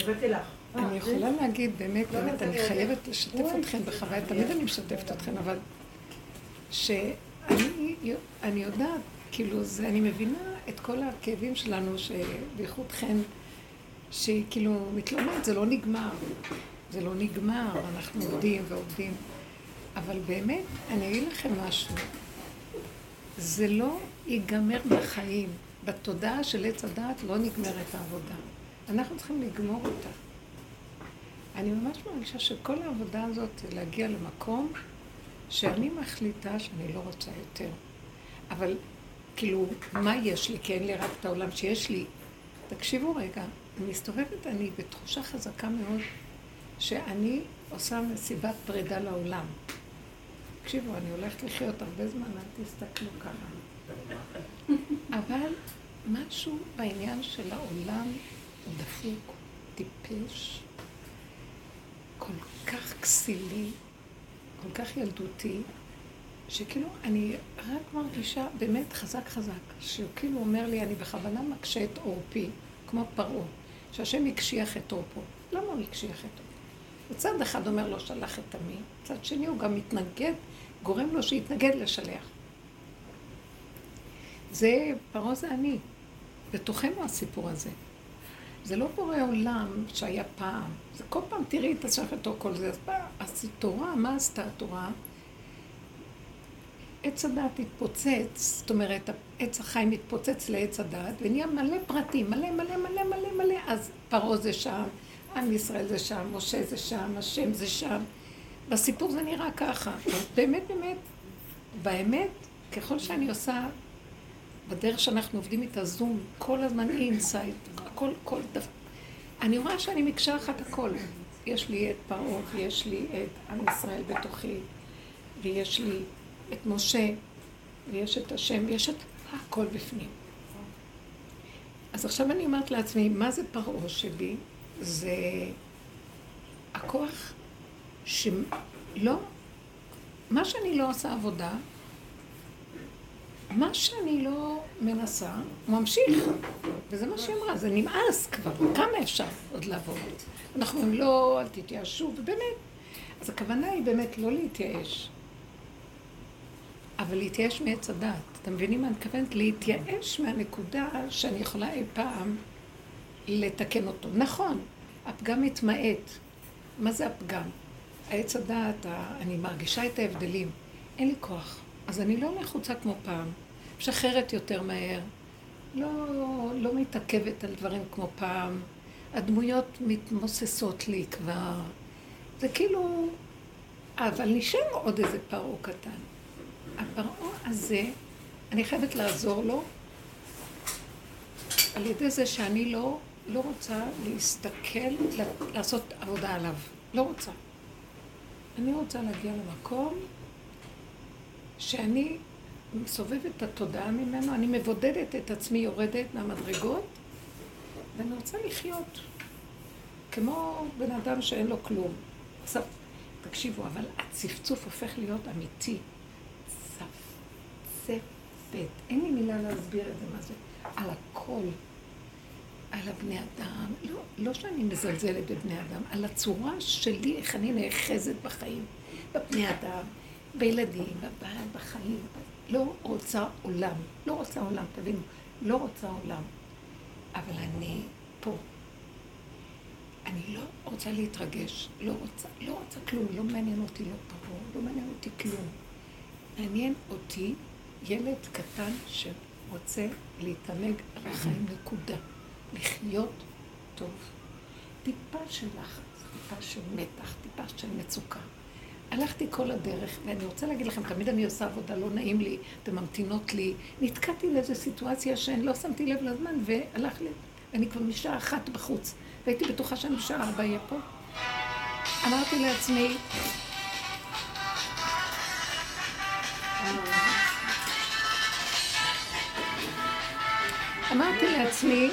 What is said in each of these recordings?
הבאתי לך. אני יכולה להגיד, באמת, באמת, אני חייבת לשתף אתכם בחוויה, תמיד אני משתפת אתכם, אבל שאני יודעת, כאילו, זה, אני מבינה את כל הכאבים שלנו, שבייחוד חן, שהיא כאילו מתלוננת, זה לא נגמר. זה לא נגמר, אנחנו עובדים ועובדים. אבל באמת, אני אגיד לכם משהו, זה לא ייגמר בחיים. בתודעה של עץ הדעת לא נגמרת העבודה. אנחנו צריכים לגמור אותה. אני ממש מרגישה שכל העבודה הזאת זה להגיע למקום שאני מחליטה שאני לא רוצה יותר. אבל כאילו, מה יש לי? כי אין לי רק את העולם שיש לי. תקשיבו רגע, אני מסתובבת, אני בתחושה חזקה מאוד שאני עושה מסיבת פרידה לעולם. תקשיבו, אני הולכת לחיות הרבה זמן, אל תסתכלו ככה. אבל משהו בעניין של העולם הוא דפוק, טיפש, כל כך כסילי, כל כך ילדותי, שכאילו אני רק מרגישה באמת חזק חזק, שהוא כאילו אומר לי, אני בכוונה מקשה את עורפי, כמו פרעה, שהשם הקשיח את עורפו. למה הוא הקשיח את עורפו? מצד אחד אומר לו שלח את עמי, מצד שני הוא גם מתנגד, גורם לו שיתנגד לשלח. זה, פרעה זה אני. בתוכנו הסיפור הזה. זה לא בורא עולם שהיה פעם, זה כל פעם תראי את השחתו כל זה. אז, אז תורה, מה עשתה התורה? עץ הדעת התפוצץ, זאת אומרת, עץ החיים מתפוצץ לעץ הדעת, ונהיה מלא פרטים, מלא מלא מלא מלא מלא, אז פרעה זה שם, עם ישראל זה שם, משה זה שם, השם זה שם. בסיפור זה נראה ככה. באמת, באמת, באמת, ככל שאני עושה, בדרך שאנחנו עובדים איתה זום, כל הזמן insight, הכל, כל דבר. אני רואה שאני מקשה אחת הכל. יש לי את פרעה, ויש לי את עם ישראל בתוכי, ויש לי את משה, ויש את השם, ויש את הכל בפנים. אז עכשיו אני אומרת לעצמי, מה זה פרעה שבי? זה הכוח שלא, מה שאני לא עושה עבודה, מה שאני לא מנסה, הוא ממשיך. וזה מה שהיא אמרה, זה נמאס כבר, כמה אפשר עוד לעבוד? אנחנו אומרים לא, אל תתייאשו, ובאמת. אז הכוונה היא באמת לא להתייאש, אבל להתייאש מעץ הדעת. אתם מבינים מה אני מתכוונת? להתייאש מהנקודה שאני יכולה אי פעם לתקן אותו. נכון, הפגם מתמעט. מה זה הפגם? העץ הדעת, אני מרגישה את ההבדלים. אין לי כוח. אז אני לא לחוצה כמו פעם. משחררת יותר מהר. לא, לא מתעכבת על דברים כמו פעם. הדמויות מתמוססות לי כבר. זה כאילו... אבל נשאר עוד איזה פרעה קטן. הפרעה הזה, אני חייבת לעזור לו על ידי זה שאני לא לא רוצה להסתכל, לעשות עבודה עליו. לא רוצה. אני רוצה להגיע למקום שאני מסובבת את התודעה ממנו, אני מבודדת את עצמי, יורדת מהמדרגות, ואני רוצה לחיות כמו בן אדם שאין לו כלום. עכשיו, תקשיבו, אבל הצפצוף הופך להיות אמיתי. צפצפת. אין לי מילה להסביר את זה, מה זה. על הכל. על הבני אדם, לא, לא שאני מזלזלת בבני אדם, על הצורה שלי, איך אני נאחזת בחיים, בבני אדם, בילדים, בבעל, בחיים. לא רוצה עולם, לא רוצה עולם, תבינו, לא רוצה עולם. אבל אני פה. אני לא רוצה להתרגש, לא רוצה, לא רוצה כלום, לא מעניין אותי לא פרעה, לא מעניין אותי כלום. מעניין אותי ילד קטן שרוצה להתענג על החיים, נקודה. לחיות טוב. טיפה של לחץ, טיפה של מתח, טיפה של מצוקה. הלכתי כל הדרך, ואני רוצה להגיד לכם, תמיד אני עושה עבודה, לא נעים לי, אתן ממתינות לי. נתקעתי לאיזו סיטואציה שאני לא שמתי לב לזמן, והלך לי, אני כבר משעה אחת בחוץ, והייתי בטוחה שאני בשעה ארבע אהיה פה. אמרתי לעצמי, אמרתי לעצמי,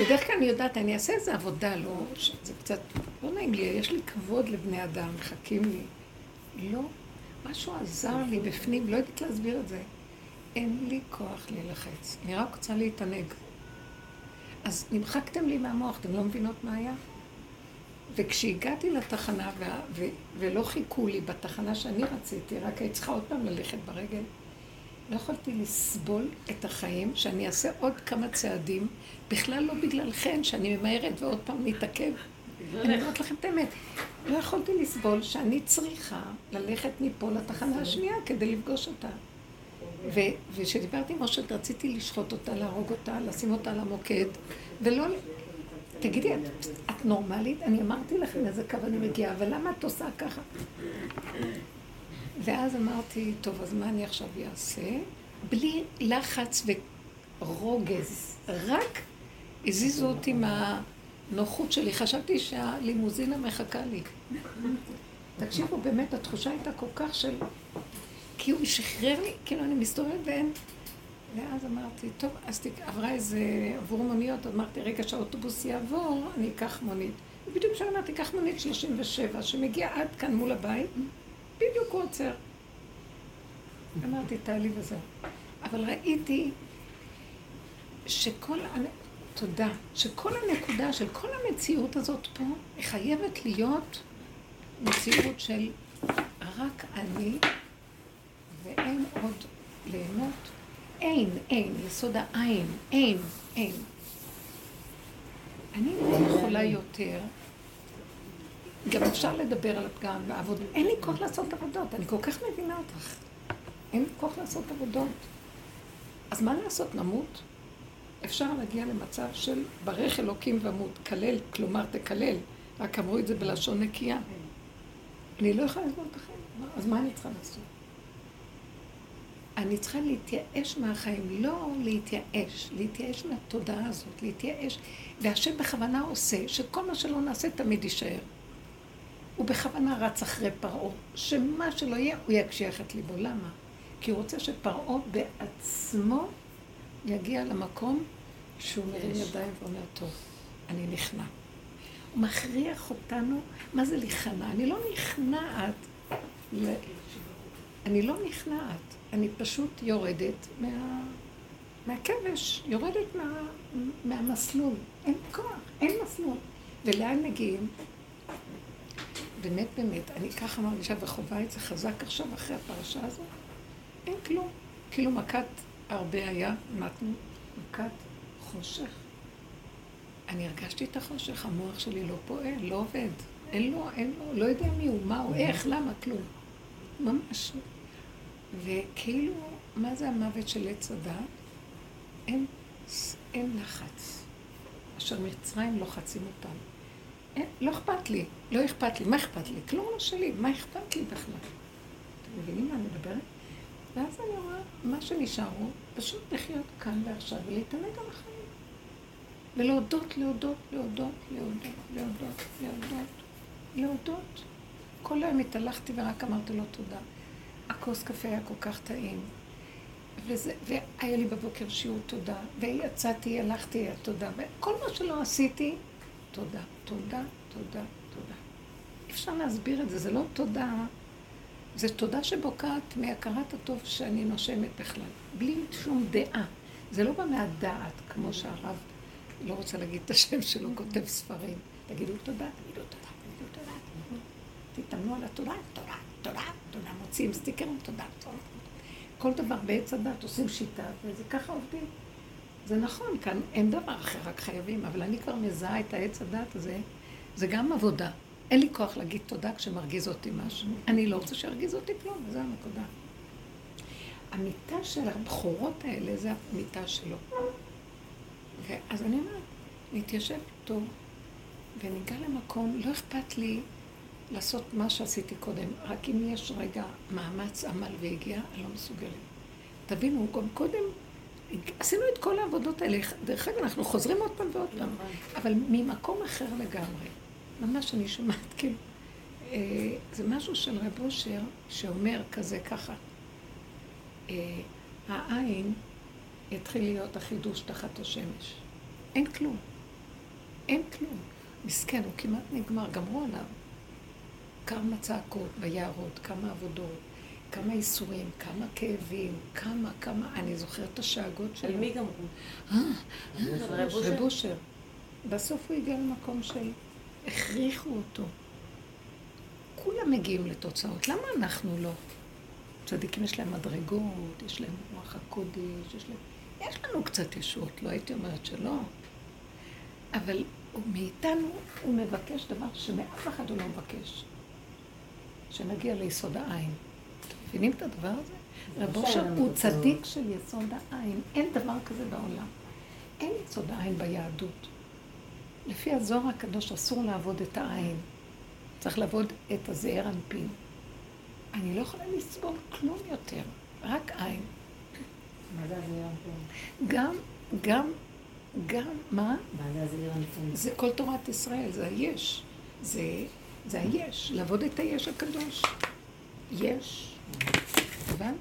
בדרך כלל אני יודעת, אני אעשה איזה עבודה, לא, זה קצת, לא נעים לי, יש לי כבוד לבני אדם, מחכים לי. לא, משהו עזר לי בפנים, לא יודעת להסביר את זה. אין לי כוח להילחץ, אני רק רוצה להתענג. אז נמחקתם לי מהמוח, אתם לא מבינות מה היה? וכשהגעתי לתחנה ו... ו... ולא חיכו לי בתחנה שאני רציתי, רק הייתי צריכה עוד פעם ללכת ברגל, לא יכולתי לסבול את החיים, שאני אעשה עוד כמה צעדים, בכלל לא בגללכם, שאני ממהרת ועוד פעם נתעכב. אני אומרת לכם את האמת, לא יכולתי לסבול שאני צריכה ללכת מפה לתחנה השנייה כדי לפגוש אותה. וכשדיברתי עם משה, רציתי לשחוט אותה, להרוג אותה, לשים אותה על המוקד, ולא... תגידי, את, את נורמלית? אני אמרתי לכם איזה קו אני מגיעה, אבל למה את עושה ככה? ואז אמרתי, טוב, אז מה אני עכשיו אעשה? בלי לחץ ורוגז, רק הזיזו אותי מהנוחות שלי. חשבתי שהלימוזינה מחכה לי. תקשיבו, באמת, התחושה הייתה כל כך של... כי הוא שחרר לי, כאילו אני מסתובבת ואין... ואז אמרתי, טוב, אז תק... עברה איזה, עבור מוניות, אמרתי, רגע שהאוטובוס יעבור, אני אקח מונית. ובדיוק כשאמרתי, קח מונית 37, שמגיע עד כאן מול הבית, בדיוק הוא עוצר. אמרתי, תעלי וזהו. אבל ראיתי שכל, תודה, שכל הנקודה של כל המציאות הזאת פה, היא חייבת להיות מציאות של רק אני, ואין עוד ליהנות. אין, אין, יסוד העין, אין, אין. אני לא יכולה יותר גם אפשר לדבר על הפגם והעבוד. אין לי כוח לעשות עבודות, אני כל כך מבינה אותך. אין לי כוח לעשות עבודות. אז מה לעשות, נמות? אפשר להגיע למצב של ברך אלוקים ומות, כלל, כלומר תקלל, רק אמרו את זה בלשון נקייה. אני לא יכולה לסבול את החיים, אז מה אני צריכה לעשות? אני צריכה להתייאש מהחיים, לא להתייאש, להתייאש מהתודעה הזאת, להתייאש, והשם בכוונה עושה שכל מה שלא נעשה תמיד יישאר. הוא בכוונה רץ אחרי פרעה, שמה שלא יהיה, הוא יקשיח את ליבו. למה? כי הוא רוצה שפרעה בעצמו יגיע למקום שהוא מרים ידיים ואומר, טוב, אני נכנע. הוא מכריח אותנו, מה זה להיכנע? אני לא נכנעת, ל... אני לא נכנעת, אני פשוט יורדת מה... מהכבש, יורדת מה... מהמסלול. אין כוח, אין מסלול. ולאן מגיעים? באמת, באמת, אני ככה מרגישה וחווה את זה חזק עכשיו אחרי הפרשה הזאת. אין כלום. כאילו מכת הרבה היה, מכת חושך. אני הרגשתי את החושך, המוח שלי לא פועל, לא עובד. אין לו, אין לו, לא יודע מי הוא, מה הוא, איך, למה, כלום. ממש. וכאילו, מה זה המוות של עץ הדת? אין, אין לחץ. אשר מצרים לוחצים אותם. אין, לא אכפת לי, לא אכפת לי, מה אכפת לי? כלום לא שלי, מה אכפת לי בכלל? אתם מבינים מה אני מדברת? ואז אני רואה, מה שנשאר הוא פשוט לחיות כאן ועכשיו ולהתענג על החיים. ולהודות, להודות, להודות, להודות, להודות, להודות, להודות. כל היום התהלכתי ורק אמרתי לו תודה. הכוס קפה היה כל כך טעים. וזה, והיה לי בבוקר שיעור תודה, ויצאתי, הלכתי, תודה, וכל מה שלא עשיתי, תודה, תודה, תודה, תודה. אפשר להסביר את זה, זה לא תודה, זה תודה שבוקעת מהכרת הטוב שאני נושמת בכלל, בלי שום דעה. זה לא בא מהדעת, כמו שהרב לא רוצה להגיד את השם שלו, כותב ספרים. תגידו תודה, תגידו תודה, תגידו תודה, תתאמנו על התודה, תודה, תודה, תודה, מוציאים סטיקרים, תודה, תודה. כל דבר בעץ הדת עושים שיטה, וזה ככה עובדים. זה נכון, כאן אין דבר אחר, רק חייבים, אבל אני כבר מזהה את העץ הדת הזה, זה גם עבודה. אין לי כוח להגיד תודה כשמרגיז אותי משהו. אני לא רוצה שירגיז אותי כלום, וזו הנקודה. המיטה של הבכורות האלה זה המיטה שלו. אז אני אומרת, נתיישב טוב, וניגע למקום, לא אכפת לי לעשות מה שעשיתי קודם, רק אם יש רגע מאמץ, עמל והגיע, אני לא מסוגלת. תבינו, גם קודם עשינו את כל העבודות האלה. דרך אגב, אנחנו חוזרים עוד פעם ועוד פעם, נכון. אבל ממקום אחר לגמרי. ממש אני שומעת, כאילו, אה, זה משהו של רב אושר שאומר כזה ככה, העין יתחיל להיות החידוש תחת השמש. אין כלום. אין כלום. מסכן, הוא כמעט נגמר, גמרו עליו. כמה צעקות ביערות, כמה עבודות, כמה איסורים, כמה כאבים, כמה, כמה, אני זוכרת את השאגות שלו. של מי גמרו? אה, אה, רב אושר. בסוף הוא הגיע למקום של הכריחו אותו. כולם מגיעים לתוצאות, למה אנחנו לא? צדיקים יש להם מדרגות, יש להם רוח הקודש, יש להם... יש לנו קצת ישועות, לא הייתי אומרת שלא. אבל מאיתנו הוא מבקש דבר שמאף אחד הוא לא מבקש. שנגיע ליסוד העין. אתם מבינים את הדבר הזה? רב אושר הוא צדיק של יסוד העין. אין דבר כזה בעולם. אין יסוד העין ביהדות. לפי הזוהר הקדוש אסור לעבוד את העין. צריך לעבוד את הזעיר אנפין. אני לא יכולה לסבול כלום יותר, רק עין. גם, גם, גם, מה? זה כל תורת ישראל, זה היש. זה, זה היש, לעבוד את היש הקדוש. יש. הבנת?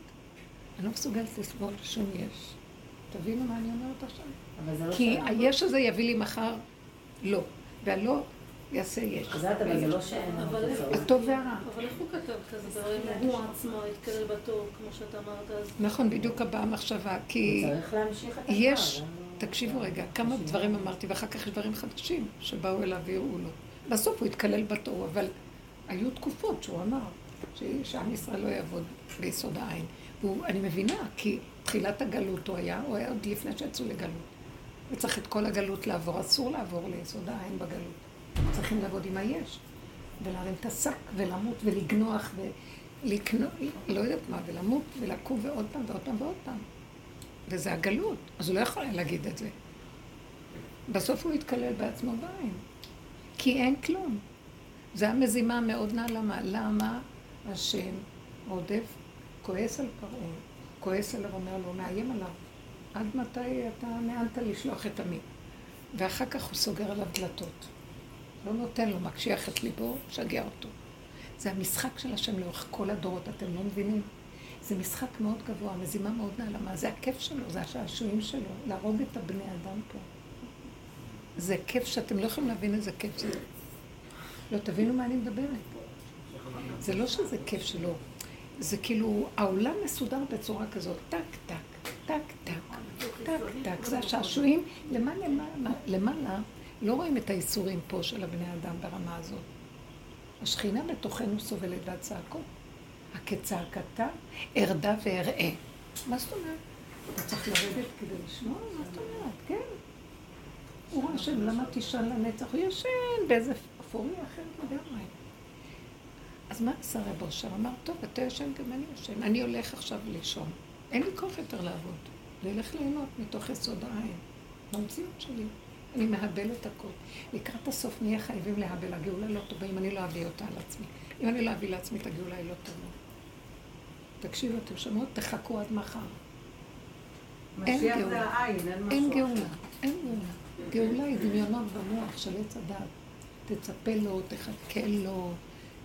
אני לא מסוגלת לסבול שום יש. תבינו מה אני אומרת עכשיו? לא כי. היש הזה יביא לי מחר לא, והלא יעשה יש. את, אבל זה לא שאין לנו אבל- תוצאות. הטוב והרע. אבל איך הוא כתב כזה דברים? הוא עצמו התקלל בתור, כמו שאתה אמרת, אז נכון, בדיוק הבאה המחשבה, כי צריך להמשיך את יש, הדבר, תקשיבו רגע, כמה דברים אמרתי, ואחר כך יש דברים חדשים שבאו אליו והראו לו. בסוף הוא התקלל בתור, אבל היו תקופות שהוא אמר שעם ישראל לא יעבוד ביסוד העין. ואני מבינה, כי תחילת הגלות הוא היה, הוא היה עוד לפני שיצאו לגלות. וצריך את כל הגלות לעבור, אסור לעבור ליסוד העין בגלות. צריכים לעבוד עם היש, ולהרים את השק, ולמות, ולגנוח, ולקנות, לא יודעת מה, ולמות, ולקום, ועוד פעם, ועוד פעם, ועוד פעם. וזה הגלות, אז הוא לא יכול היה להגיד את זה. בסוף הוא התקלל בעצמו בעין, כי אין כלום. זה המזימה המאוד נעלמה. למה השם רודף, כועס על פרעה, כועס עליו, אומר לו, מאיים עליו. עד מתי אתה נענת לשלוח את עמי? ואחר כך הוא סוגר עליו דלתות. לא נותן לו, מקשיח את ליבו, משגע אותו. זה המשחק של השם לאורך כל הדורות, אתם לא מבינים? זה משחק מאוד גבוה, מזימה מאוד נעלמה, זה הכיף שלו, זה השעשועים שלו, להרוג את הבני אדם פה. זה כיף שאתם לא יכולים להבין איזה כיף זה. לא, תבינו מה אני מדברת. זה לא שזה כיף שלו, זה כאילו, העולם מסודר בצורה כזאת, טק, טק, טק, טק, טק, טק, זה השעשועים, למעלה, למעלה, למעלה, לא רואים את האיסורים פה של הבני אדם ברמה הזאת. השכינה בתוכנו סובלת והצעקות. הכצעקתה ארדה ואראה. מה זאת אומרת? אתה צריך לרדת כדי לשמוע? מה זאת אומרת? כן. הוא רואה שם, למה תישן לנצח? הוא ישן באיזה אפוריה אחרת לגמרי. אז מה עשה רב אושר? אמר, טוב, אתה ישן, גם אני ישן. אני הולך עכשיו לישון. אין לי כוח יותר לעבוד. אני הולך ליהנות מתוך יסוד העין. במציאות שלי. אני מהבל את הכל. לקראת הסוף נהיה חייבים להבל. הגאולה לא טובה אם אני לא אביא אותה על עצמי. אם אני לא אביא לעצמי את הגאולה, היא לא טובה. תקשיבו, אתם שומעות? תחכו עד מחר. אין גאולה. אין גאולה, אין גאולה. גאולה היא דמיונות במוח של עץ הדת. תצפה לו, תחכה לו,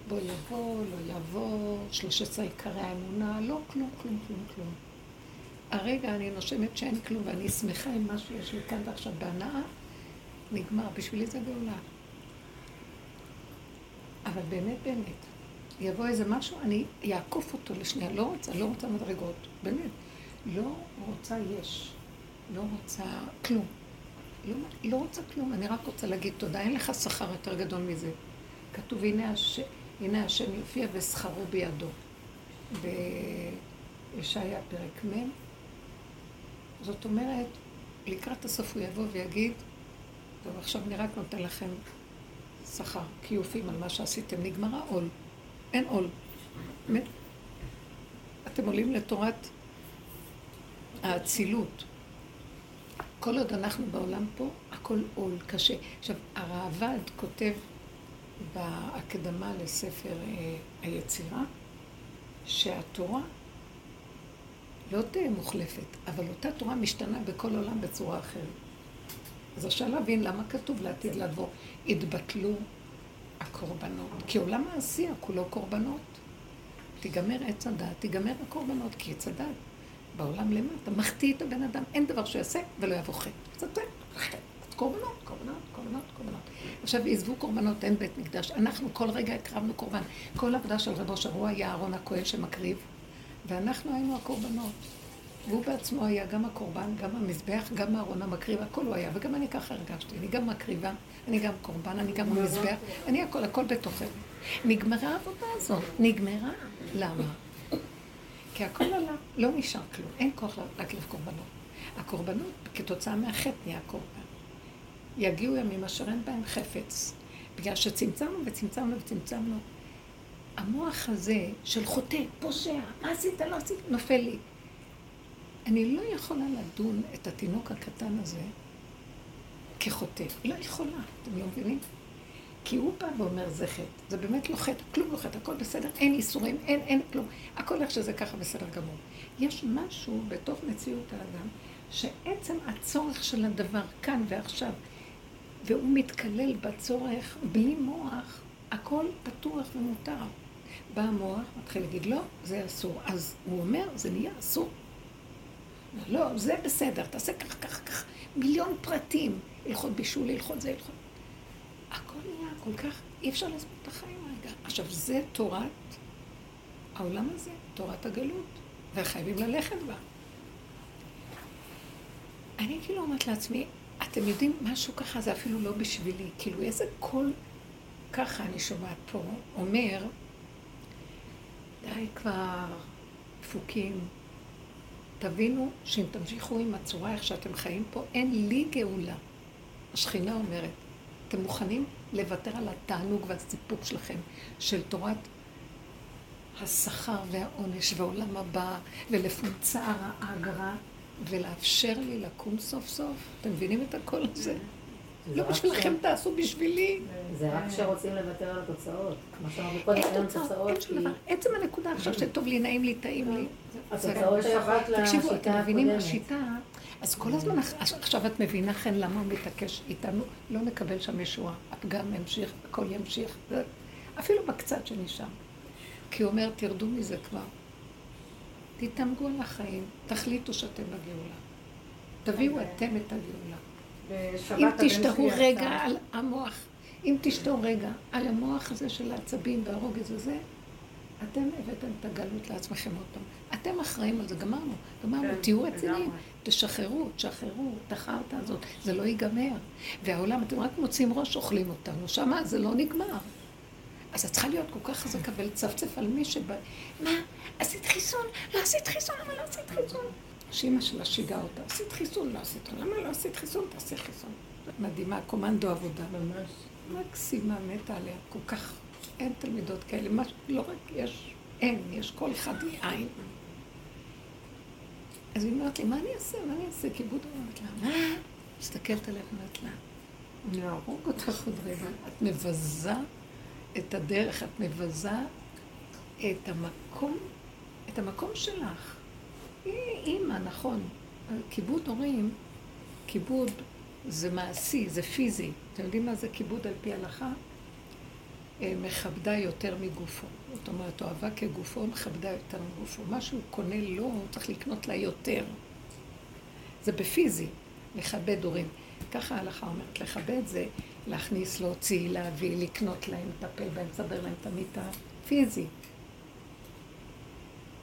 בוא יבוא, לא יבוא, 13 עיקרי האמונה, לא כלום, כלום, כלום, כלום. הרגע אני נושמת שאין כלום ואני שמחה עם מה שיש לי כאן ועכשיו בהנאה, נגמר. בשבילי זה גאולה. אבל באמת, באמת, יבוא איזה משהו, אני אעקוף אותו לשנייה. לא רוצה, לא רוצה מדרגות, באמת. לא רוצה יש. לא רוצה כלום. לא, לא רוצה כלום, אני רק רוצה להגיד תודה, אין לך שכר יותר גדול מזה. כתוב, הנה, הש... הנה השם יופיע ושכרו בידו. בישעיה פרק מ', זאת אומרת, לקראת הסוף הוא יבוא ויגיד, טוב, עכשיו אני רק נותן לכם שכר, כיופים על מה שעשיתם, נגמר העול. אין עול. אתם עולים לתורת האצילות. כל עוד אנחנו בעולם פה, הכל עול קשה. עכשיו, הראב"ד כותב בהקדמה לספר אה, היצירה, שהתורה לא תהיה מוחלפת, אבל אותה תורה משתנה בכל עולם בצורה אחרת. אז אפשר להבין למה כתוב לעתיד לבוא, התבטלו הקורבנות. כי עולם העשייה כולו קורבנות. תיגמר עץ הדת, תיגמר הקורבנות, כי עץ הדת בעולם למטה, מחטיא את הבן אדם, אין דבר שיעשה ולא יבוא חטא. חטא. קורבנות, קורבנות, קורבנות, קורבנות. עכשיו עזבו קורבנות, אין בית מקדש. אנחנו כל רגע הקרבנו קורבן. כל עבודה של רב אושר, הוא היה אהרון הכהן שמקריב. ואנחנו היינו הקורבנות. והוא בעצמו היה גם הקורבן, גם המזבח, גם אהרון המקריב, הכל הוא היה, וגם אני ככה הרגשתי. אני גם מקריבה, אני גם קורבן, אני גם המזבח, אני הכל, הכל בתוכי. נגמרה העבודה הזאת, נגמרה. למה? כי הכל עלה, לא נשאר כלום, אין כוח להקריב קורבנות. הקורבנות, כתוצאה מהחטא נהיה קורבן. יגיעו ימים אשר אין בהם חפץ, בגלל שצמצמנו וצמצמנו וצמצמנו. המוח הזה של חוטא, פושע, מה עשית, לא עשית, נופל לי. אני לא יכולה לדון את התינוק הקטן הזה כחוטא. לא יכולה, אתם לא מבינים? כי הוא בא ואומר זה חטא. זה באמת לא חטא, כלום לא חטא, הכל בסדר, אין איסורים, אין, אין כלום. הכל איך שזה ככה בסדר גמור. יש משהו בתוך מציאות האדם, שעצם הצורך של הדבר כאן ועכשיו, והוא מתקלל בצורך בלי מוח, הכל פתוח ומותר. בא המוח, מתחיל להגיד, לא, זה אסור. אז הוא אומר, זה נהיה אסור. לא, זה בסדר, תעשה כך, כך, כך. מיליון פרטים, הלכות בישול, הלכות זה, הלכות... הכל נהיה כל כך, אי אפשר להסביר את החיים רגע. עכשיו, זה תורת העולם הזה, תורת הגלות, וחייבים ללכת בה. אני כאילו אומרת לעצמי, אתם יודעים, משהו ככה זה אפילו לא בשבילי. כאילו, איזה קול ככה אני שומעת פה, אומר, די כבר, דפוקים, תבינו שאם תמשיכו עם הצורה איך שאתם חיים פה, אין לי גאולה. השכינה אומרת, אתם מוכנים לוותר על התענוג והסיפוק שלכם של תורת השכר והעונש והעולם הבא ולפונצה האגרה ולאפשר לי לקום סוף סוף. אתם מבינים את הקול הזה? לא בשבילכם תעשו בשבילי. זה רק כשרוצים לוותר על התוצאות. כמו שאמרנו קודם, אין תוצאות. אין שום דבר. עצם הנקודה עכשיו שטוב לי, נעים לי, טעים לי. התוצאות שייכות תקשיבו, אתם לשיטה מבינים, הקודמת. השיטה, אז כל הזמן, עכשיו את מבינה חן למה הוא מתעקש איתנו, לא נקבל שם ישועה. הפגם ימשיך, הכל ימשיך, אפילו בקצת שנשאר. כי הוא אומר, תרדו מזה כבר. תתעמגו על החיים, תחליטו שאתם בגאולה. תביאו אתם את הגאולה. אם תשתהו רגע על המוח, אם תשתהו רגע על המוח הזה של העצבים והרוגז הזה, אתם הבאתם את הגלות לעצמכם עוד פעם. אתם אחראים על זה, גמרנו. גמרנו, כן, תהיו רציניים. תשחררו, תשחררו את החרטא הזאת, זה לא ייגמר. והעולם, אתם רק מוצאים ראש, אוכלים אותנו, שמה זה לא נגמר. אז את צריכה להיות כל כך חזקה ולצפצף על מי שבא, מה, עשית חיסון? לא עשית חיסון, למה לא עשית חיסון? שאימא שלה שיגעה אותה, עשית חיסון, לא עשית, למה לא עשית חיסון? תעשי חיסון. מדהימה, קומנדו עבודה. ממש. מקסימה, מתה עליה, כל כך, אין תלמידות כאלה, מה, לא רק יש, אין, יש כל אחד מאין. אז היא אומרת לי, מה אני אעשה, מה אני אעשה? כיבוד אומרת לה, מה? מסתכלת עליה ואומרת לה, אני אהרוג אותך עוד רגע. את מבזה את הדרך, את מבזה את המקום, את המקום שלך. היא אימא, נכון. כיבוד הורים, כיבוד זה מעשי, זה פיזי. אתם יודעים מה זה כיבוד על פי הלכה? אה, מכבדה יותר מגופו. זאת אומרת, אוהבה כגופו, מכבדה יותר מגופו. מה שהוא קונה לו, הוא צריך לקנות לה יותר. זה בפיזי, לכבד הורים. ככה ההלכה אומרת, לכבד זה להכניס, להוציא, להביא, לקנות להם, לטפל בהם, לסדר להם את המיטה, פיזי.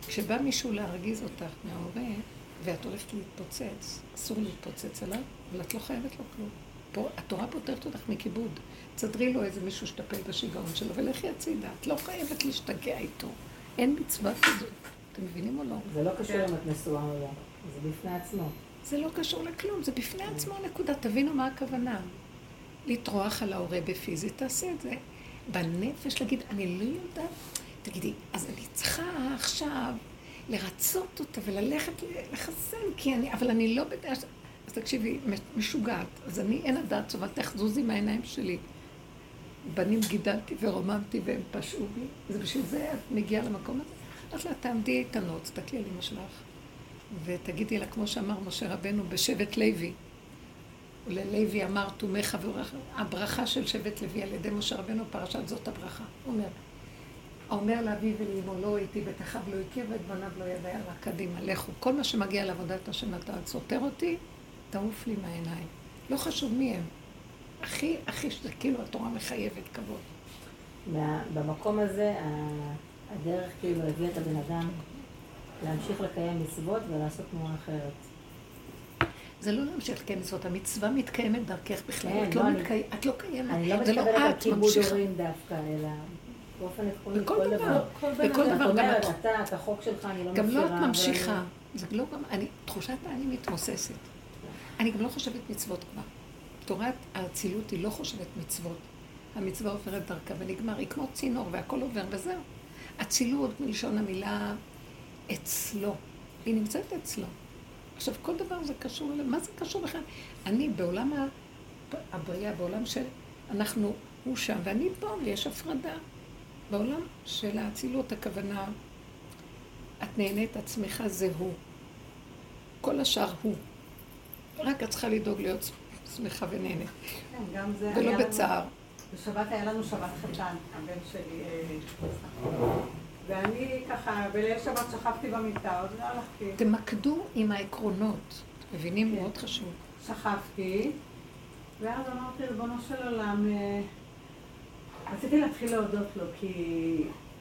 כשבא מישהו להרגיז אותך מההורה, ואת הולכת להתפוצץ, אסור להתפוצץ עליו, אבל את לא חייבת לו כלום. פה, התורה פותרת אותך מכיבוד. תסדרי לו איזה מישהו שטפל בשיגעון שלו, ולכי הצידה. את לא חייבת להשתגע איתו. אין מצווה כזאת. אתם מבינים או לא? זה לא קשור אם את נשואה או לא. זה בפני עצמו. זה לא קשור לכלום, זה בפני עצמו נקודה. תבינו מה הכוונה. לטרוח על ההורה בפיזי, תעשה את זה. בנפש להגיד, אני לא יודעת, תגידי, אז אני צריכה עכשיו לרצות אותה וללכת לחסן, כי אני, אבל אני לא בדעה, ש- אז תקשיבי, משוגעת, אז אני, אין הדעת טובה, תחזוזי מהעיניים שלי. בנים גידלתי ורוממתי והם פשעו בי, אז בשביל זה את מגיעה למקום הזה. אמרתי לה, תעמדי איתנות, תסתכלי על אמא שלך, ותגידי לה, כמו שאמר משה רבנו בשבט לוי, וללוי אמר תומך וברך, הברכה של שבט לוי על ידי משה רבנו, פרשת זאת הברכה. הוא אומר, האומר לאביו ולאמו לא הייתי בית אחיו לא הכיר ואת בניו לא ידע יאללה קדימה, לכו. כל מה שמגיע לעבודת השם אתה סותר אותי, תעוף לי מהעיניים. לא חשוב מי הם. הכי, הכי, שזה כאילו התורה מחייבת כבוד. במקום הזה, הדרך כאילו הביאה את הבן אדם להמשיך לקיים מצוות ולעשות תנועה אחרת. זה לא להמשיך לקיים מצוות, המצווה מתקיימת דרכך בכלל, כן, את לא, לא אני- את לא קיימת, אני לא זה לא מתכוונת על את כיבוד ממשיכה. הורים דווקא, אלא באופן עקרוני, בכל כל דבר. בכל. דבר. גם אתה, את החוק שלך אני לא גם מפשירה. לא את ממשיכה, זה לא גם, אני, תחושת האני מתמוססת. אני גם לא חושבת מצוות כבר. תורת האצילות היא לא חושבת מצוות. המצווה עוברת דרכה ונגמר, היא כמו צינור והכל עובר וזהו. אצילות מלשון המילה אצלו, היא נמצאת אצלו. עכשיו, כל דבר זה קשור, מה זה קשור בכלל? אני בעולם הבריאה, בעולם של, אנחנו, הוא שם ואני פה ויש הפרדה. בעולם של האצילות, הכוונה, את נהנית עצמך זה הוא. כל השאר הוא. רק את צריכה לדאוג להיות שמחה ונהנית, כן, גם זה ולא לנו- בצער. בשבת היה לנו שבת חתן, הבן שלי. אה, ואני ככה, בליל שבת שכבתי במיטה, עוד לא הלכתי. תמקדו עם העקרונות. מבינים? כן. מאוד חשוב. שכבתי, ואז אמרתי, ריבונו של עולם, אה, רציתי להתחיל להודות לו, כי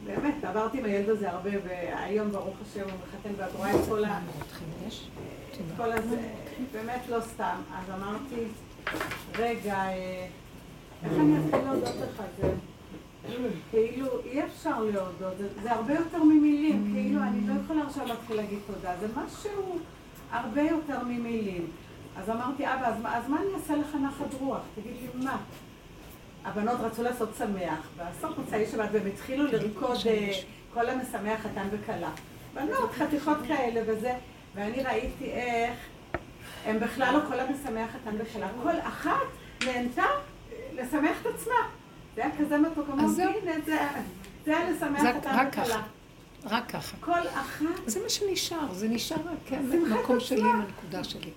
באמת, עברתי עם הילד הזה הרבה, והיום, ברוך השם, הוא מחתן, ואת רואה את כל ה... תודה. כל הזה, באמת לא סתם. אז אמרתי, רגע, אה, איך אני אתחיל להודות לך? זה כאילו, אי אפשר להודות, זה, הרבה יותר ממילים, כאילו, אני לא יכולה עכשיו להתחיל להגיד תודה, זה משהו הרבה יותר ממילים. אז אמרתי, אבא, אז מה אני אעשה לך נחת רוח? תגיד לי, מה? הבנות רצו לעשות שמח, בסוף מוצאי שבת, והם התחילו לרקוד אה, כל המשמח חתן וכלה. בנות, חתיכות כאלה וזה, ואני ראיתי איך הם בכלל לא כל המשמח חתן וכלה, כל אחת נהנתה לשמח את עצמה. זה היה כזה מתוק, אמרתי. הנה, זה, זה היה לשמח חתן וכלה. רק ככה. כל אחת, זה מה שנשאר, זה נשאר רק כן, המקום שלי. עם הנקודה שלי.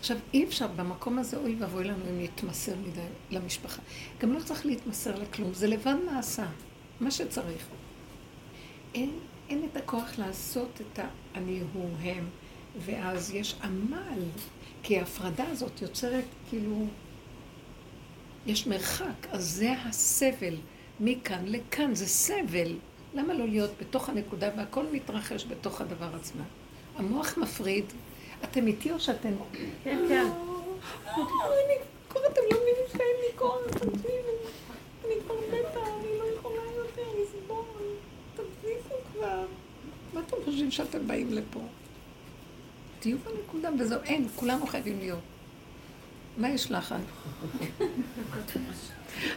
עכשיו, אי אפשר במקום הזה, אוי ואבוי לנו אם נתמסר מדי למשפחה. גם לא צריך להתמסר לכלום, זה לבד נעשה, מה שצריך. אין, אין את הכוח לעשות את ה"אני הוא הם", ואז יש עמל, כי ההפרדה הזאת יוצרת כאילו, יש מרחק, אז זה הסבל, מכאן לכאן, זה סבל. למה לא להיות בתוך הנקודה והכל מתרחש בתוך הדבר עצמו? המוח מפריד. אתם איתי או שאתם... כן, כן. אני כבר, אתם לא מבינים שאין לי כוח, תקשיבו. אני כבר מתה, אני לא יכולה יותר לסבול. תפסיקו כבר. מה אתם חושבים שאתם באים לפה? תהיו בנקודה וזהו, אין, כולנו חייבים להיות. מה יש לך?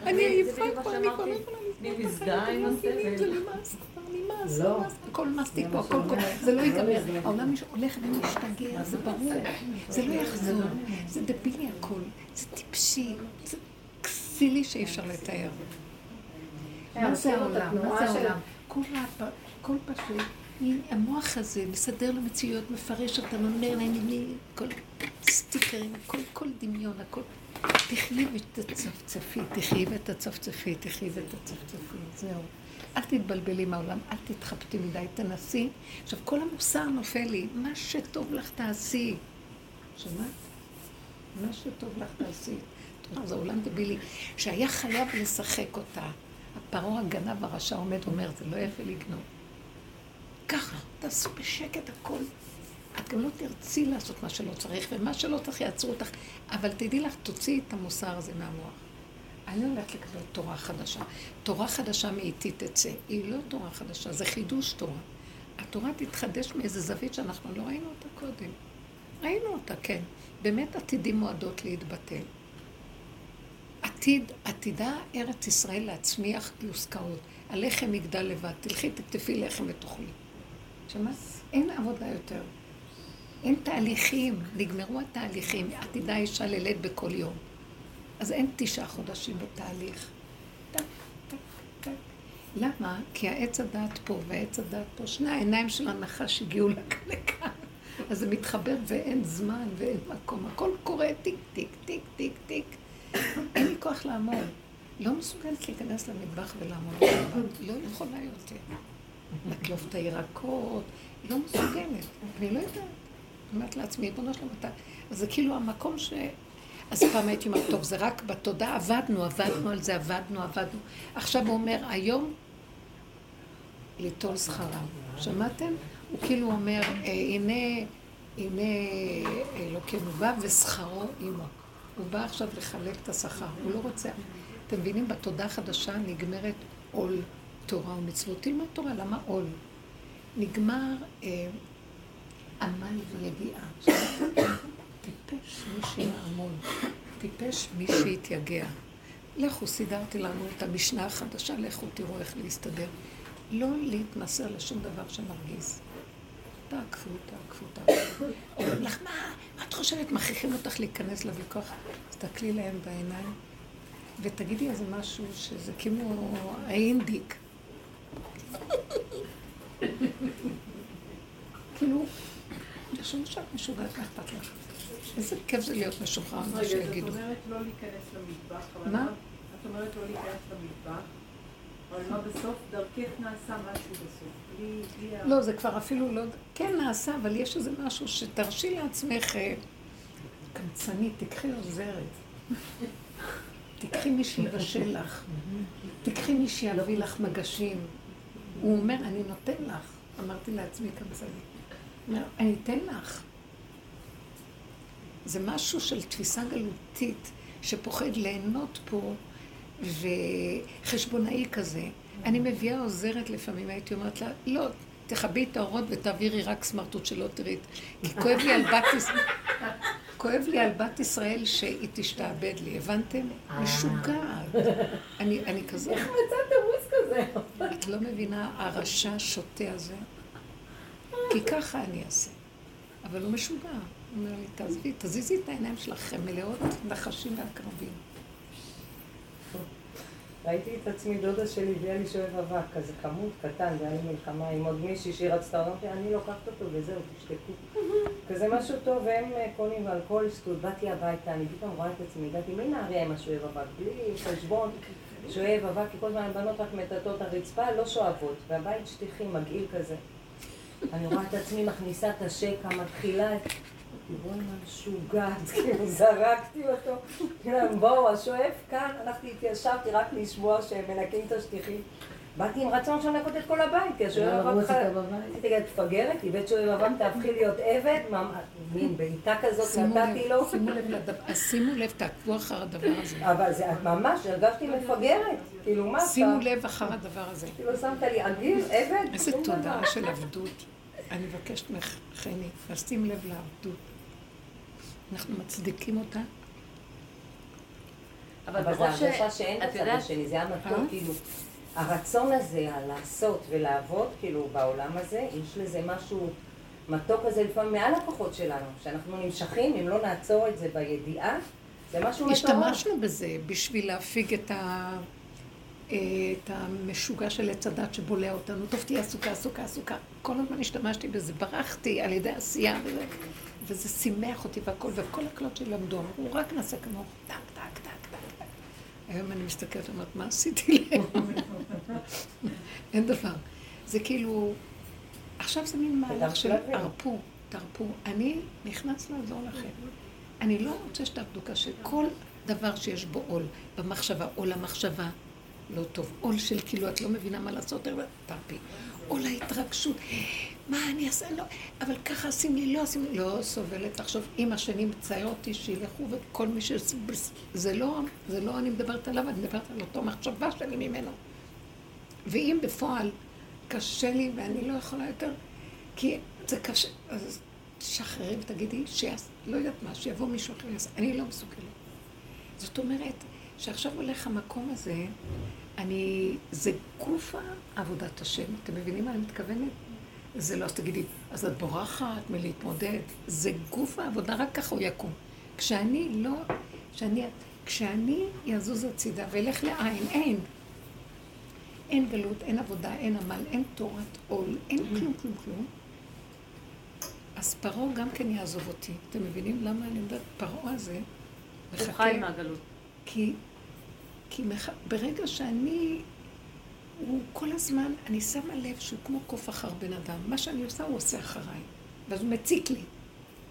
אני עייפה כבר, אני כבר לא. יכולה אני לסבול לא. נמאס כבר, נמאס, לא. נמאס, הכל זה פה, מה הכל כל... אומרת. זה לא לא ייגמר. העולם הולך ומשתגע, זה ברור, זה לא יחזור, זה דבילי הכל, זה טיפשי, זה כסילי שאי אפשר לתאר. כן, מה זה העולם? מה זה העולם? כל פשוט, המוח הזה מסדר למציאות, מפרש אותנו, אומר להם, כל סטיקרים, כל, כל דמיון, הכל. תחי ותצפצפי, תחי ותצפצפי, תחי ותצפצפי, זהו. אל תתבלבלי מהעולם, אל תתחבטי מדי, תנסי. עכשיו, כל המוסר נופל לי, מה שטוב לך תעשי. שמעת? מה שטוב לך תעשי. תאמר, זה עולם דבילי, שהיה חייב לשחק אותה. הפרעה הגנב הרשע עומד ואומר, זה לא יפה לגנוב. ככה, תעשו בשקט הכל. את גם לא תרצי לעשות מה שלא צריך, ומה שלא צריך יעצרו אותך. אבל תדעי לך, תוציאי את המוסר הזה מהמוח. אני הולכת לקבל תורה חדשה. תורה חדשה מאיתי תצא. היא לא תורה חדשה, זה חידוש תורה. התורה תתחדש מאיזה זווית שאנחנו לא ראינו אותה קודם. ראינו אותה, כן. באמת עתידים מועדות להתבטל. עתיד, עתידה ארץ ישראל להצמיח פלוסקאות. הלחם יגדל לבד, תלכי תקטפי לחם ותאכלי. שמעת? אין עבודה יותר. אין תהליכים, נגמרו התהליכים. עתידה אישה ללד בכל יום. אז אין תשעה חודשים בתהליך. למה? כי העץ הדעת פה והעץ הדעת פה, שני העיניים של הנחש הגיעו לכאן. אז זה מתחבר ואין זמן ואין מקום. הכל קורה טיק, טיק, טיק, טיק, טיק. אין לי כוח לעמוד. לא מסוגלת להיכנס למטבח ולעמוד. לא יכולה יותר. לקלוף את הירקות, לא מסוגלת. אני לא יודעת. אומרת לעצמי, ריבונו שלום, אתה... אז זה כאילו המקום ש... אז פעם הייתי אומרת, טוב, זה רק בתודעה, עבדנו, עבדנו על זה, עבדנו, עבדנו. עכשיו הוא אומר, היום ליטול שכרם. שמעתם? הוא כאילו אומר, אה, הנה, הנה אלוקינו בא ושכרו עמו. הוא בא עכשיו לחלק את השכר, הוא לא רוצה. אתם מבינים, בתודה החדשה נגמרת עול תורה ומצוות. תלמד תורה, למה עול? נגמר אה, עמל ויגיעה. טיפש מי שיעמול, טיפש מי שיתייגע. לכו, סידרתי לנו את המשנה החדשה, לכו תראו איך להסתדר. לא להתמסר לשום דבר שמרגיז. תעקפו, תעקפו, תעקפו. אומרים לך, מה, מה את חושבת? מכריחים אותך להיכנס לוויכוח? תסתכלי להם בעיניים ותגידי איזה משהו שזה כמו האינדיק. כאילו, תשמעו שאת משוגעת, מה אכפת לך? איזה כיף זה להיות משוחרר, מה שיגידו. רגע, את אומרת לא להיכנס למטבח, מה? את אומרת לא להיכנס למטבח, אבל מה בסוף? דרכך נעשה משהו בסוף. לא, זה כבר אפילו לא... כן נעשה, אבל יש איזה משהו שתרשי לעצמך אה, קמצנית, תקחי עוזרת. תקחי מי שיבשל לך. תקחי מי שיביא לך מגשים. הוא אומר, אני נותן לך. אמרתי לעצמי קמצנית. הוא אומר, אני אתן לך. זה משהו של תפיסה גלותית, שפוחד ליהנות פה, וחשבונאי כזה. אני מביאה עוזרת לפעמים, הייתי אומרת לה, לא, תכבי את האורות ותעבירי רק סמרטוט שלא תראי. כי כואב לי על בת ישראל, כואב לי על בת ישראל שהיא תשתעבד לי, הבנתם? משוגעת. אני, אני כזאת. איך מצאת כזה? את לא מבינה, הרשע השוטה הזה, כי ככה אני אעשה. אבל הוא משוגע. הוא אומר לי, תעזבי, תזיזי את העיניים הן מלאות נחשים ועקרבים. ראיתי את עצמי, דודה שלי הביאה לי שואב אבק, כזה כמות קטן, והיה לי מלחמה עם עוד מישהי שהיא רצתה, אמרתי, אני לוקחת אותו וזהו, תשתקו. כזה משהו טוב, והם אה, קונים ואלכוהול שטות, באתי הביתה, אני פתאום רואה את עצמי, הגעתי מנהריה עם השואב אבק, בלי חשבון, שואב אבק, כי כל הזמן הבנות רק מטאטאות הרצפה, לא שואבות, והבית שטיחים, מגעיל כזה. אני רואה את עצמי מכניסה את השקע, מתחילה את... בואי משוגעת, כאילו זרקתי אותו, בואו, השואף כאן, הלכתי, התיישבתי רק לשמוע שהם מנקים את השטיחים. באתי עם רצון לנקות את כל הבית, כי השואב למה אבק חי- בבית? רציתי להגיד, תפגרת, איבד שואב אבק, תהפכי להיות עבד, מין בעיטה כזאת שימו נתתי לו. שימו לב לדבר, אז שימו לב, תעקבו אחר הדבר הזה. אבל זה ממש, הרגשתי מפגרת, כאילו מה שימו אתה? לב אחר הדבר הזה. כאילו שמת לי עגיל, עבד, איזה. תודעה של עבדות. אני מבקשת ממך, חני, לשים לב לעבדות. אנחנו מצדיקים אותה. אבל זה הרגשה שאין את בצד השני, זה המתוק, אה? כאילו, הרצון הזה, הלעשות ולעבוד, כאילו, בעולם הזה, יש לזה משהו מתוק כזה לפעמים מעל הכוחות שלנו, שאנחנו נמשכים, אם לא נעצור את זה בידיעה, זה משהו מטורף. השתמשנו בזה בשביל להפיג את, ה... אה, את המשוגע של עץ הדת שבולע אותנו. טוב, תהיה עסוקה, עסוקה, עסוקה. כל הזמן השתמשתי בזה, ברחתי על ידי עשייה וזה, וזה שימח אותי והכל, וכל הקלות שלי למדו, אמרו, רק נעשה כמוך, טק. היום אני מסתכלת ואומרת, מה עשיתי להם? אין דבר. זה כאילו, עכשיו זה מין מהלך של. הרפו, תרפו. אני נכנס לעזור לכם. אני לא רוצה שתעבדו קשה. כל דבר שיש בו עול, במחשבה, עול המחשבה, לא טוב. עול של כאילו, את לא מבינה מה לעשות, תרפי. עול ההתרגשות. מה אני אעשה? לא. אבל ככה עושים לי, לא עושים לי. לא סובלת. תחשוב, אם השני מצייר אותי, שילכו וכל מי ש... זה לא, זה לא אני מדברת עליו, אני מדברת על אותו מחשבה שלי ממנו. ואם בפועל קשה לי ואני לא יכולה יותר, כי זה קשה, אז תשחררי ותגידי, שיעש, לא יודעת מה, שיבוא מישהו אחר אני לא מסוגלת. זאת אומרת, שעכשיו הולך המקום הזה, אני, זה גוף עבודת השם, אתם מבינים מה אני מתכוונת? זה לא, אז תגידי, אז את בורחת מלהתמודד, זה גוף העבודה, רק ככה הוא יקום. כשאני לא, כשאני, כשאני יזוז הצידה ואלך לעין, אין. אין גלות, אין עבודה, אין עמל, אין תורת עול, אין כלום, כלום, כלום. אז פרעה גם כן יעזוב אותי. אתם מבינים למה אני יודעת? פרעה הזה הוא מחכה... חי מהגלות. כי, כי מח... ברגע שאני, הוא כל הזמן, אני שמה לב שהוא כמו קוף אחר בן אדם. מה שאני עושה הוא עושה אחריי. ואז הוא מציק לי.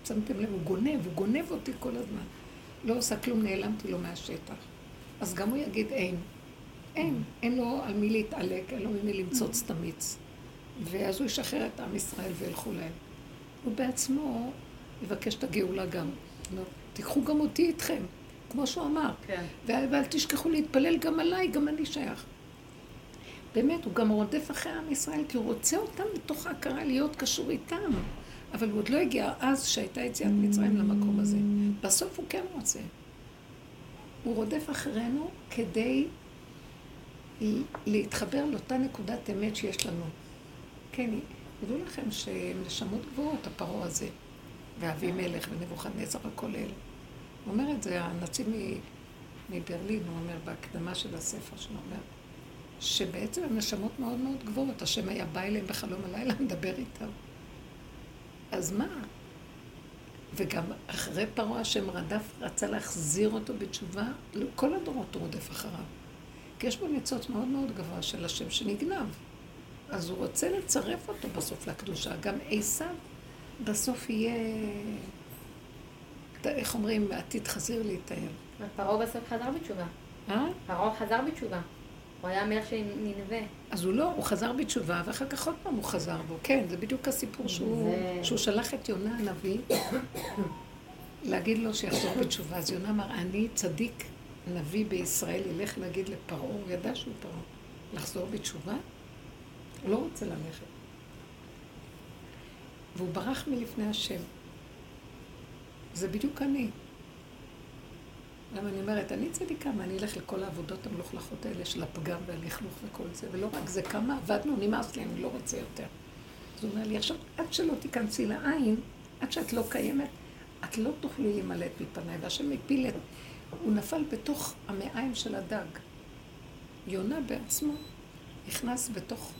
שמתם לב, הוא גונב, הוא גונב אותי כל הזמן. לא עושה כלום, נעלמתי לו מהשטח. אז גם הוא יגיד אין. אין. אין לו על מי להתעלק, אין לו ממי למצוץ את המיץ. ואז הוא ישחרר את עם ישראל וילכו להם. הוא בעצמו יבקש את הגאולה גם. תיקחו גם אותי איתכם, כמו שהוא אמר. כן. ואל, תשכחו להתפלל גם עליי, גם אני שייך. באמת, הוא גם רודף אחרי עם ישראל, כי הוא רוצה אותם בתוך ההכרה להיות קשור איתם. אבל הוא עוד לא הגיע אז שהייתה יציאת מצרים למקום הזה. בסוף הוא כן רוצה. הוא רודף אחרינו כדי להתחבר לאותה נקודת אמת שיש לנו. כן, ידעו לכם שהם נשמות גבוהות, הפרעה הזה, ואבימלך ונבוכדנצר הכולל. הוא אומר את זה, הנציב מברלין, הוא אומר בהקדמה של הספר שלו, אומר, שבעצם הם נשמות מאוד מאוד גבוהות. השם היה בא אליהם בחלום הלילה, מדבר איתם. אז מה? וגם אחרי פרעה השם רדף, רצה להחזיר אותו בתשובה, כל הדורות הוא רודף אחריו. כי יש בו ניצוץ מאוד מאוד גבוה של השם שנגנב. אז הוא רוצה לצרף אותו בסוף לקדושה. גם עשיו בסוף יהיה, איך אומרים, עתיד חזיר להיטהר. פרעה בסוף חזר בתשובה. אה? פרעה חזר בתשובה. הוא היה מלך של נינווה. אז הוא לא, הוא חזר בתשובה, ואחר כך עוד פעם הוא חזר בו. כן, זה בדיוק הסיפור שהוא, זה... שהוא שלח את יונה הנביא להגיד לו שיחזור בתשובה. אז יונה אמר, אני צדיק נביא בישראל, ילך להגיד לפרעה, הוא ידע שהוא פרעה, לחזור בתשובה? הוא לא רוצה ללכת. והוא ברח מלפני השם. זה בדיוק אני. למה אני אומרת, אני צדיקה, מה אני אלך לכל העבודות המלוכלכות האלה של הפגם והלכלוך וכל זה, ולא רק זה, כמה עבדנו, נמאס לי, אני לא רוצה יותר. אז הוא אומר לי, עכשיו, עד שלא תיכנסי לעין, עד שאת לא קיימת, את לא תוכלי להימלט מפניי. והשם הפיל את... הוא נפל בתוך המעיים של הדג. יונה בעצמו נכנס בתוך...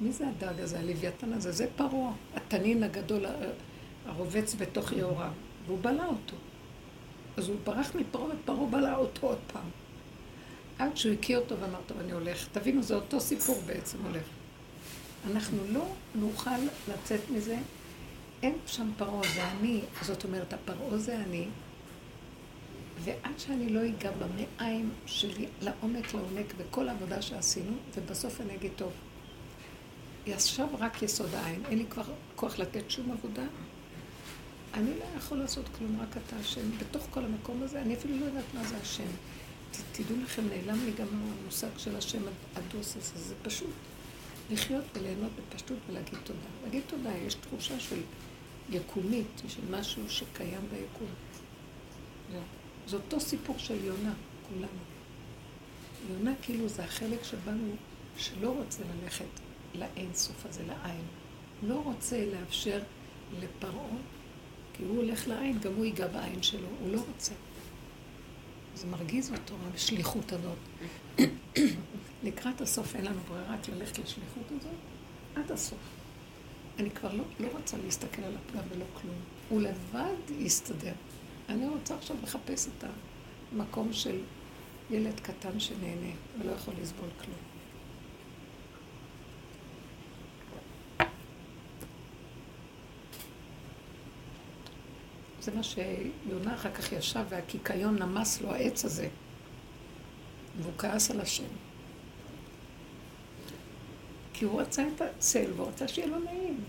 מי זה הדג הזה, הלוויתן הזה? זה פרעה, התנין הגדול הרובץ בתוך יאורה, והוא בלע אותו. אז הוא ברח מפרעה, ופרעה בלע אותו עוד פעם. עד שהוא הקיא אותו ואמר, טוב, אני הולך. תבינו, זה אותו סיפור בעצם הולך. אנחנו לא נוכל לצאת מזה. אין שם פרעה, זה אני. זאת אומרת, הפרעה זה אני. ועד שאני לא אגע במעיים שלי לעומק לעומק בכל העבודה שעשינו, ובסוף אני אגיד, טוב, ישב רק יסוד העין, אין לי כבר כוח לתת שום עבודה, אני לא יכול לעשות כלום, רק אתה השם. בתוך כל המקום הזה, אני אפילו לא יודעת מה זה השם. תדעו לכם, נעלם לי גם המושג של השם הדוס הזה. זה פשוט לחיות וליהנות בפשטות ולהגיד תודה. להגיד תודה, יש תחושה של יקומית, של משהו שקיים ביקום. זה אותו סיפור של יונה, כולנו. יונה כאילו זה החלק שבנו שלא רוצה ללכת לאין סוף הזה, לעין. לא רוצה לאפשר לפרעה כי הוא הולך לעין, גם הוא ייגע בעין שלו, הוא לא רוצה. זה מרגיז אותו, השליחות הזאת. לקראת הסוף אין לנו ברירה רק ללכת לשליחות הזאת עד הסוף. אני כבר לא, לא רוצה להסתכל על הפגם ולא כלום. הוא לבד יסתדר. אני רוצה עכשיו לחפש את המקום של ילד קטן שנהנה ולא יכול לסבול כלום. זה מה שיונה אחר כך ישב והקיקיון נמס לו העץ הזה. והוא כעס על השם. כי הוא רצה את הצל והוא רצה שיהיה לו נעים.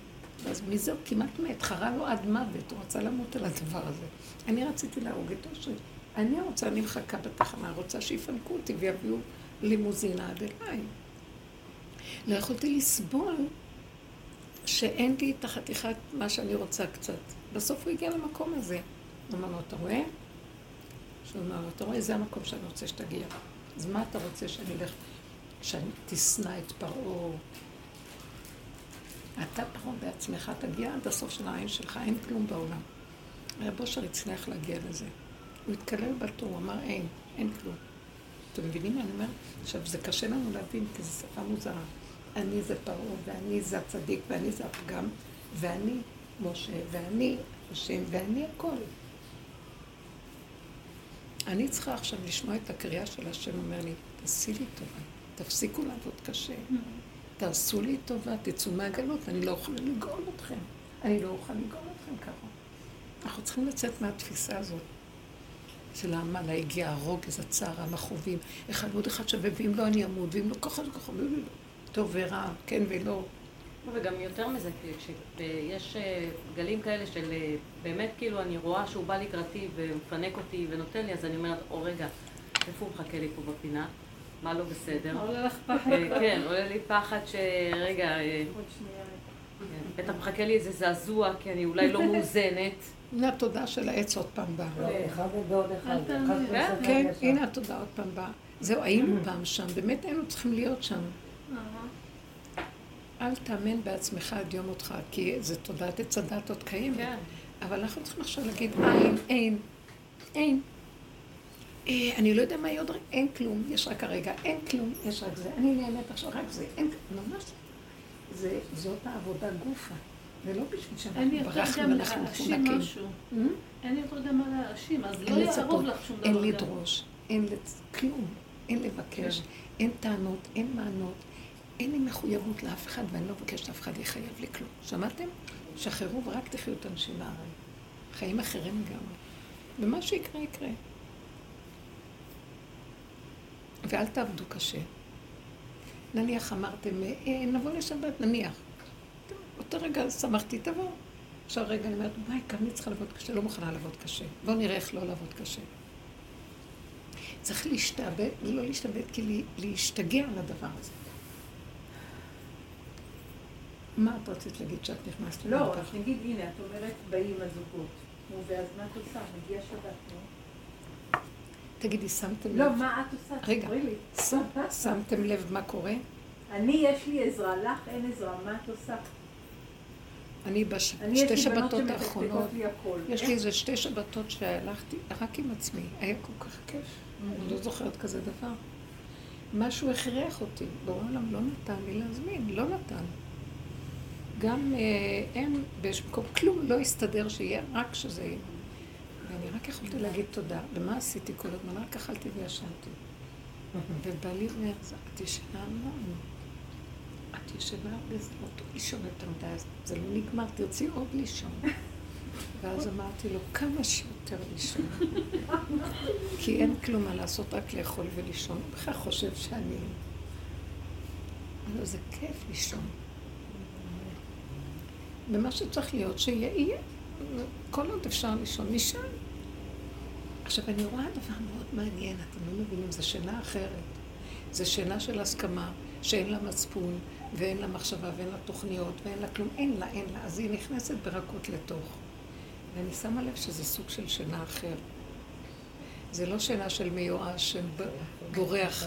ואז מזה הוא כמעט מת, חרה לו עד מוות, הוא רצה למות על הדבר הזה. אני רציתי להרוג את אושרי. אני רוצה, אני מחכה בתחנה, רוצה שיפנקו אותי ויביאו לימוזינה עד אליי. לא יכולתי לסבול שאין לי את החתיכת מה שאני רוצה קצת. בסוף הוא הגיע למקום הזה. הוא אמר לו, אתה רואה? שהוא אמר לו, אתה רואה, זה המקום שאני רוצה שתגיע. אז מה אתה רוצה שאני אלך, שאני תשנא את פרעה? אתה פרעה בעצמך, תגיע עד הסוף של העין שלך, אין כלום בעולם. רב אושר הצליח להגיע לזה. הוא התקלל בתור, הוא אמר אין, אין כלום. אתם מבינים מה אני אומרת? עכשיו, זה קשה לנו להבין, כי זו שפה מוזרה. אני זה פרעה, ואני זה הצדיק, ואני זה הפגם, ואני משה, ואני השם, ואני הכל. אני צריכה עכשיו לשמוע את הקריאה של השם אומר לי, תעשי לי טובה, תפסיקו לעבוד קשה, תעשו לי טובה, תצאו מהגלות, אני לא יכולה לגאול אתכם. אני לא אוכל לגאול אתכם ככה. אנחנו צריכים לצאת מהתפיסה הזאת. של העמל הגיע הרוגז, הצער, המכאובים, אחד ועוד אחד שווה, ואם לא אני אמות, ואם לא ככה וככה, טוב ורע, כן ולא. וגם יותר מזה, כשיש אה, גלים כאלה של אה, באמת כאילו אני רואה שהוא בא לקראתי ומפנק אותי ונותן לי, אז אני אומרת, או רגע, איפה הוא מחכה לי פה בפינה? מה לא בסדר? עולה לך פחד. אה, כן, עולה לי פחד שרגע, עוד שנייה. כן, בטח מחכה לי איזה זעזוע, כי אני אולי לא מאוזנת. הנה התודעה של העץ עוד פעם באה. לא, כן, כן. הנה התודעה עוד פעם באה. זהו, היינו פעם שם, באמת היינו צריכים להיות שם. אל תאמן בעצמך עד יום מותך, כי זה תודעת עץ הדת עוד קיימת. כן. אבל אנחנו צריכים עכשיו להגיד, אין, אין, אין. אה, אני לא יודע מה יהיה עוד אין כלום, יש רק הרגע, אין כלום, יש רק זה. אני נהנית עכשיו, רק זה, אין, ממש. זה, זאת העבודה גופה. זה לא בשביל שאנחנו ברחנו ואנחנו להאשים מפונקים. אין לי יותר גם מה להאשים, אז לא יערוב לך שום דבר. אין. לדרוש, אין. כלום, אין לבקש, כן. אין טענות, אין מענות, אין לי מחויבות לאף אחד, ואני לא מבקשת שאף אחד יחייב לי כלום. שמעתם? שחררו ורק תחיו את הנשימה הרי. חיים אחרים לגמרי. ומה שיקרה, יקרה. ואל תעבדו קשה. נניח אמרתם, אה, נבוא לשבת, נניח. אותו רגע שמחתי, תבוא. עכשיו רגע אני אומרת, וואי, כמה אני צריכה לעבוד קשה, לא מוכנה לעבוד קשה. בואו נראה איך לא לעבוד קשה. צריך להשתעבד, לא להשתעבד, כי לה- להשתגע על הדבר הזה. מה את רצית להגיד שאת נכנסת לא? אז נגיד, הנה, את אומרת, באים הזוגות. נו, ואז מה את עושה? מגיע שבת, נו. תגידי, שמתם לב? לא, מה את עושה? רגע. שמתם לב מה קורה? אני, יש לי עזרה, לך אין עזרה, מה את עושה? אני בשתי בנות שבתות האחרונות. יש לי איזה שתי שבתות שהלכתי רק עם עצמי, היה כל כך כיף, אני לא זוכרת כזה דבר. משהו הכריח אותי, בעולם לא נתן לי להזמין, לא נתן. גם אה, הם, באיזשהו מקום, כלום לא הסתדר שיהיה, רק שזה יהיה. ואני רק יכולתי להגיד תודה. ומה עשיתי כל הזמן? רק אכלתי וישנתי. ובא לי אומר, את ישנה המון. את ישנה הרבה, זה לא לישון יותר מדי, זה לא נגמר, תרצי עוד לישון. ואז אמרתי לו, כמה שיותר לישון. כי אין כלום מה לעשות, רק לאכול ולישון. הוא בכלל חושב שאני... לו, זה כיף לישון. ומה שצריך להיות, שיהיה, יהיה. כל עוד אפשר לישון, נשאר. עכשיו, אני רואה דבר מאוד מעניין, אתם לא מבינים, זו שינה אחרת. זו שינה של הסכמה, שאין לה מצפון, ואין לה מחשבה, ואין לה תוכניות, ואין לה כלום, אין לה, אין לה. אז היא נכנסת ברכות לתוך. ואני שמה לב שזה סוג של שינה אחר. זה לא שינה של מיואש, של בורח.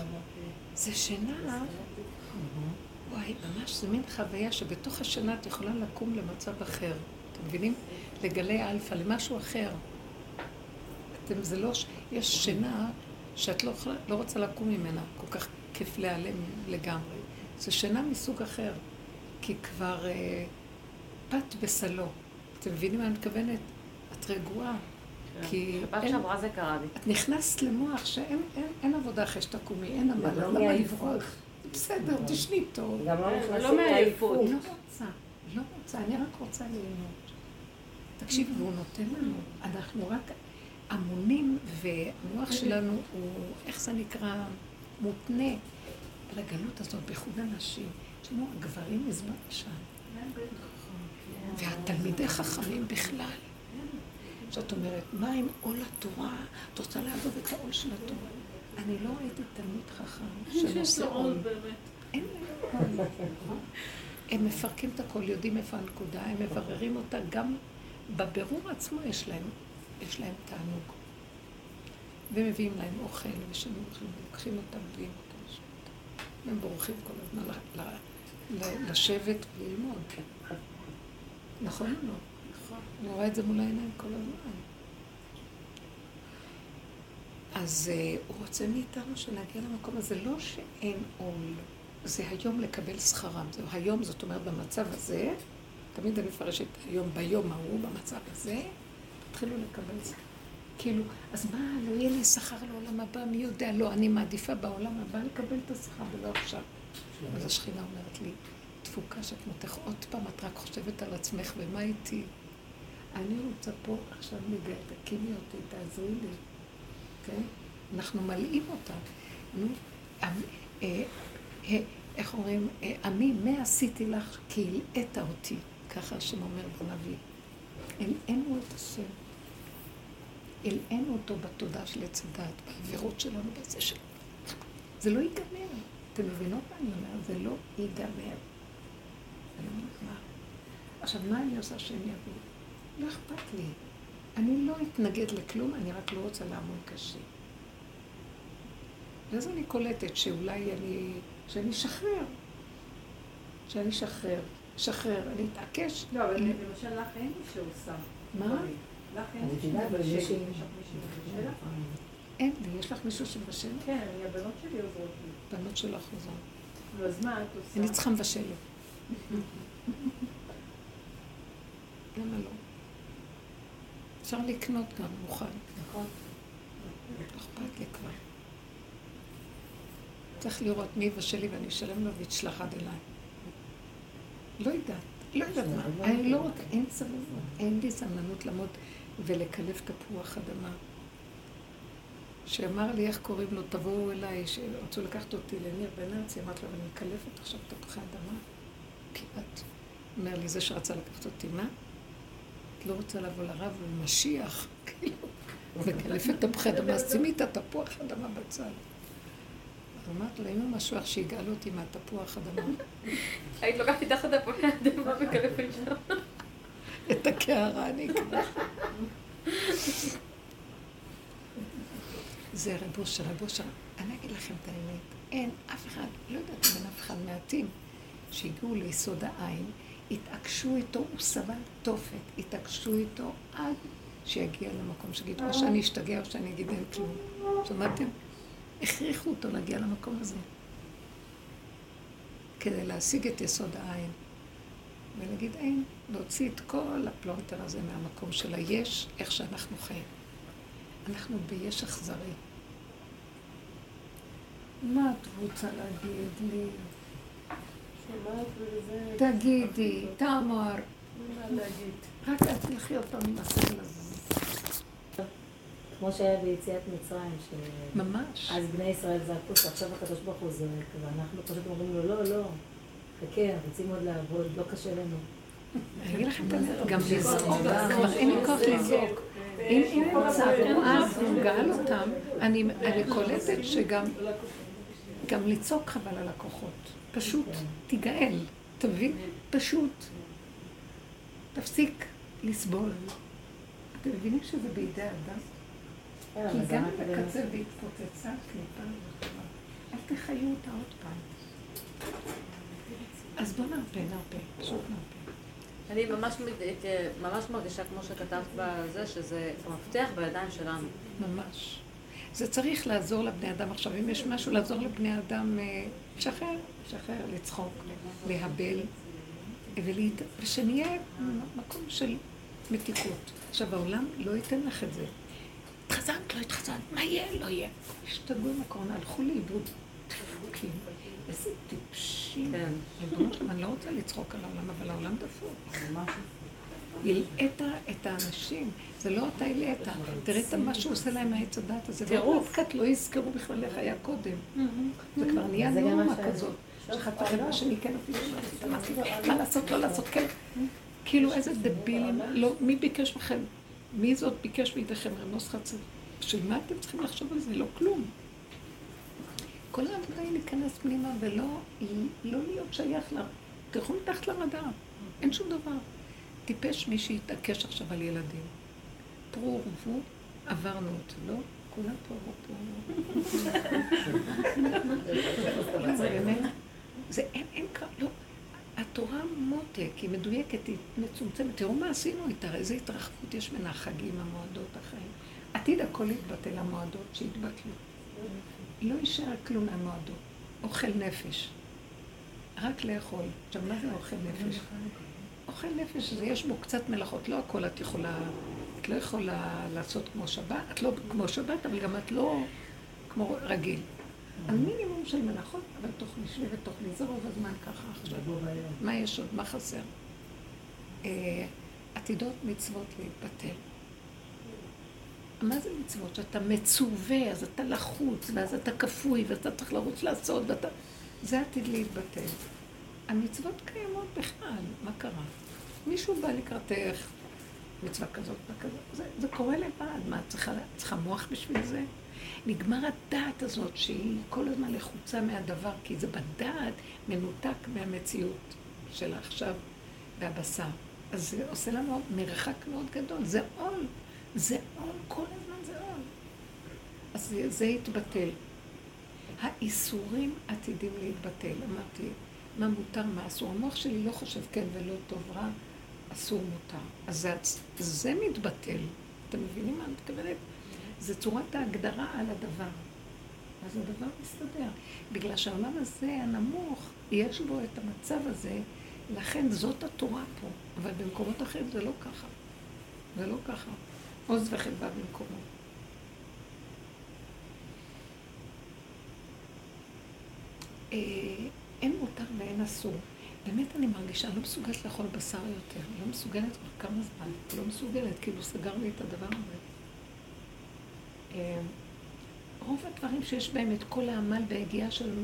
זה שינה, וואי, ממש זה מין חוויה שבתוך השינה את יכולה לקום למצב אחר. אתם מבינים? לגלי אלפא, למשהו אחר. אתם, זה לא, ש- יש שינה שאת לא, יכולה- לא רוצה לקום ממנה, כל כך כיף להיעלם לגמרי. זו שינה מסוג אחר, כי כבר אה, פת בסלו. אתם מבינים מה אני מתכוונת? את רגועה. כי שבת אין- שעברה זה קרה לי. את נכנסת למוח שאין אין, אין עבודה אחרי שתקומי, אין עמל, לא למה. לברוח? בסדר, תשני טוב. גם לא לא נכנסים מעייפות. לא רוצה, לא רוצה, אני רק רוצה ליהנות. תקשיב, והוא נותן לנו, אנחנו רק המונים, והמוח שלנו הוא, איך זה נקרא, מותנה לגלות הזאת, בייחוד הנשים. יש לנו הגברים מזמן שם. והתלמידי חכמים בכלל. זאת אומרת, מה עם עול התורה? את רוצה לעבוד את העול של התורה? אני לא ראיתי תלמיד חכם שנושא עול. אין להם עול. הם מפרקים את הכל, יודעים איפה הנקודה, הם מבררים אותה, גם בבירור עצמו יש להם, יש להם תענוג. ומביאים להם אוכל, ושהם אוכלים, לוקחים אותם, מביאים אותם, אותם. הם בורחים כל הזמן ל- ל- ל- לשבת וללמוד. נכון או לא? נכון. אני רואה את זה מול העיניים כל הזמן. אז uh, הוא רוצה מאיתנו שנגיע למקום הזה, לא שאין עול, זה היום לקבל שכרם. זהו היום, זאת אומרת, במצב הזה, תמיד אני מפרשת היום, ביום ההוא, במצב הזה, תתחילו לקבל שכר. כאילו, אז מה, לא יהיה לי שכר לעולם הבא, מי יודע? לא, אני מעדיפה בעולם הבא לקבל את השכר ולא עכשיו. אז השכינה אומרת לי, תפוקה שכמותך עוד פעם, את רק חושבת על עצמך, ומה איתי? אני רוצה פה עכשיו מגע, תקימי אותי, תעזרי לי. כן? אנחנו מלאים אותה. נו, אה, אה, איך אומרים, אה, עמי, מה עשיתי לך כי הלאת אותי, ככה השם אומר בנביא. הלאנו את השם. הלאנו אותו בתודעה של עץ הדעת, בעבירות שלנו, בזה שלנו. זה לא ייגמר. אתם מבינות מה אני אומרת? זה לא ייגמר. זה לא נגמר. עכשיו, מה אני עושה שהם יביאו? לא אכפת לי. אני לא אתנגד לכלום, אני רק לא רוצה לעמוד קשה. ואז אני קולטת שאולי אני, שאני אשחרר. שאני אשחרר. אשחרר, אני אתעקש. לא, אבל למשל לך אין מי שעושה. מה? לך אין. לי... יש לך מישהו שמבשל לך? אין לי, יש לך מישהו שמבשל? כן, הבנות שלי עוזרות לי. בנות שלך עוזרות. נו, אז מה את עושה? אני צריכה מבשלת. למה לא? אפשר לקנות גם מוכן. נכון. לא אכפת לי כבר. צריך לראות מי יבשל לי ואני אשלם לו ויתשלח עד אליי. לא יודעת, לא יודעת מה. אני לא רוצה, אין סבלנות, אין לי סבלנות לעמוד ולקלף תפוח אדמה. שאמר לי איך קוראים לו, תבואו אליי, שרצו לקחת אותי לניר בן ארצי, אמרתי לו, אני מקלפת עכשיו תפוחי אדמה? כמעט. אומר לי, זה שרצה לקחת אותי, מה? את לא רוצה לבוא לרב, הוא משיח, כאילו, מקלפת תפוחי אדמה, אז שימי את התפוח אדמה בצד. אז אמרתי לו, אם משהו איך שיגאל אותי מהתפוח אדמה, היית לוקחת איתך את הפועל אדמה וקלפת שם. את הקערה אני אקח. זה רב אושר, רב אושר. אני אגיד לכם את האמת, אין אף אחד, לא יודעת אם אין אף אחד מעטים, שהגיעו ליסוד העין, התעקשו איתו, הוא סבל תופת, התעקשו איתו עד שיגיע למקום שיגיד, או שאני אשתגע או שאני אגיד אין כלום. שמעתם? הכריחו אותו להגיע למקום הזה. כדי להשיג את יסוד העין. ולהגיד אין, להוציא את כל הפלונטר הזה מהמקום של היש, איך שאנחנו חיים. אנחנו ביש אכזרי. מה את רוצה להגיד לי? תגידי, תאמר. רק את תלכי עוד פעם עם הסבל הזה. כמו שהיה ביציאת מצרים, שאז ממש. בני ישראל זעקו שעכשיו הקדוש ברוך הוא זועק, ואנחנו פשוט אומרים לו, לא, לא, חכה, אנחנו רוצים עוד לעבוד, לא קשה לנו. אני אגיד לכם את האמת, גם לזעוק, כבר אין לי כוח לזעוק. אם אם הם צעקו אז והוא גאל אותם, אני קולטת שגם גם לצעוק חבל על הכוחות. פשוט תיגאל, אתה מבין? פשוט. תפסיק לסבול. אתם מבינים שזה בידי אדם? כן, כי גם כדי בקצה. והתפוצצה קליפה. אל תחיו אותה עוד פעם. אז בוא נרפה, נרפה, פשוט נרפה. אני ממש, מת- ממש מרגישה, כמו שכתבת בזה, שזה המפתח בידיים שלנו. ממש. זה צריך לעזור לבני אדם עכשיו. אם יש משהו לעזור לבני אדם, אה, לשחרר, לשחרר, לצחוק, להבל, ולהת... ושנהיה מקום של מתיקות. עכשיו, העולם לא ייתן לך את זה. התחזנת, לא התחזנת, מה יהיה? לא יהיה. השתגעו עם הקורונה, הלכו לאיבוד. דפוקים. איזה טיפשים. כן. ריבונו שלום, אני לא רוצה לצחוק על העולם, אבל העולם דפוק. הלאית את האנשים, זה לא אתה הלאית. תראה את מה שהוא עושה להם מהעץ הדת הזה. טירוף. טירוף. לא יזכרו בכלל איך היה קודם. זה כבר נהיה זה גם נורמה מה ש- כזאת. שאחד פחד מהשני כן אפילו לא לעשות, אמרתי, מה לעשות, לא לעשות, כן. כאילו איזה דבילים, לא, מי ביקש מכם? מי זאת ביקש מידיכם רמוס חצי? בשביל מה אתם צריכים לחשוב על זה? לא כלום. כל העבודה היא להיכנס פנימה ולא לא להיות שייך לה. תלכו מתחת לרדאר, אין שום דבר. טיפש מי שיתעקש עכשיו על ילדים. פרו ורבו, עברנו זה, לא? כולם ורבו. לא, זה באמת, זה אין, אין לא. התורה מותק, היא מדויקת, היא מצומצמת. תראו מה עשינו איתה, איזה התרחבות יש בין החגים, המועדות, החיים. עתיד הכל יתבטל, המועדות שיתבטלו. לא יישאר כלום מהמועדות. אוכל נפש. רק לאכול. עכשיו, מה זה אוכל נפש? אוכל נפש, זה יש בו קצת מלאכות. לא הכל את יכולה, את לא יכולה לעשות כמו שבת, את לא כמו שבת, אבל גם את לא כמו רגיל. על מינימום של מלאכות, אבל תאכלי, שבי ותאכלי, זה רוב הזמן ככה עכשיו. מה יש עוד? מה חסר? אה, עתידות מצוות להתבטל. מה זה מצוות? שאתה מצווה, אז אתה לחוץ, ואז אתה כפוי, ואתה צריך לרוץ לעשות, ואתה... זה עתיד להתבטל. המצוות קיימות בכלל, מה קרה? מישהו בא לקראתך, מצווה כזאת, מצווה כזאת, זה, זה קורה לבד, מה, צריכה, צריכה מוח בשביל זה? נגמר הדעת הזאת שהיא כל הזמן לחוצה מהדבר, כי זה בדעת מנותק מהמציאות של עכשיו והבשר. אז זה עושה לנו מרחק מאוד גדול, זה עול, זה עול, כל הזמן זה עול. אז זה, זה יתבטל. האיסורים עתידים להתבטל. אמרתי, מה מותר, מה אסור. המוח שלי לא חושב כן ולא טוב, רע, אסור מותר. אז זה, זה מתבטל. אתם מבינים מה אני מתכוונת? זה צורת ההגדרה על הדבר. אז הדבר מסתדר. בגלל שהעולם הזה, הנמוך, יש בו את המצב הזה, לכן זאת התורה פה. אבל במקומות אחרים זה לא ככה. זה לא ככה. עוז וחלבה במקומו. אה, אין מותר ואין אסור. באמת אני מרגישה, אני לא מסוגלת לאכול בשר יותר. אני לא מסוגלת כבר כמה זמן. לא מסוגלת, כאילו סגר לי את הדבר הזה. אה, רוב הדברים שיש בהם את כל העמל והיגיעה שלנו,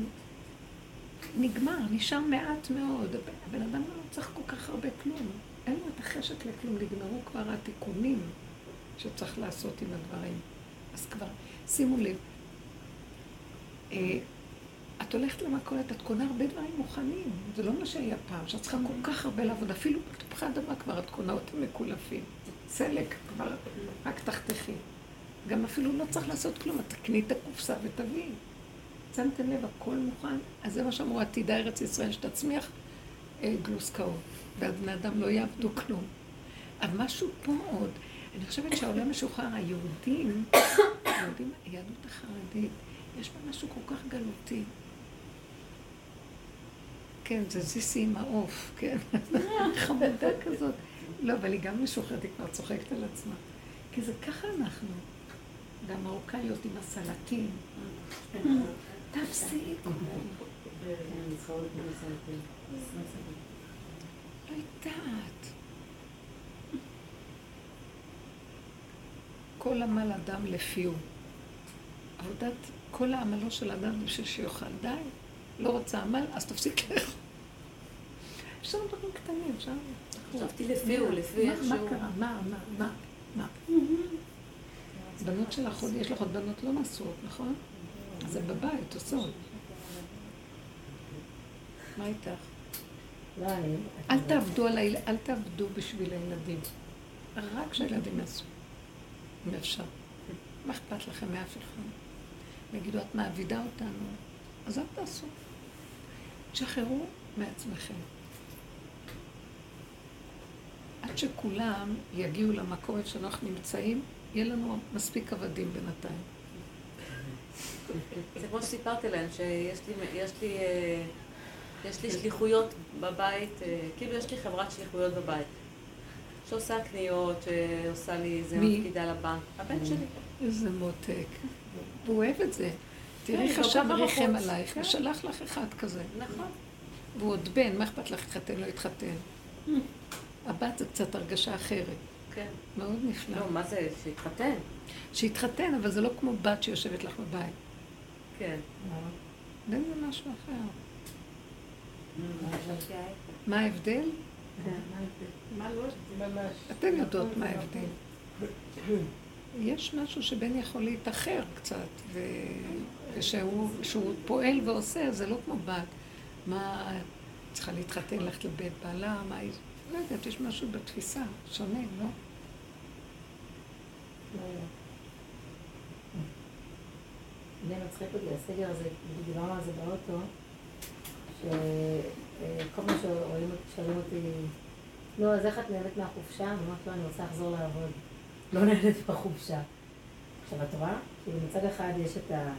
נגמר, נשאר מעט מאוד. הבן אדם לא צריך כל כך הרבה כלום. אין לו את החשק לכלום, נגמרו כבר התיקונים שצריך לעשות עם הדברים. אז כבר, שימו לב, אה, את הולכת למכולת, את קונה הרבה דברים מוכנים. זה לא מה שהיה פעם, שאת צריכה כל כך הרבה לעבוד. אפילו בתפוחי אדמה כבר את קונה אותם מקולפים. סלק כבר, רק תחתכי. גם אפילו לא צריך לעשות כלום, את תקני את הקופסה ותביאי. שמתם לב, הכל מוכן. אז זה מה שאמרו, עתידה ארץ ישראל, שתצמיח אה, גלוסקאות, והבני אדם לא יעבדו כלום. אבל משהו פה עוד, אני חושבת שהעולם משוחרר, היהודים, היהודים, היהדות החרדית, יש בה משהו כל כך גלותי. כן, זה זיסי עם העוף, כן, חמודה כזאת. לא, אבל היא גם משוחררת, היא כבר צוחקת על עצמה. כי זה ככה אנחנו. גם מרוקאיות עם הסלטים. תפסיקו. לא יודעת. כל עמל אדם לפיו. עבודת, כל העמלו של אדם בשביל שיאכל. די, לא רוצה עמל, אז תפסיק לאכול. יש לנו דברים קטנים, אפשר... חשבתי לפיו, לפי איך מה. קרה? מה, מה, מה, מה? בנות שלך, עוד- יש לך עוד בנות לא נשואות, נכון? זה בבית, עושות. מה איתך? לא. אל תעבדו על הילדים, אל תעבדו בשביל הילדים. רק שהילדים יעשו, אם אפשר. מה אכפת לכם מאף אחד? ויגידו, את מעבידה אותנו, אז אל תעשו. תשחררו מעצמכם. עד שכולם יגיעו למקום איפה שאנחנו נמצאים, יהיה לנו מספיק עבדים בינתיים. זה כמו שסיפרתי להם, שיש לי, יש לי, אה, יש לי שליחויות בבית, אה, כאילו יש לי חברת שליחויות בבית. שעושה קניות, שעושה לי איזה? מפקידה לבנק. הבן שלי. איזה מותק. והוא אוהב את זה. תראי, כן, חשב לא כמה ריחם. עלייך, כן. ושלח לך אחד כזה. נכון. והוא עוד בן, מה אכפת לך להתחתן, לא יתחתן? הבת זה קצת הרגשה אחרת. כן. מאוד נפלא. לא, מה זה, שהתחתן? שיתחתן, אבל זה לא כמו בת שיושבת לך בבית. כן. זה זה משהו אחר. מה ההבדל? מה לא? ממש. אתן יודעות מה ההבדל. יש משהו שבן יכול להתאחר קצת, ו... ושהוא שהוא פועל ועושה, זה לא כמו בת. מה, צריכה להתחתן, ללכת לבית בעלה, מה היא... לא יודעת, יש משהו בתפיסה שונה, לא? זה מצחיק אותי, הסגר הזה, דיברנו על זה באוטו, שכל פעם שרואים אותי, נו, אז איך את נהנית מהחופשה? אני אומרת לו, אני רוצה לחזור לעבוד. לא נהנית בחופשה. עכשיו, את רואה? כאילו מצד אחד יש את ה...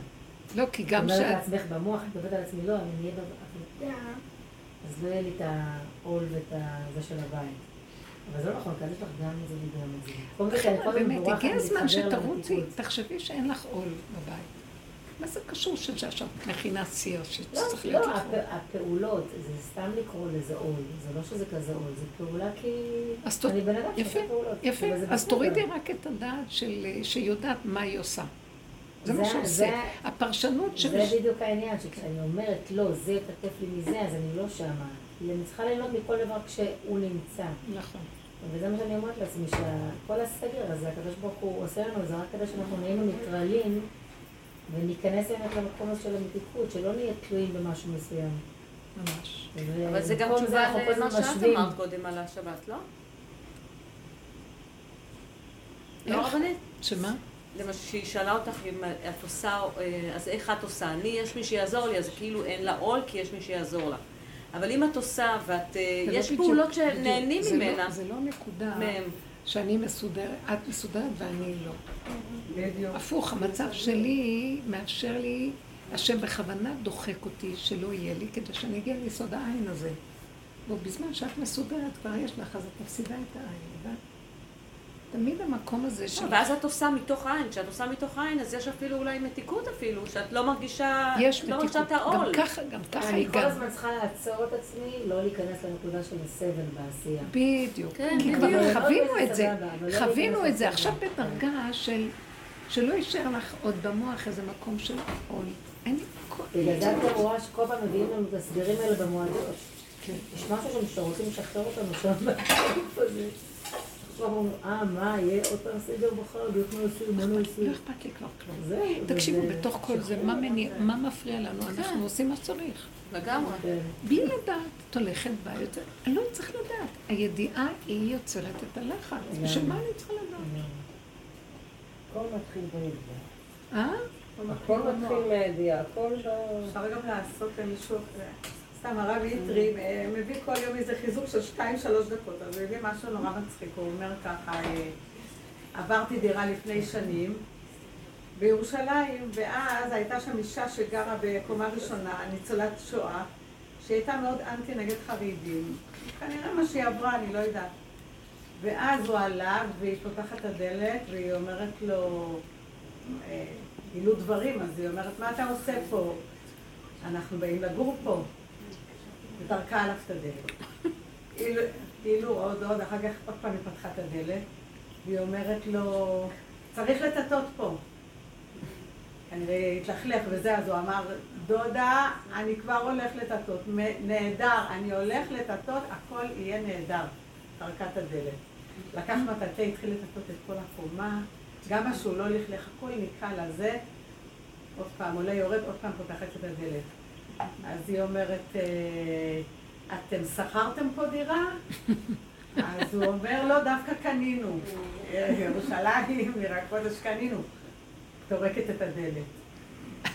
לא, כי גם את מדברת שאת... לעצמך במוח, את מדברת על עצמי, לא, אני אהיה בעבודה, אז לא יהיה לי את העול ואת זה של הבית. אבל זה לא נכון, כי יש לך גם את זה וגם את זה. באמת, הגיע הזמן שתרוצי. תחשבי שאין לך עול בבית. מה זה קשור שעכשיו את מכינה סיר לא, שצריך לא, להיות לך? הפ- הפעולות, זה סתם לקרוא לזה עול, זה לא שזה כזה עול, זה פעולה כי אני בן אדם יפה, שעושה פעולות. יפה, אז. תורידי רק את הדעת שיודעת מה היא עושה. זה מה שעושה. הפרשנות של... זה בדיוק העניין, שכשאני אומרת לא, זה יתקף לי מזה, אז אני לא שמה. אני צריכה ליהנות מכל דבר כשהוא נמצא. נכון. וזה מה שאני אומרת לעצמי, שכל הסגר הזה, הקדוש ברוך הוא עושה לנו, זה רק כדי שאנחנו נהיינו ניטרלים וניכנס באמת למקום הזה של המתיקות, שלא נהיה תלויים במשהו מסוים. ממש. אבל זה גם תשובה למה הזמן שאת. אמרת קודם על השבת, לא? לא איך? רבנית? שמה? למשל, שהיא שאלה אותך אם את עושה, אה, אז איך את עושה? אני, יש מי שיעזור לי, אז כאילו אין לה עול, כי יש מי שיעזור לה. אבל אם את עושה, ואת, אה, לא יש פעולות. שנהנים לא- ממנה, זה לא נקודה מהם. שאני מסודרת, את מסודרת ואני לא. בדיוק. הפוך, המצב שלי מאפשר לי, השם בכוונה דוחק אותי שלא יהיה לי, כדי שאני אגיע ליסוד העין הזה. ובזמן שאת מסודרת כבר יש לך, אז את מפסידה את העין. תמיד המקום הזה של... ואז את עושה מתוך עין, כשאת עושה מתוך עין, אז יש אפילו אולי מתיקות אפילו, שאת לא מרגישה, יש לא מתיקות. מרגישה את גם העול. ככה, גם ככה אני כל. הזמן צריכה לעצור את עצמי, לא להיכנס לנקודה של הסבל בעשייה. בדיוק. כן, כי. כבר חווינו לא את זה. לא חווינו את זה. עכשיו בדרגה של... שלא יישאר לך עוד במוח איזה מקום של עול. אין לי כל... בגלל זה את רואה שכל פעם מביאים לנו את הסגרים האלה במועדות. כן. יש משהו שם שאתה רוצים לשחרר אותנו שם אה, מה, יהיה עוד פעם סגר בחג, איך נעשה, מה לא נעשה? אכפת לי כבר כלום. זהו. תקשיבו, בתוך כל זה, מה מפריע לנו? אנחנו עושים מה שצריך. לגמרי. כן. בלי לדעת, את הולכת בה יותר. אני לא צריך לדעת. הידיעה היא יוצרת את הלחץ. בשביל מה אני צריכה לדעת? הכל מתחיל בידיעה. אה? הכל מתחיל מהידיעה, הכל ב... אפשר גם לעשות למישהו, סתם הרב איטרי אה, מביא כל יום איזה חיזוק של שתיים שלוש דקות, אז הוא הביא משהו נורא מצחיק, הוא אומר ככה, אה, עברתי דירה לפני שנים בירושלים, ואז הייתה שם אישה שגרה בקומה ראשונה, ניצולת שואה, שהייתה מאוד אנטי נגד חרדים, כנראה מה שהיא עברה, אני לא יודעת. ואז הוא עלה, והיא פותחת את הדלת, והיא אומרת לו, אה, גילו דברים, אז היא אומרת, מה אתה עושה פה? אנחנו באים לגור פה. וטרקה עליו את הדלת. כאילו, כאילו עוד עוד, אחר כך עוד פעם היא פתחה את הדלת, והיא אומרת לו, צריך לטטות פה. כנראה התלכלך וזה, אז הוא אמר, דודה, אני כבר הולך לטטות. נהדר, אני הולך לטטות, הכל יהיה נהדר. את הדלת. לקח מטאטא, התחיל לטטות את כל הקומה, גם מה שהוא לא לכלך, הכל נקרא לזה. עוד פעם עולה, יורד, עוד פעם פותחת את הדלת. אז היא אומרת, אה, אתם שכרתם פה דירה? אז הוא אומר, לא, דווקא קנינו. אה, ירושלים, עיר הקודש קנינו. טורקת את הדלת.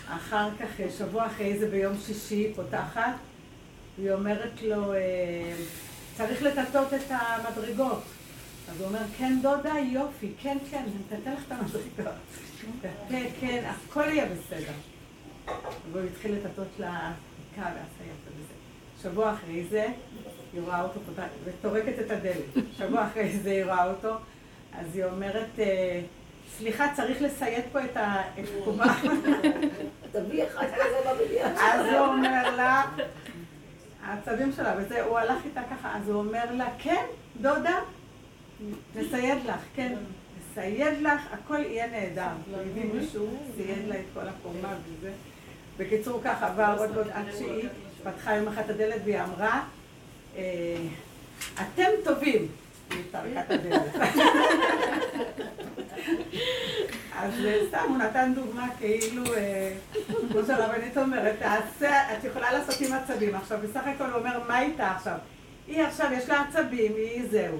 אחר כך, אה, שבוע אחרי זה ביום שישי, פותחת, היא אומרת לו, צריך לטטות את המדרגות. אז הוא אומר, כן דודה, יופי, כן, כן, אני אטטה לך את המדרגות. תטה, כן, הכל יהיה בסדר. והוא התחיל לטטות לה בדיקה ועשה יפה וזה. שבוע אחרי זה, היא רואה אותו פותח, וטורקת את הדלת. שבוע אחרי זה היא רואה אותו, אז היא אומרת, אה, סליחה, צריך לסייד פה את הקומה. תביא אחד כזה בבניין. אז הוא אומר לה, העצבים שלה, וזה, הוא הלך איתה ככה, אז הוא אומר לה, כן, דודה, נסייד לך, כן, נסייד לך, הכל יהיה נהדר. הוא הביא מישהו, סייד לה את כל הקומה וזה. בקיצור, ככה עבר עוד עוד עד שהיא פתחה יום אחת הדלת והיא אמרה, אה, אתם טובים. אז אה, סתם הוא נתן דוגמה כאילו, אה, כמו שהרבנית אומרת, את יכולה לעשות עם עצבים. עכשיו, בסך הכל הוא אומר, מה איתה עכשיו? היא עכשיו, יש לה עצבים, היא זהו.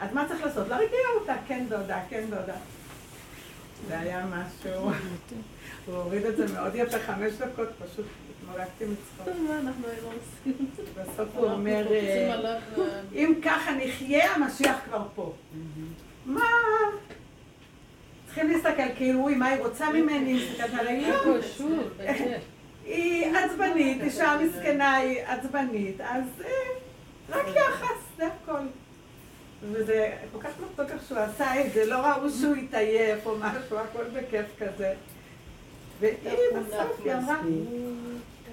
אז מה צריך לעשות? להרגיע אותה, כן דודה, כן דודה. זה היה משהו, הוא הוריד את זה מאוד יפה, חמש דקות, פשוט התמוגגתי מצחוק. מה אנחנו היינו עושים? בסוף הוא אומר, אה, אה, אם ככה נחיה, המשיח כבר פה. מה? צריכים להסתכל, כאילו, מה היא רוצה ממני? מסתכלת באמת. היא עצבנית, אישה מסכנה היא עצבנית, אז אה, רק יחס, זה הכל. וזה כל כך מתוק איך שהוא עשה את זה, לא ראו שהוא התעייף או משהו, הכל בכיף כזה. והיא בסוף, היא אמרה,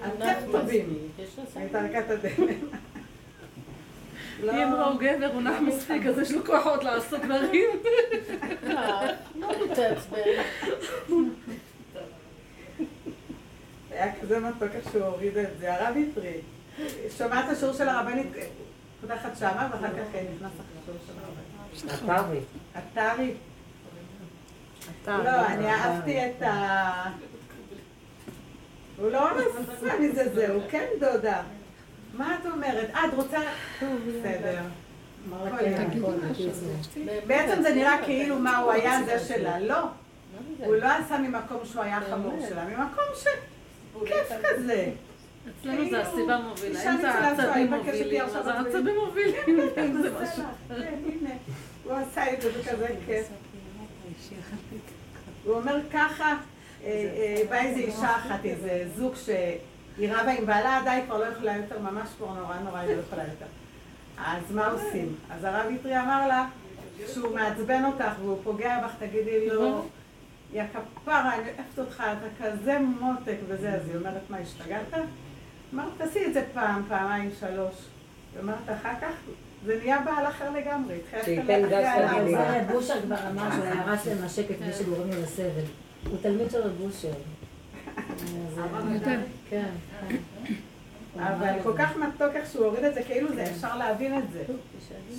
אתם טובים. טרקה את הדלת. היא אמרה, הוא גבר, הוא נח מספיק, אז יש לו כוחות לעשות דברים. לא מתעצבן. היה כזה מתוק איך שהוא הוריד את זה, הרב יפרי. שומע את השיעור של הרבנית, פותחת שמה, ואחר כך נכנס לשיעור של הרבנית. עטרי. עטרי. לא, אני אהבתי את ה... הוא לא עשה מזה זה, הוא כן דודה. מה את אומרת? אה, את רוצה... בסדר. בעצם זה נראה כאילו מה הוא היה זה שלה. לא. הוא לא עשה ממקום שהוא היה חמור שלה, ממקום שכיף כזה. אצלנו זה הסיבה מובילה. אם זה העצבים מובילים, אז עצבים. העצבים מובילים. אם זה משהו. כן, הנה. הוא עשה את זה בכזה כיף. הוא אומר ככה, אה, אה, באה איזה אישה אחת, איזה זוג שהיא רבה עם בעלה, די, כבר לא יכולה יותר, ממש כבר נורא נורא, היא לא יכולה יותר. אז מה עושים? אז הרב יטרי אמר לה, שהוא מעצבן אותך והוא פוגע בך, תגידי לו, יא כפרה, אני אוהבת אותך, אתה כזה מותק וזה, אז היא אומרת, מה, השתגעת? אמרת, תעשי את זה פעם, פעמיים, שלוש. היא אומרת, אחר כך, זה נהיה בעל אחר לגמרי, שייתן גז. זה רב בושר כבר אמר שהוא היה רץ לנשק את מי שגורם לו לסבל. הוא תלמיד של רב בושר. אז, אה, כן. אבל כל כך מתוק איך שהוא הוריד את זה, כאילו זה אפשר להבין את זה.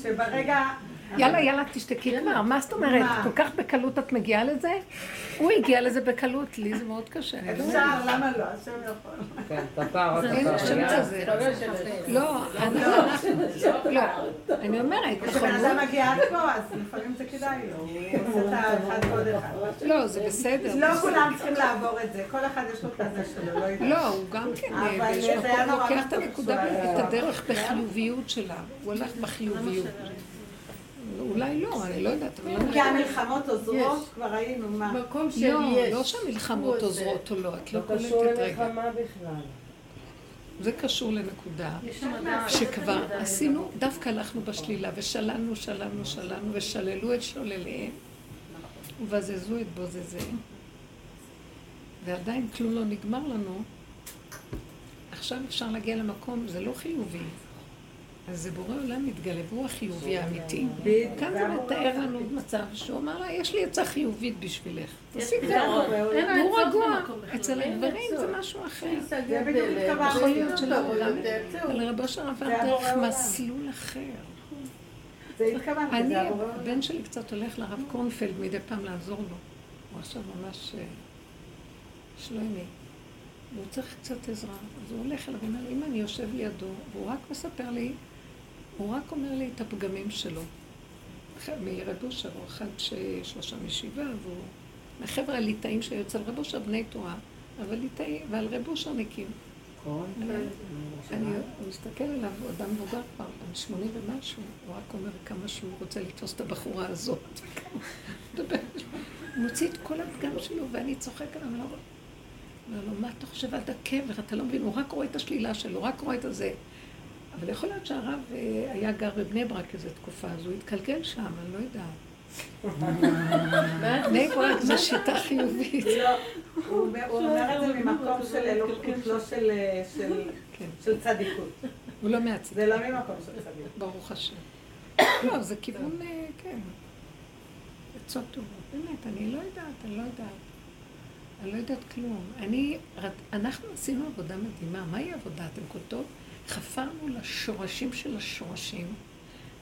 שברגע... יאללה, יאללה, תשתקי כבר, מה זאת אומרת? כל כך בקלות את מגיעה לזה? הוא הגיע לזה בקלות, לי זה מאוד קשה. אני לא יודעת. אפשר, למה לא? השם יכול. כן. חושבת על זה. לא, אני לא, אני אומרת, כשבן נכון, אדם מגיע עד פה, אז לפעמים זה כדאי לו. הוא עושה את האחד ועוד אחד. לא, זה בסדר. לא כולם צריכים לעבור את זה, כל אחד יש לו את הזה שלו, לא יודע. לא, הוא גם כן, אבל באיזשהו זה היה נורא לוקח את הנקודה, את הדרך בחיוביות שלה. הוא הולך בחיוביות. אולי לא, אני לא יודעת, לא כי המלחמות עוזרות, כבר ראינו מה. מקום לא, לא שהמלחמות עוזרות או לא, את לא לא קשור קולטת רגע. למלחמה בכלל. זה קשור לנקודה. שכבר עשינו, דווקא הלכנו בשלילה ושללנו, שללנו, שללנו ושללו את שולליהם ובזזו את בוזזיהם ועדיין כלום לא נגמר לנו. עכשיו אפשר להגיע למקום, זה לא חיובי. אז זה בורא עולם מתגלה, והוא החיובי האמיתי. כאן זה מתאר לנו מצב שהוא אמר לה, יש לי עצה חיובית בשבילך. תעשי ככה. הוא רגוע. אצל הגברים. זה משהו אחר. זה בדיוק התכוונתי. יכול להיות זהו. אבל רבו של עבר דרך. מסלול אחר. אני. הבן שלי קצת הולך לרב קורנפלד מדי פעם לעזור לו. הוא עכשיו ממש אה, שלומי. והוא צריך קצת עזרה. אז הוא הולך אליו ואומר אמא, אני יושב לידו, והוא רק מספר לי, הוא רק אומר לי את הפגמים שלו. מרב אושר, הוא אחד ששלושה משבעה, והוא מהחבר'ה הליטאים שהיו אצל רב אושר בני תורה, אבל ליטאי, ועל רב אושרניקים. אני הוא מסתכל עליו, הוא אדם מבוגר כבר, בן שמונים ומשהו, הוא רק אומר כמה שהוא רוצה לתפוס את הבחורה הזאת. הוא מוציא את כל הפגם שלו, ואני צוחק עליו, אני לא. אומר לו, מה אתה חושב על הקבר? אתה לא מבין, הוא רק רואה את השלילה שלו, רק רואה את הזה. אבל יכול להיות שהרב אה, היה גר בבני ברק איזו תקופה, אז הוא התקלקל שם, אני לא יודעת. בני ברק זו שיטה חיובית. לא, הוא אומר את זה ממקום של אלוקות, לא של- של- כן. של צדיקות. הוא לא מעצבן. זה לא ממקום של צדיקות. ברוך השם. לא, זה כיוון, אה, כן. עצות טובות. באמת, אני לא יודעת, אני לא יודעת. אני לא יודעת כלום. אני, אנחנו עשינו עבודה מדהימה. מהי עבודה? אתם קולטות? חפרנו לשורשים של השורשים,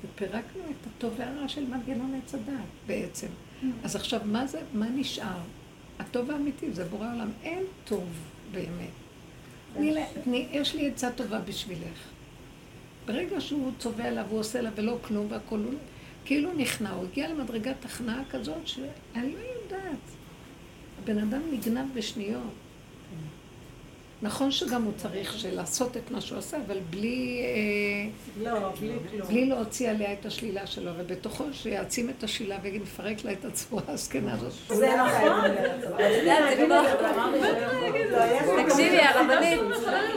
ופירקנו את הטוב והרע של מנגנון עץ הדת, בעצם. אז עכשיו, מה זה, מה נשאר? הטוב האמיתי זה בורא עולם. אין טוב באמת. תני תני- יש לי עצה טובה בשבילך. ברגע שהוא צובע לה והוא עושה לה ולא כלום והכול הוא כאילו נכנע, הוא הגיע למדרגת הכנעה כזאת שאני לא יודעת. הבן אדם נגנב בשניות. נכון שגם הוא צריך לעשות את מה שהוא עשה, אבל בלי, אה, לא, בלי כלום. בלי להוציא עליה את השלילה שלו, ובתוכו שיעצים את השלילה ויגיד, מפרק לה את הצורה הזקנה הזאת. זה נכון. תקשיבי, הרבנית,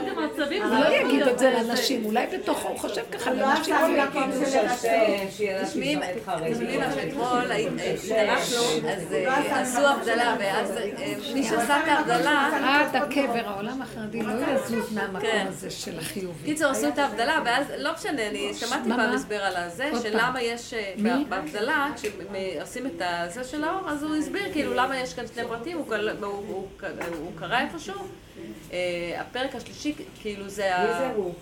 גם עצבים הוא זה לא יכול יגיד את זה לנשים, אולי בתוכו הוא חושב ככה, לא הוא לה תשמעי, את לך שאתמול התארחנו, אז אה, עשו הבדלה, ואז אה, מי שעשה את ההבדלה, עד הקבר, העולם החרדי לא יזוז מהמקום כן. הזה של החיובי. קיצור עשו את ההבדלה, ואז לא משנה, אני שמעתי פעם? הסבר על הזה, שלמה יש, אה, מי? בהבדלה, כשעושים את הזה של האור, אז הוא הסביר כאילו למה יש כאן שני פרטים, הוא קרא איפשהו, אה, הפרק השלישי, כאילו זה מי ה... זה הוא?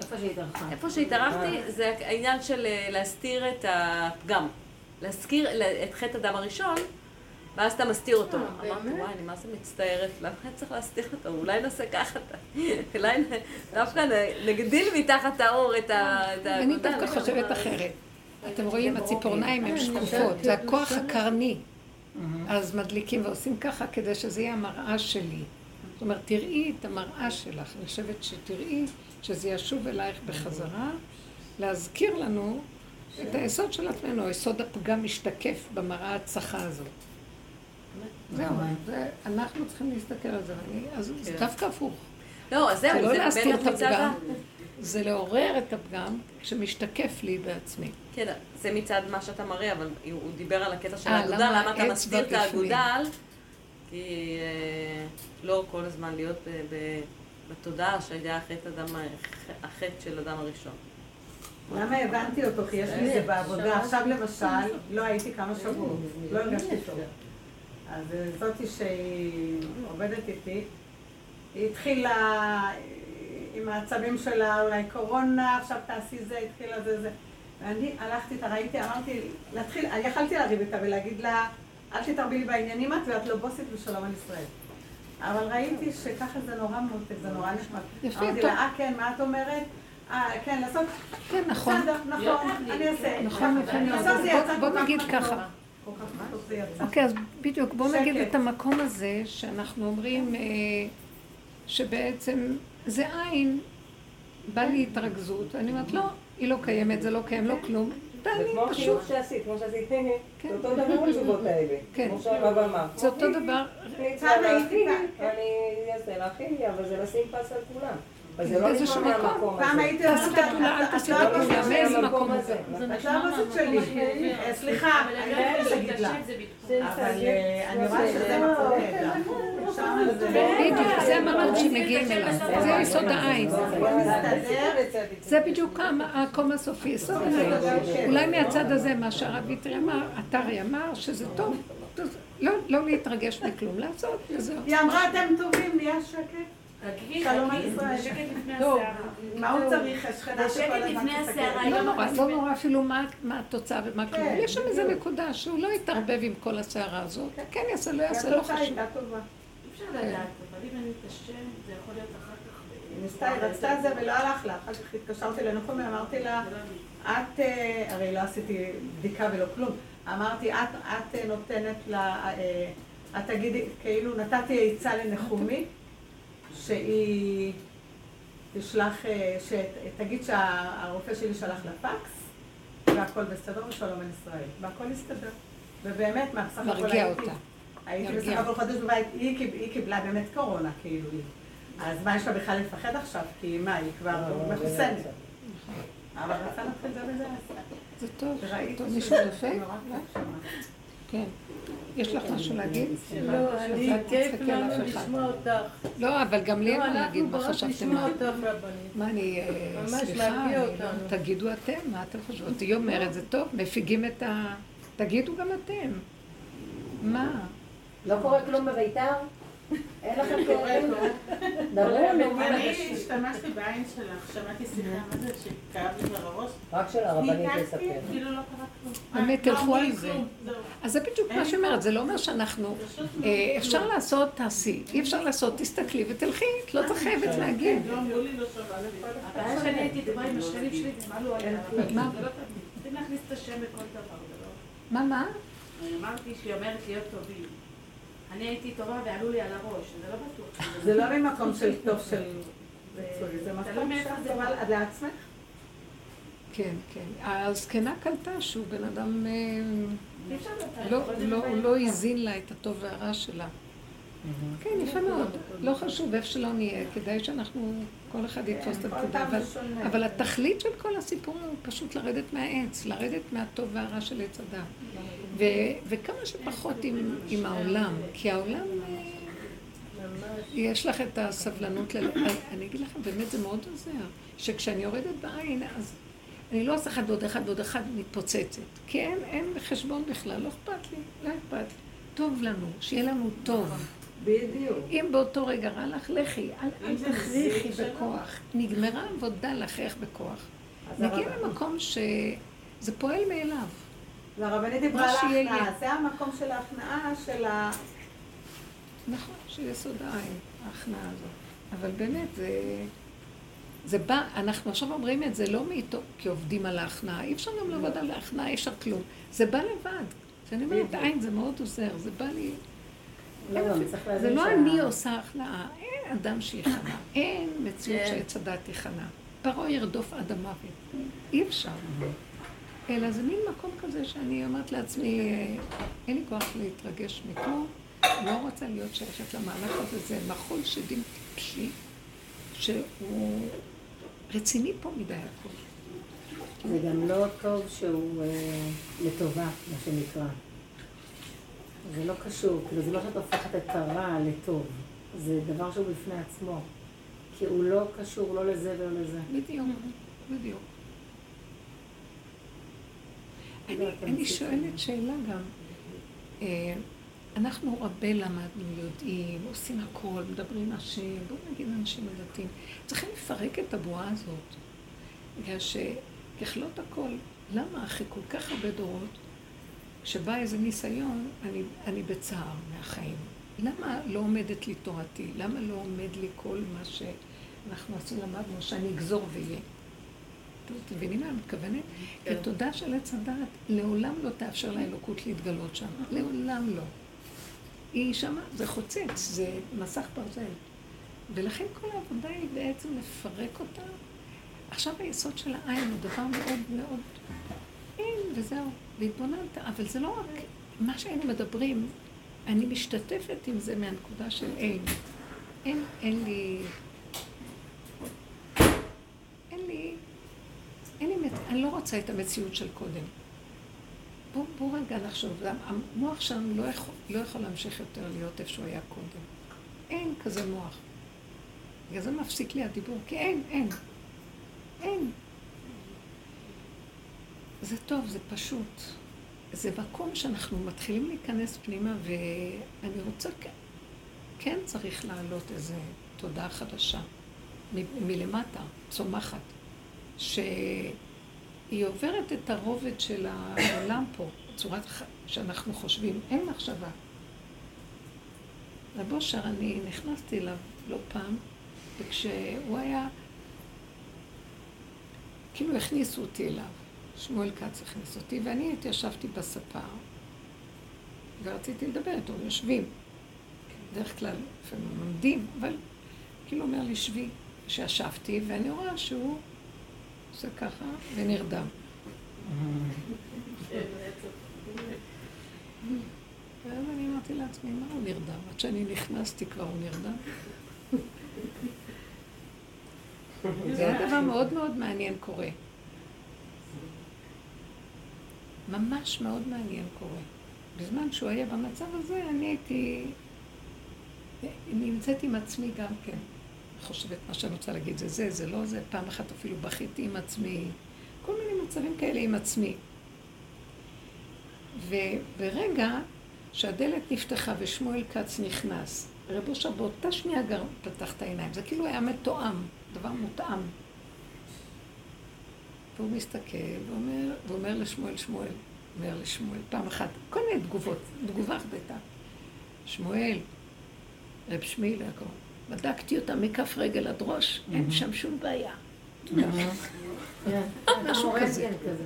איפה שהתארחה. איפה שהתארחתי, זה העניין של אה, להסתיר את הפגם. להזכיר את חטא הדם הראשון, ואז אתה מסתיר אותו. אמרתי, וואי, אני מה זה מצטערת, למה אני צריך להסתיר אותו? אולי נעשה ככה, אולי דווקא נגדיל מתחת האור את ה... אני דווקא חושבת אחרת. אתם רואים, הציפורניים הן שקופות, זה הכוח הקרני. אז מדליקים ועושים ככה כדי שזה יהיה המראה שלי. זאת אומרת, תראי את המראה שלך. אני חושבת שתראי שזה ישוב אלייך בחזרה, להזכיר לנו את היסוד של עצמנו, היסוד הפגם משתקף במראה הצחה הזאת. זהו, אנחנו צריכים להסתכל על זה, אז זה דווקא הפוך. לא, אז זה זהו, לא זה להסתיר באמת את. הפגם, זה לעורר את הפגם שמשתקף לי בעצמי. כן, זה מצד מה שאתה מראה, אבל הוא דיבר על הקטע של אה, האגודל, למה אתה מסתיר את? האגודל? כי אה, לא כל הזמן להיות ב- בתודעה שהיה החטא אדם ה- החטא של אדם הראשון. למה הבנתי אותו? כי יש לי את זה בעבודה. עכשיו למשל, לא הייתי כמה שבועות, לא הרגשתי טוב. אז אה, זאתי שהיא עובדת איתי, היא התחילה אה, עם העצבים שלה, אולי קורונה, עכשיו תעשי זה, התחילה זה זה. ואני הלכתי איתה, ראיתי, אמרתי, להתחיל, אני יכלתי לריב איתה ולהגיד לה, אל תתערבי לי בעניינים את ואת לא בוסית ושלום על ישראל. אבל ראיתי שככה זה נורא מותק, זה נורא נחמד. יפה, אמרתי. לה, אה כן, מה את אומרת? אה, כן, לעשות, כן, נכון. בסדר, נכון, אני אעשה. נכון, מאוד. בסוף זה יצא בוא כל כך נגיד מתוק. ככה. אוקיי, אז בדיוק, בואו נגיד. את המקום הזה שאנחנו אומרים אה, שבעצם זה עין, בא לי התרכזות, אני אומרת, לא, היא לא קיימת, זה לא קיים, לא כלום. זה כמו פשוט, החיוך שעשית, כמו שעשית, כן. זה אותו דבר התשובות האלה. כן. כמו שהרב אמר. זה אותו דבר, אני אעשה להכין לי, אבל זה לשים פס על כולם. זה לא מקום. מהמקום פעם הזה. הייתי תעשו אומרת את הפעולה, אל את תעשו לא הפעולה, שלי. לא. אה, סליחה, אני לא יכולה להגיד לה. אבל אה, אני רואה שזה. בדיוק, זה המקום שמגיעים אליו, זה יסוד העין. זה בדיוק המ- המקום הסופי, יסוד העין. אולי מהצד הזה, מה שהרב ויטרי אמר, עטרי אמר, שזה טוב, לא- לא להתרגש מכלום, לעשות וזהו. היא אמרה, אתם טובים, נהיה שקט. שלום על ישראל. שקט לפני טוב, הסערה. מה הוא צריך? השכנה שכל שקט הזמן לפני תסתכל. הסערה, לא לא נורא, לא נורא אפילו מה מה התוצאה ומה כלום. כן, יש שם איזה בדיוק. נקודה שהוא לא יתערבב עם כל הסערה הזאת. כן יעשה, לא יעשה, לא התוצאה חשוב. הייתה טובה. אי אפשר לדעת, אבל אם אני אתעשן, זה יכול להיות אחר כך. היא ניסתה, היא רצתה את זה ולא הלך לה. אחר כך התקשרתי לנחומי, אמרתי לה, את, אה, הרי לא עשיתי בדיקה ולא כלום, אמרתי, את, את נותנת לה, אה, את תגידי, כאילו נתתי עצה לנחומי, שהיא תשלח, אה, שתגיד שהרופא שלי שלח לה פקס, והכל בסדר ושלום על ישראל, והכל הסתדר. ובאמת, מה, בסך הכל מרגיע הייתי, אותה. הייתי. בסך הכל חודש בבית, היא, היא קיבלה באמת קורונה, כאילו היא. אז מה יש לה בכלל לפחד עכשיו? כי מה, היא כבר לא, מחוסנת. אבל רצה להתחיל זה וזה. זה טוב, וראיתי טוב, מישהו דופק? כן. יש לך משהו להגיד? לא, אני, כיף לנו. לשמוע אותך. לא, אבל גם לי אין לא, מה להגיד אנחנו מה באות חשבתם. לשמוע מה- אותך רבנית. מה אני, אה, סליחה, לא-. תגידו אתם, מה אתם חושבות? היא אומרת, זה טוב, מפיגים את ה... תגידו גם אתם. מה? לא קורה כלום בביתר? אין לכם כאבים? דברו, נו. אני השתמשתי בעין שלך, שמעתי שיחה, מה זה שכאב לי בראש? רק של הרבנית לספר. כאילו לא קרה כלום. באמת, לא תלכו אמרו על זה. אז זה בדיוק מה שאומרת, זה לא אומר שאנחנו... אה, אפשר לעשות, תעשי. אי אפשר לעשות, תסתכלי ותלכי, את לא צריך חייבת להגיד. לא אמרו לי, לא. הבעיה שאני הייתי דומה עם השכנים שלי, והם עלו עליה. מה? לא. צריכים להכניס את השם בכל דבר, זה לא... מה, מה? אני אמרתי שהיא אומרת להיות טובים. אני הייתי טובה ועלו לי על הראש, זה לא בטוח. זה לא ממקום של טוב של רצוי, זה מקום מאיפה של זה טוב בא. על- לעצמך. כן, כן. הזקנה קלטה שהוא בן אדם... אה, אפשר לדעת, לא, זה לא. לא הזין לה את הטוב והרע שלה. כן, יפה מאוד. לא חשוב איפה שלא נהיה, כדאי שאנחנו, כל אחד יתפוס את כן, הנקודה. אבל- התכלית של כל הסיפור הוא פשוט לרדת מהעץ, לרדת מהטוב והרע של עץ הדת. ו- וכמה שפחות עם, עם העולם, כי העולם, אה, יש לך את הסבלנות, ל... אני אגיד לכם, באמת זה מאוד עוזר, שכשאני יורדת בעין, אז אני לא עושה אחד ועוד אחד ועוד אחד מתפוצצת. כי אין, אין חשבון בכלל, לא אכפת לי, לא אכפת לי. טוב לנו, שיהיה לנו טוב. בדיוק. אם באותו רגע רע לך, לכי, אל תכריחי בכוח. נגמרה עבודה להכריח בכוח. אז נגיע למקום שזה פועל מאליו. והרבנית דיברה על ההכנעה. זה המקום של ההכנעה של ה... נכון, שיסוד העין, ההכנעה הזאת. אבל באמת, זה... זה בא, אנחנו עכשיו אומרים את זה לא מאיתו, כי עובדים על ההכנעה. אי אפשר גם לעבוד על ההכנעה, אי אפשר כלום. זה בא לבד. כשאני אומרת עין, זה מאוד עוזר, זה בא לי... לא, צריך זה לא אני עושה הכנעה, אין אדם שיכנע, אין מציאות כן. שעץ הדת תיכנע. פרעה ירדוף עד המוות. אי אפשר. אלא זה מין מקום כזה שאני אומרת לעצמי, אין לי כוח להתרגש מכלום, לא רוצה להיות שייכת למהלך הזה, זה מחול שדים טיפשי, שהוא רציני פה מדי הכול. זה גם לא טוב שהוא אה, לטובה, מה שנקרא. זה לא קשור, כאילו זה לא שאת הופכת את הרע לטוב, זה דבר שהוא בפני עצמו. כי הוא לא קשור לא לזה ולא לזה. בדיוק, בדיוק. אני, לא. שואלת שאלה גם. אה, אנחנו הרבה למדנו, יודעים, עושים הכל, מדברים השם, בואו נגיד אנשים דתיים. צריכים לפרק את הבועה הזאת. בגלל שככלות הכל, למה אחרי כל כך הרבה דורות, כשבא איזה ניסיון, אני, אני בצער מהחיים. למה לא עומדת לי תורתי? למה לא עומד לי כל מה שאנחנו עשינו, למדנו, שאני אגזור ויהיה? אתם מבינים מה אני מתכוונת? כי כן. התודה של עץ הדעת לעולם לא תאפשר לאלוקות להתגלות שם. לעולם לא. היא שמה, זה חוצץ, זה מסך ברזל. ולכן כל העבודה היא בעצם לפרק אותה. עכשיו היסוד של העין הוא דבר מאוד מאוד... אין, וזהו. והתבוננת. אבל זה לא רק מה שהיינו מדברים, אני משתתפת עם זה מהנקודה של אין. אין, אין לי... אין לי... אין לי... מצ- אני לא רוצה את המציאות של קודם. בואו בוא רגע נחשוב, המוח שלנו לא יכול, לא יכול להמשיך יותר להיות איפה שהוא היה קודם. אין כזה מוח. בגלל זה מפסיק לי הדיבור, כי אין, אין. אין. זה טוב, זה פשוט. זה מקום שאנחנו מתחילים להיכנס פנימה, ואני רוצה, כן, כן צריך להעלות איזו תודעה חדשה, מ- מלמטה, צומחת, שהיא עוברת את הרובד של העולם פה, צורת שאנחנו חושבים, אין מחשבה. רב אני נכנסתי אליו לא פעם, וכשהוא היה, כאילו הכניסו אותי אליו. שמואל כץ הכניס אותי, ואני התיישבתי בספה, ורציתי לדבר איתו, יושבים. בדרך כלל, לפעמים עומדים, אבל כאילו אומר לי, שבי. שישבתי, ואני רואה שהוא עושה ככה ונרדם. ואז אני אמרתי לעצמי, מה הוא נרדם? עד שאני נכנסתי כבר הוא נרדם. זה היה דבר מאוד מאוד מעניין קורה. ממש מאוד מעניין קורה. בזמן שהוא היה במצב הזה, אני הייתי... נמצאת עם עצמי גם כן. חושבת מה שאני רוצה להגיד, זה זה, זה לא זה. פעם אחת אפילו בכיתי עם עצמי. כל מיני מצבים כאלה עם עצמי. וברגע שהדלת נפתחה ושמואל כץ נכנס, רב אושר באותה שנייה גר פתח את העיניים. זה כאילו היה מתואם, דבר מותאם. והוא מסתכל ואומר, ואומר לשמואל, שמואל, אומר לשמואל, פעם אחת, כל מיני תגובות, תגובה אחת הייתה. שמואל, רב שמילה, קוראים, בדקתי אותה מכף רגל עד ראש, אין שם שום בעיה. כן. משהו כזה. רנטגן כזה.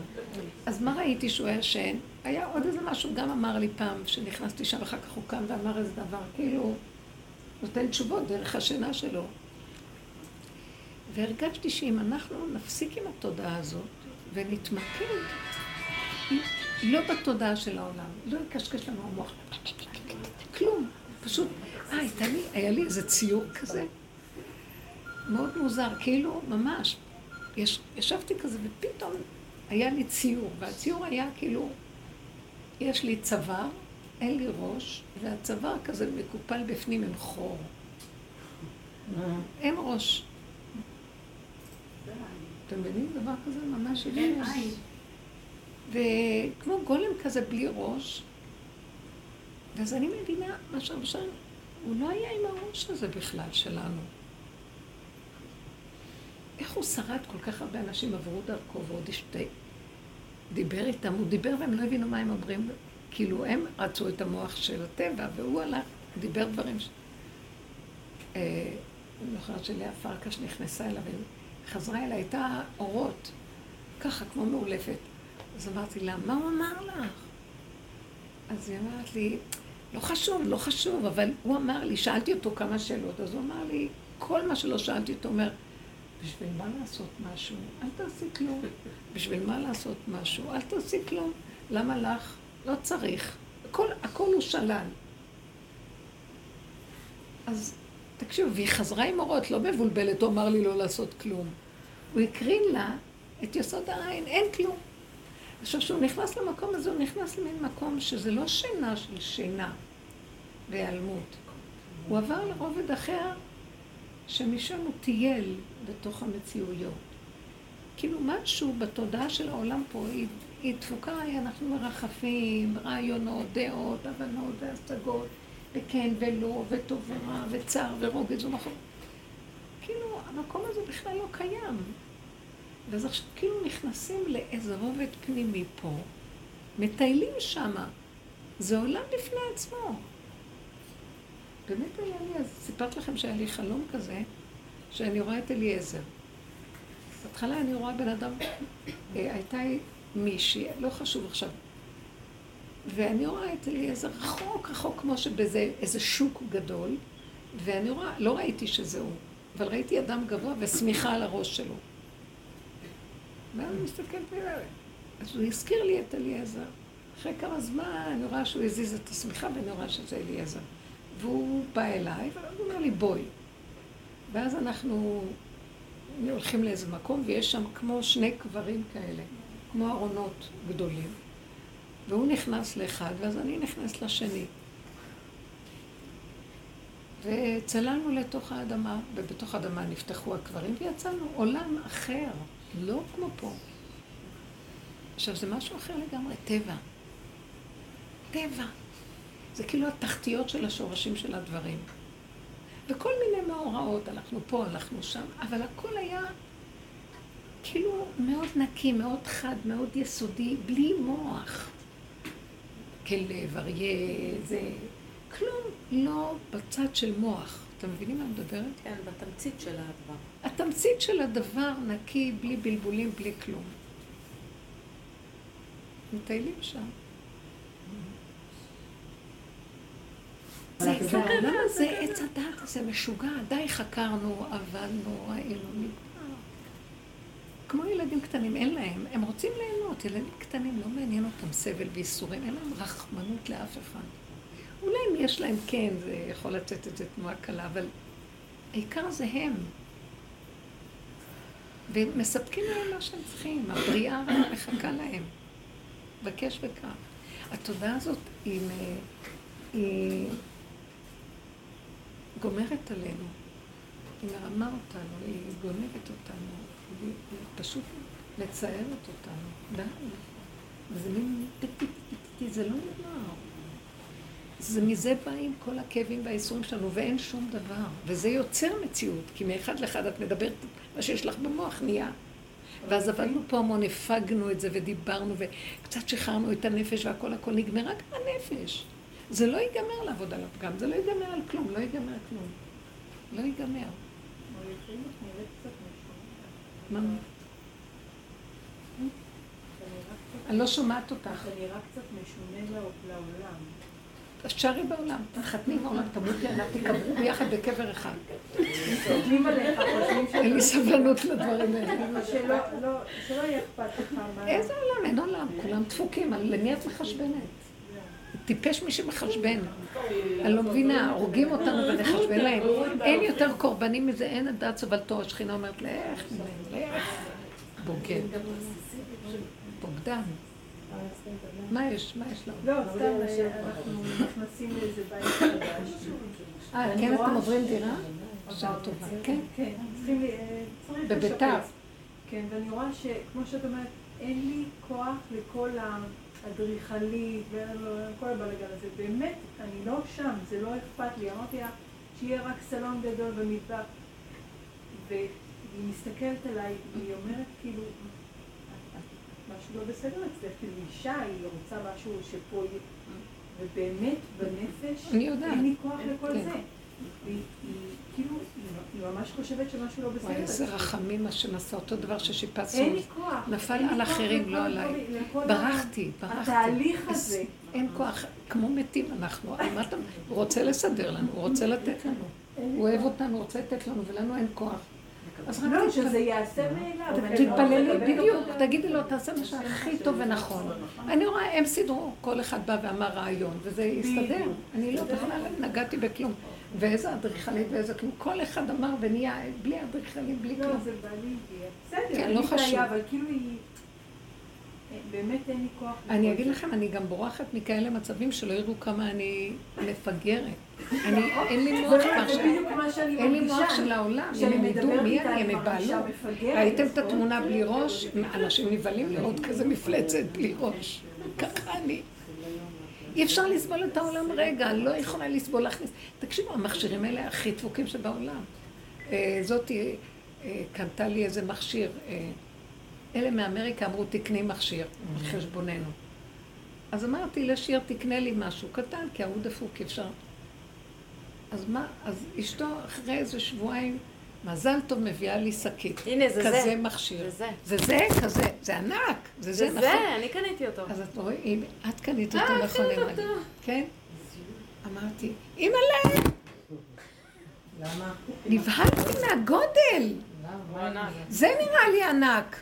אז מה ראיתי שהוא היה ישן? היה עוד איזה משהו, גם אמר לי פעם, שנכנסתי שם, אחר כך הוא קם ואמר איזה דבר, כאילו, נותן תשובות דרך השינה שלו. והרגשתי שאם אנחנו נפסיק עם התודעה הזאת ונתמקד, לא בתודעה של העולם, לא יקשקש לנו המוח, כלום, פשוט, אה, הייתה לי, היה לי איזה ציור כזה, מאוד מוזר, כאילו, ממש, יש, ישבתי כזה ופתאום היה לי ציור, והציור היה כאילו, יש לי צוואר, אין לי ראש, והצוואר כזה מקופל בפנים עם חור. אין ראש. אתם מבינים דבר כזה? ממש אין הגיוני. עין. וכמו גולם כזה בלי ראש, ואז אני מבינה מה שהרבשן הוא לא היה עם הראש הזה בכלל שלנו. איך הוא שרד כל כך הרבה אנשים עברו דרכו ועוד השתי... דיבר איתם, הוא דיבר והם לא הבינו מה הם אומרים. כאילו הם רצו את המוח של הטבע, והוא הלך, דיבר דברים ש... אה, אני זוכרת שלאה פרקש נכנסה אליו, חזרה אליי, הייתה אורות, ככה, כמו מאולפת. אז אמרתי לה, מה הוא אמר לך? אז היא אמרת לי, לא חשוב, לא חשוב, אבל הוא אמר לי, שאלתי אותו כמה שאלות, אז הוא אמר לי, כל מה שלא שאלתי אותו, אומר, בשביל מה לעשות משהו? אל תעשי כלום. בשביל מה לעשות משהו? אל תעשי כלום. למה לך? לא צריך. הכל, הכל הוא שלל. אז תקשיבו, והיא חזרה עם אורות, לא מבולבלת, הוא אמר לי לא לעשות כלום. הוא הקרין לה את יסוד העין, אין כלום. עכשיו, כשהוא נכנס למקום הזה, הוא נכנס למין מקום שזה לא שינה של שינה והיעלמות. הוא עבר לרובד אחר, שמשם הוא טייל בתוך המציאויות. כאילו משהו בתודעה של העולם פה, היא, היא דפוקה, אנחנו מרחפים, רעיונות, דעות, הבנות והשגות, וכן ולא, וטוב ורע, וצער ורוגז ומחור. כאילו, המקום הזה בכלל לא קיים. ואז עכשיו כאילו נכנסים לאיזה רובד פנימי פה, מטיילים שמה. זה עולם בפני עצמו. באמת היה לי, אז סיפרתי לכם שהיה לי חלום כזה, שאני רואה את אליעזר. בהתחלה אני רואה בן אדם, אה, הייתה מישהי, לא חשוב עכשיו, ואני רואה את אליעזר רחוק רחוק כמו שבזה איזה שוק גדול, ואני רואה, לא ראיתי שזה הוא, אבל ראיתי אדם גבוה ושמיכה על הראש שלו. ואז אני מסתכלת ממנו. אז הוא הזכיר לי את אליעזר. אחרי כמה זמן אני רואה שהוא הזיז את השמיכה ואני רואה שזה אליעזר. והוא בא אליי והוא אומר לי בואי. ואז אנחנו הולכים לאיזה מקום ויש שם כמו שני קברים כאלה, כמו ארונות גדולים. והוא נכנס לאחד ואז אני נכנס לשני. וצללנו לתוך האדמה, ובתוך האדמה נפתחו הקברים ויצאנו עולם אחר. לא כמו פה. עכשיו, זה משהו אחר לגמרי, טבע. טבע. זה כאילו התחתיות של השורשים של הדברים. וכל מיני מאורעות, הלכנו פה, הלכנו שם, אבל הכל היה כאילו מאוד נקי, מאוד חד, מאוד יסודי, בלי מוח. כלב, אריה, זה... כלום לא בצד של מוח. אתם מבינים מה אני מדברת? כן, בתמצית של הדבר. התמצית של הדבר נקי, בלי בלבולים, בלי כלום. מטיילים שם. זה העולם הזה, עץ הדת הזה משוגע, די חקרנו, עבדנו, ראינו, נגמר. כמו ילדים קטנים, אין להם, הם רוצים ליהנות, ילדים קטנים, לא מעניין אותם סבל וייסורים, אין להם רחמנות לאף אחד. אולי אם יש להם כן, זה יכול לתת את זה תנועה קלה, אבל העיקר זה הם. ומספקים להם מה שהם צריכים, הבריאה מחכה להם. בקש וקר. התודעה הזאת היא, היא גומרת עלינו, היא מרמה אותנו, היא גונבת אותנו, היא פשוט מצערת אותנו. די. וזה מין זה לא נגמר. זה מזה באים כל הכאבים והאיסורים שלנו, ואין שום דבר. וזה יוצר מציאות, כי מאחד לאחד את מדברת, מה שיש לך במוח נהיה. ואז עבדנו פה המון, הפגנו את זה ודיברנו, וקצת שחררנו את הנפש והכל הכל נגמר רק הנפש. זה לא ייגמר לעבוד על הפגם, זה לא ייגמר על כלום, לא ייגמר כלום. לא ייגמר. אני לא שומעת אותך. זה נראה קצת משונה לעולם. תשארי בעולם, תחתני בעולם, תמותי עליו, תקברו ביחד בקבר אחד. אין לי סבלנות לדברים האלה. שלא לא- שלא יהיה אכפת לך מה... איזה עולם? אין עולם, כולם דפוקים, על- למי את מחשבנת? טיפש מי שמחשבן. אני לא מבינה, הורגים אותנו ונחשבן להם. אין יותר קורבנים מזה, אין הדעת סבלתו, השכינה אומרת, לך, לך, בוגד. בוגדן. מה יש? מה יש לנו? לא, סתם, אנחנו נכנסים לאיזה בית חדש. אה, כן, אתם עוברים דירה? שעה טובה. כן. כן, צריכים, אה. לשפץ. כן, ואני רואה שכמו שאת אומרת, אין לי כוח לכל אדריכלית, וכל הבלגן הזה. באמת, אני לא שם, זה לא אכפת לי. אמרתי לה, שיהיה רק סלון גדול במטבח. והיא מסתכלת עליי, והיא אומרת כאילו, לא בסדר אצלך, כאילו אישה, היא רוצה משהו שפה יהיה... ובאמת, בנפש, אני יודעת. אין לי כוח לכל כן. זה. והיא היא- כאילו, היא ממש חושבת שמשהו לא בסדר. וואי, איזה. רחמים מה שנעשה, אותו דבר ששיפצנו. אין לי כוח. נפל על אחרים, לא עליי. ברחתי, ברחתי. התהליך הזה. אין כוח, כמו מתים אנחנו. הוא רוצה לסדר לנו, הוא רוצה לתת לנו. הוא אוהב אותנו, הוא רוצה לתת לנו, ולנו אין כוח. אז רק לא, תתפלל- שזה ייעשה מאליו. לא תתפללי, מקבלת בדיוק. תגידי לו, תעשה מה שהכי טוב ונכון. אני רואה, הם סידרו, כל אחד בא ואמר רעיון, וזה הסתדר. בדיוק. אני לא בכלל נגעתי בכלום. ואיזה אדריכלית ואיזה כלום. כל אחד אמר ונהיה, בלי אדריכלית, בלי לא, כלום. זה בא לי הגיע. בסדר, כן, לא חשוב. אבל כאילו היא... באמת אין לי כוח. אני אגיד. לכם, אני גם בורחת מכאלה מצבים שלא יראו כמה אני מפגרת. אני, אין לי מוח זה עכשיו. שאני אין לי. מוח של העולם, כשאני אם הם ידעו מדברת מי איתה, אני, הם מרגישה יבהלו. מפגרת. ראיתם את התמונה בלי ראש? אנשים נבהלים לראות כזה מפלצת בלי ראש. ככה אני. אי אפשר לסבול את העולם רגע, לא יכולה לסבול להכניס. תקשיבו, המכשירים האלה הכי דפוקים שבעולם. אה, זאתי אה, קנתה לי איזה מכשיר. אה, אלה מאמריקה אמרו, תקני מכשיר על חשבוננו. אז אמרתי לשיר, תקנה לי משהו קטן, כי ההוא דפוק, אי אפשר. אז מה, אז אשתו אחרי איזה שבועיים, מזל טוב מביאה לי שקית. הנה, זה כזה זה. מכשיר. זה זה. זה זה, כזה, זה ענק. זה זה, זה נכון. זה, אני קניתי אותו. אז את רואה, אם את קנית אותו אה, נכון, קנית אמא לי. אותו. כן? אמרתי, אימא'לה, למה? נבהלתי מהגודל. למה? זה נראה לי ענק.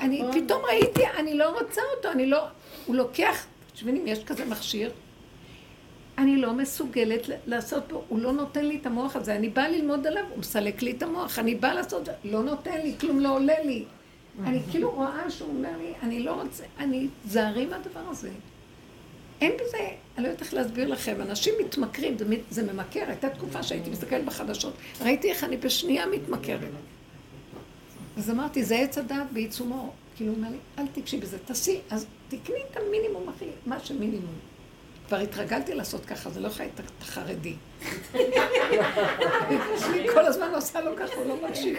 אני פתאום ראיתי, אני לא רוצה אותו, אני לא... הוא לוקח, תשמעי, אם יש כזה מכשיר, אני לא מסוגלת לעשות פה, הוא לא נותן לי את המוח הזה. אני באה ללמוד עליו, הוא מסלק לי את המוח. אני באה לעשות, לא נותן לי, כלום לא עולה לי. אני כאילו רואה שהוא אומר לי, אני לא רוצה, אני זהרי מהדבר הזה. אין בזה, אני לא יודעת איך להסביר לכם, אנשים מתמכרים, זה, זה ממכר. הייתה תקופה שהייתי מסתכלת בחדשות, ראיתי איך אני בשנייה מתמכרת. אז אמרתי, זה עץ הדעת בעיצומו. כאילו, הוא אומר לי, אל תקשי בזה, תעשי, אז תקני את המינימום הכי, מה שמינימום. כבר התרגלתי לעשות ככה, זה לא את החרדי. אני כל הזמן עושה לו ככה, הוא לא מקשיב.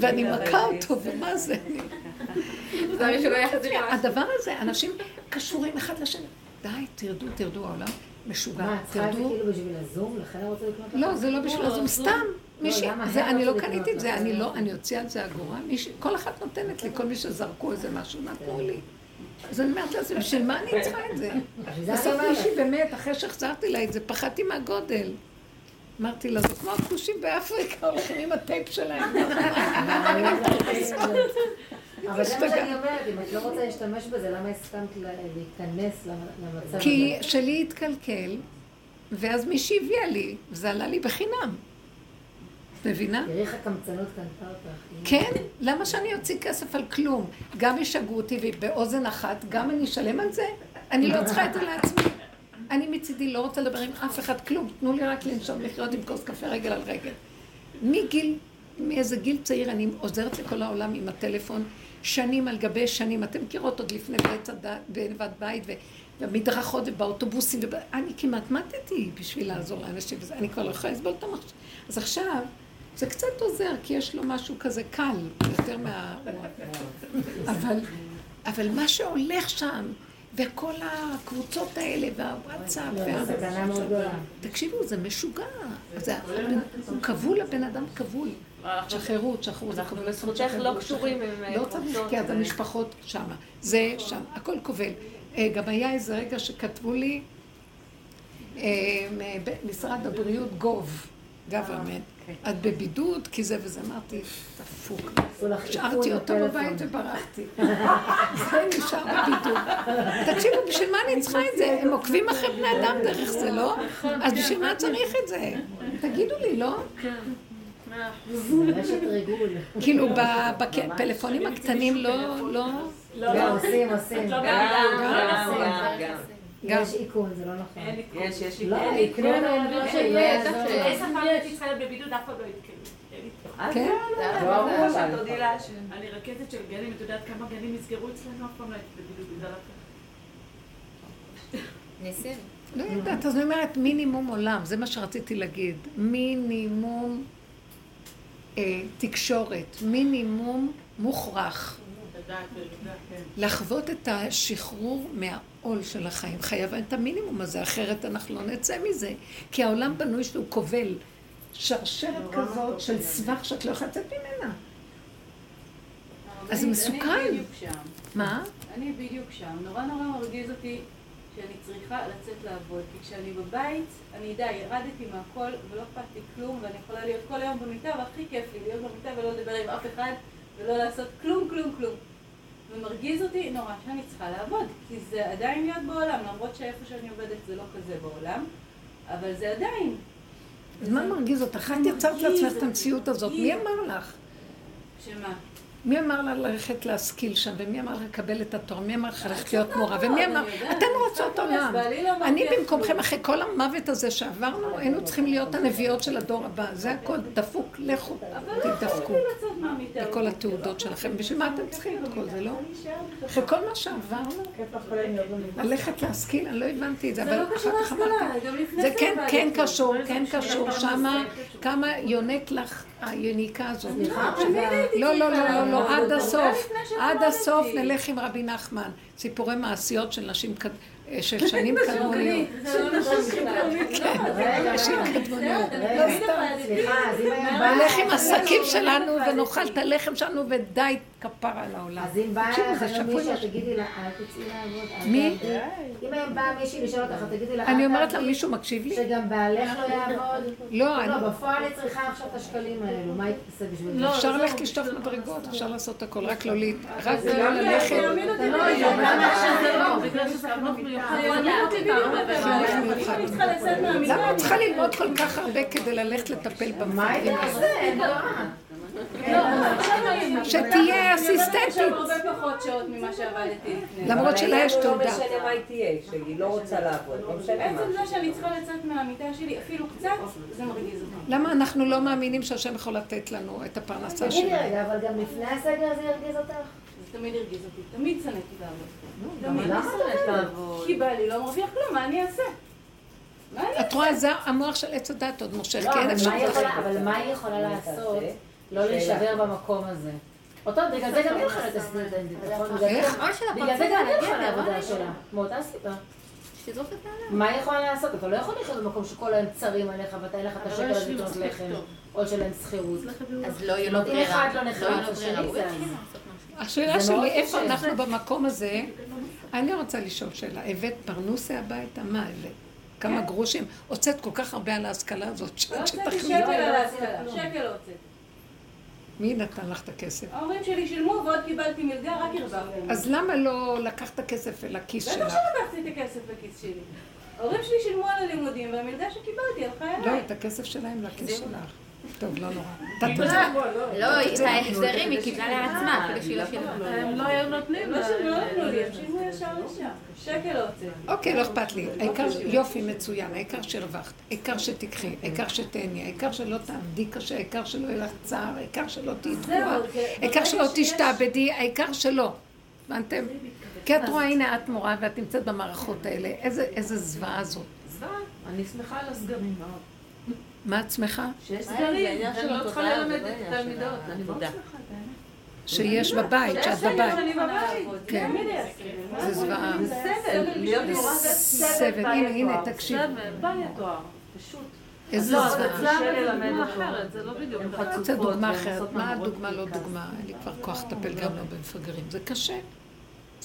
ואני מכה אותו, ומה זה? הדבר הזה, אנשים קשורים אחד לשני. די, תרדו, תרדו, העולם משוגע. מה, את צריכה את זה תרדו. כאילו בשביל הזום? לכן אני רוצה לקנות לך? לא, זה לא בשביל הזום, סתם. מישהי? זה, הם אני לא קניתי את זה. אני לא, אני אוציא על זה אגורה, מישהי, כל אחת נותנת לי, כל מי שזרקו איזה משהו, נתנו לי. אז אני אומרת לעצמי, בשביל מה אני צריכה את זה? בסוף. מישהי באמת, אחרי שהחזרתי לה את זה, פחדתי מהגודל. אמרתי לה, זה כמו הכושים באפריקה, הולכים עם הטייפ שלהם. אבל זה מה שאני אומרת, אם את לא רוצה להשתמש בזה, למה הסכמת להיכנס למצב הזה? כי שלי התקלקל, ואז מישהי הביאה לי, וזה עלה לי בחינם. מבינה? תראי איך הקמצנות קנתה אותך. כן, למה שאני אוציא כסף על כלום? גם ישגעו אותי באוזן אחת, גם אני אשלם על זה? אני לא צריכה את זה לעצמי. אני מצידי לא רוצה לדבר עם אף אחד כלום, תנו לי רק לנשום, לחיות עם כוס קפה רגל על רגל. מגיל, מאיזה גיל צעיר אני עוזרת לכל העולם עם הטלפון, שנים על גבי שנים. אתם מכירות עוד לפני בית בנבד בית ו- במדרכות ובאוטובוסים, וב... אני כמעט מתתי בשביל לעזור לאנשים, אני כבר לא יכולה לסבול את המחשב. אז עכשיו, זה קצת עוזר, כי יש לו משהו כזה קל, יותר מה... אבל, אבל מה שהולך שם, וכל הקבוצות האלה, והוואטסאפ, לא, וה... תקשיבו, זה משוגע. הוא כבול, הבן אדם כבול. תשחררו, תשחררו, זה אנחנו כבול. בזכותך תשחררו, לא. קשורים עם אה, לא צריך, כי אז המשפחות שמה. זה שם, הכל כובל. אה, גם היה איזה רגע שכתבו לי, אה, משרד הבריאות גוב, גוורמנט. את בבידוד, כי זה וזה, אמרתי, דפוק. לך השארתי אותו. בבית וברחתי. זה נשאר בבידוד. תקשיבו, בשביל מה אני צריכה את זה? הם עוקבים אחרי בני אדם דרך זה, לא? אז בשביל מה צריך את זה? תגידו לי, לא? רשת ריגול. כאילו בפלאפונים הקטנים לא, לא, גם עושים, עושים. גם, גם גם, עושים. גם, גם. גם. יש איכון, זה לא נכון. יש, יש לא, אין לי יקנו כלום. לילדות אין שלי, לי אז כלום. לא. עשר פעמים הייתי צריכה להיות בבידוד, אף פעם לא כלום. כן? לא. אני רכזת של גנים, את יודעת כמה גנים נסגרו אצלנו? אף פעם לא הייתי בבידוד בגלל אף ניסים. לא יודעת, אז אני אומרת מינימום עולם, זה מה שרציתי להגיד. מינימום תקשורת, מינימום מוכרח. לחוות את השחרור מהעול של החיים. חייב את המינימום הזה, אחרת אנחנו לא נצא מזה. כי העולם בנוי שהוא כובל. שרשרת כזאת של סבך שאת לא יכולה לצאת ממנה. אז זה מסוכן. מה? אני בדיוק שם. נורא נורא מרגיז אותי שאני צריכה לצאת לעבוד. כי כשאני בבית, אני די, ירדתי מהכל ולא אכפת לי כלום, ואני יכולה להיות כל היום במיטה, והכי כיף לי להיות במיטה ולא לדבר עם אף אחד, ולא לעשות כלום, כלום, כלום. ומרגיז אותי נורא שאני צריכה לעבוד, כי זה עדיין להיות בעולם, למרות שאיפה שאני עובדת זה לא כזה בעולם, אבל זה עדיין. אז מה מרגיז אותך? את יצרת לעצמך את המציאות הזאת. מי אמר לך? שמה? מי אמר לה ללכת להשכיל שם, ומי אמר לך לקבל את התואר, מי אמר לך ללכת להיות מורה, ומי אמר, אתן רוצות עולם. אני במקומכם, אחרי כל המוות הזה שעברנו, היינו צריכים להיות הנביאות של הדור הבא. זה הכל דפוק, לכו, תדפקו. לכל התעודות שלכם. בשביל מה אתם צריכים את כל זה, לא? אחרי כל מה שעברנו, במיטה. ללכת להשכיל, אני לא הבנתי את זה, אבל לא קשור אחר כך אמרתי, זה כן. כן קשור, זה כן קשור קשור, לפרנסה, שמה קשור. כמה יונק לך היניקה הזאת. סליחה, לא, לא, לא, לא, לא, עד הרבה הסוף, עד. הסוף נלך עם רבי נחמן. סיפורי מעשיות של נשים, אה, של שנים קדמוניות. לא נכון נשים. קדמוניות. אם היום בא... נלך עם השקים שלנו ונאכל את הלחם שלנו ודי כפרה על העולם. אז אם באה לך זה מה ש- תגידי לה, אל תצאי לעבוד. מי? אם היום באה מישהי לשאול אותך, תגידי לה, אני אומרת לה, מישהו מקשיב לי? שגם בעלך לא יעבוד. לא, אני- לא, בפועל היא צריכה עכשיו את השקלים האלו, מה היא תעשה בשביל זה? אפשר ללכת לשטוף מדרגות, אפשר לעשות הכל, רק לא ל- רק לא ללכת. זה לא כמה שזה לא. בגלל שזה חינוך מיוחד. זה ידעתי בדיוק. חינוך מיוחד. אני צריכה לצאת מהמיטה. למה את צריכה ללמוד כל כך הרבה כדי ללכת לטפל מה היא? תעשה? לא, שתהיה אסיסטנטית. הרבה פחות שעות ממה שעבדתי לפני. למרות שלה יש אבל תעודה. לא משנה מה היא תהיה, שהיא לא רוצה לעבוד, לא משנה מה. עצם זה שאני צריכה לצאת מהמיטה שלי אפילו קצת, זה מרגיז אותי. למה אנחנו לא מאמינים שהשם יכול לתת לנו את הפרנסה תגידי שלנו? רגע, אבל גם לפני הסגר זה הרגיז אותך? זה תמיד הרגיז אותי, תמיד שנאתי לעבוד. תמיד. את אומרת? כי בעלי לא מרוויח כלום, מה אני אעשה? מה אני את רואה, זה המוח של עץ הדת עוד לא, כי אין אבל אפשרות אחרת. אבל מה היא יכולה לעשות? לא להישבר במקום הזה. אותו, בגלל זה גם היא יכולה את הסטודנטית, נכון? בגלל? זה- גם היא לעבודה אבל שלה. מאותה סיבה. מה היא יכולה לעשות? אתה לא יכול לחיות במקום שכל היום צרים עליך ואתה אין לך את השקל יש הזה לקנות לחם. או לשלם שכירות. אז לא יהיה לו אם ברירה. אחד לא לא נחרץ, משהו. השאלה שלי, איפה. אנחנו במקום הזה? אני רוצה לשאול שאלה. הבאת פרנוסי הביתה? מה הבאת? כמה גרושים? הוצאת כל כך הרבה על ההשכלה הזאת, לא שעד הוצאתי שתחליט. שקל על ההשכלה, שקל לא הוצאתי. מי נתן לך את הכסף? ההורים שלי שילמו ועוד קיבלתי מלגה, רק הרווחתי. אז למה לא לקחת כסף אל הכיס בטח שלך? שלקחתי את הכסף לכיס שלי. ההורים שלי שילמו על הלימודים והמלגה שקיבלתי הלכה לא, אליי. את הכסף שלהם לכיס שלך. טוב, לא נורא. לא, את ההחזרים היא קיבלה לעצמה, אפילו שהיא לא. הם לא היו נותנים לא. שילמו לא נתנו לי, הם שילמו ישר לשם. שקל לא הוצאתי. אוקיי, לא אכפת לי. העיקר, יופי, מצוין. העיקר שהרווחת. העיקר שתיקחי. העיקר שתהני. העיקר שלא תעבדי קשה. העיקר שלא יהיה לך צער. העיקר שלא תהיי תקועה. העיקר שלא תשתעבדי. העיקר שלא. הבנתם? כי את רואה, הנה את מורה ואת נמצאת במערכות האלה. איזה זוועה זאת. אני שמחה על הסגרים מאוד. מה את שמחה? שיש סגרים, אני של לא צריכה ללמד לא את התלמידות. אני מאוד התודה. שמחה, באמת. שיש בבית, שאת בבית. כן. סבל. זה זוועה. זה סבל. הנה, הנה, תקשיב. איזה לא, זוועה. אצלם זה דוגמה אחרת, זה לא בדיוק. זה דוגמה אחרת. מה הדוגמה לא דוגמה? אין לי כבר כוח לטפל גם לא במפגרים. זה קשה.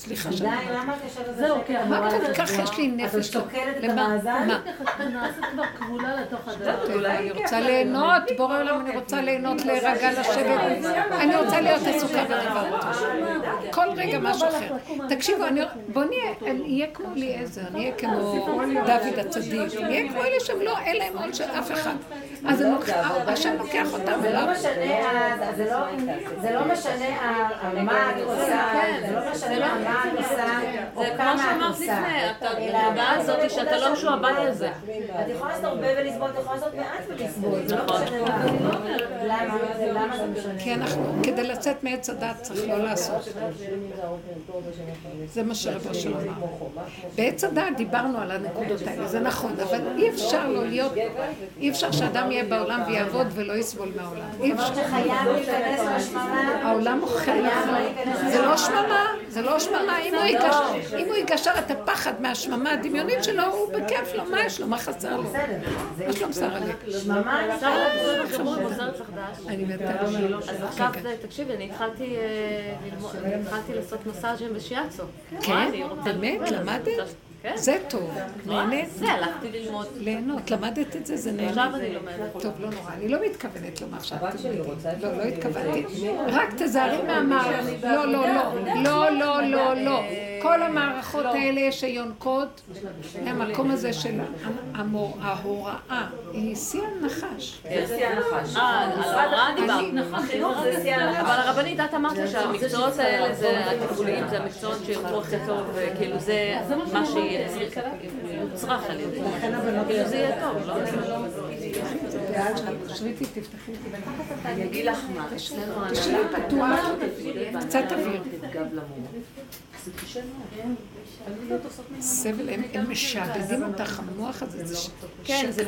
סליחה די, שאני... למה את יושבת זהו, בשקט? כי את כך זה? יש לי נפש? את שוקלת את? המאזן? מה? נעשית כבר כבולה לתוך הדרך. אני רוצה ליהנות, בורא עולם, אני רוצה ליהנות, להירגע, לשבת. אני רוצה להיות עסוקה בדבר כל רגע משהו אחר. תקשיבו, בוא נהיה, אני אהיה כמו אליעזר, אני אהיה כמו דוד הצדיק, אני אהיה כמו אלה שהם לא, אין להם עול של אף אחד. אז השם לוקח זה אליו. לא זה לא- זה לא משנה מה את עושה, זה לא משנה מה את עושה, או זה כמו כמה את שאמרת עושה. התודעה הזאת שאתה לא משועבד אומרת. לזה. את יכולה לעשות הרבה ולסבול, את יכולה לעשות מעט ולסבול, זה לא נכון. משנה מה. למה זה- למה זה משנה? כי אנחנו, כדי לצאת מעץ הדת צריך לא לעשות. זה מה שרבו שלו אמר. בעץ הדת דיברנו על הנקודות האלה, זה נכון, אבל אי אפשר לא להיות, אי אפשר שאדם יהיה בעולם ויעבוד ולא יסבול מהעולם. אי אפשר. העולם אוכל לך. זה לא שממה, זה לא שממה. אם הוא ייגשר את הפחד מהשממה הדמיונית שלו, הוא בכיף לו, מה יש לו, מה חסר לו? לו בשר עליהם. שממה אני עכשיו אני בסדר גמור, מוסרת לך דש. אני מתה. אז עכשיו, תקשיבי, אני התחלתי אה, לעשות מסאז'ים בשיאצו. כן? באמת? למדת? כן. זה טוב. נהנית? זה, הלכתי ללמוד. ליהנות. למדת את זה, זה נהנה. עכשיו אני לומדת. טוב, לא נורא. אני לא מתכוונת לומר שאת את לא, לא. התכוונתי. רק תזהרי מהמערכות. לא, לא, לא. לא, לא, לא, לא. כל המערכות האלה שיונקות, המקום הזה של המור- ההוראה, היא שיא הנחש. אה, על ההוראה דיברת. נכון, חינוך זה שיא הנחש. אבל הרבנית, את אמרת שהמקצועות האלה, זה הטיפוליים, זה המקצועות שיוצרו הכי טוב, וכאילו זה מה שיוצרך על ידי. כאילו זה יהיה טוב, לא? שביתי, תפתחי. אני אגיד לך מה, אצלנו תשאלי פתוח, קצת אוויר. סבל, הם משעבדים אותך, המוח הזה, זה ש- כן, זה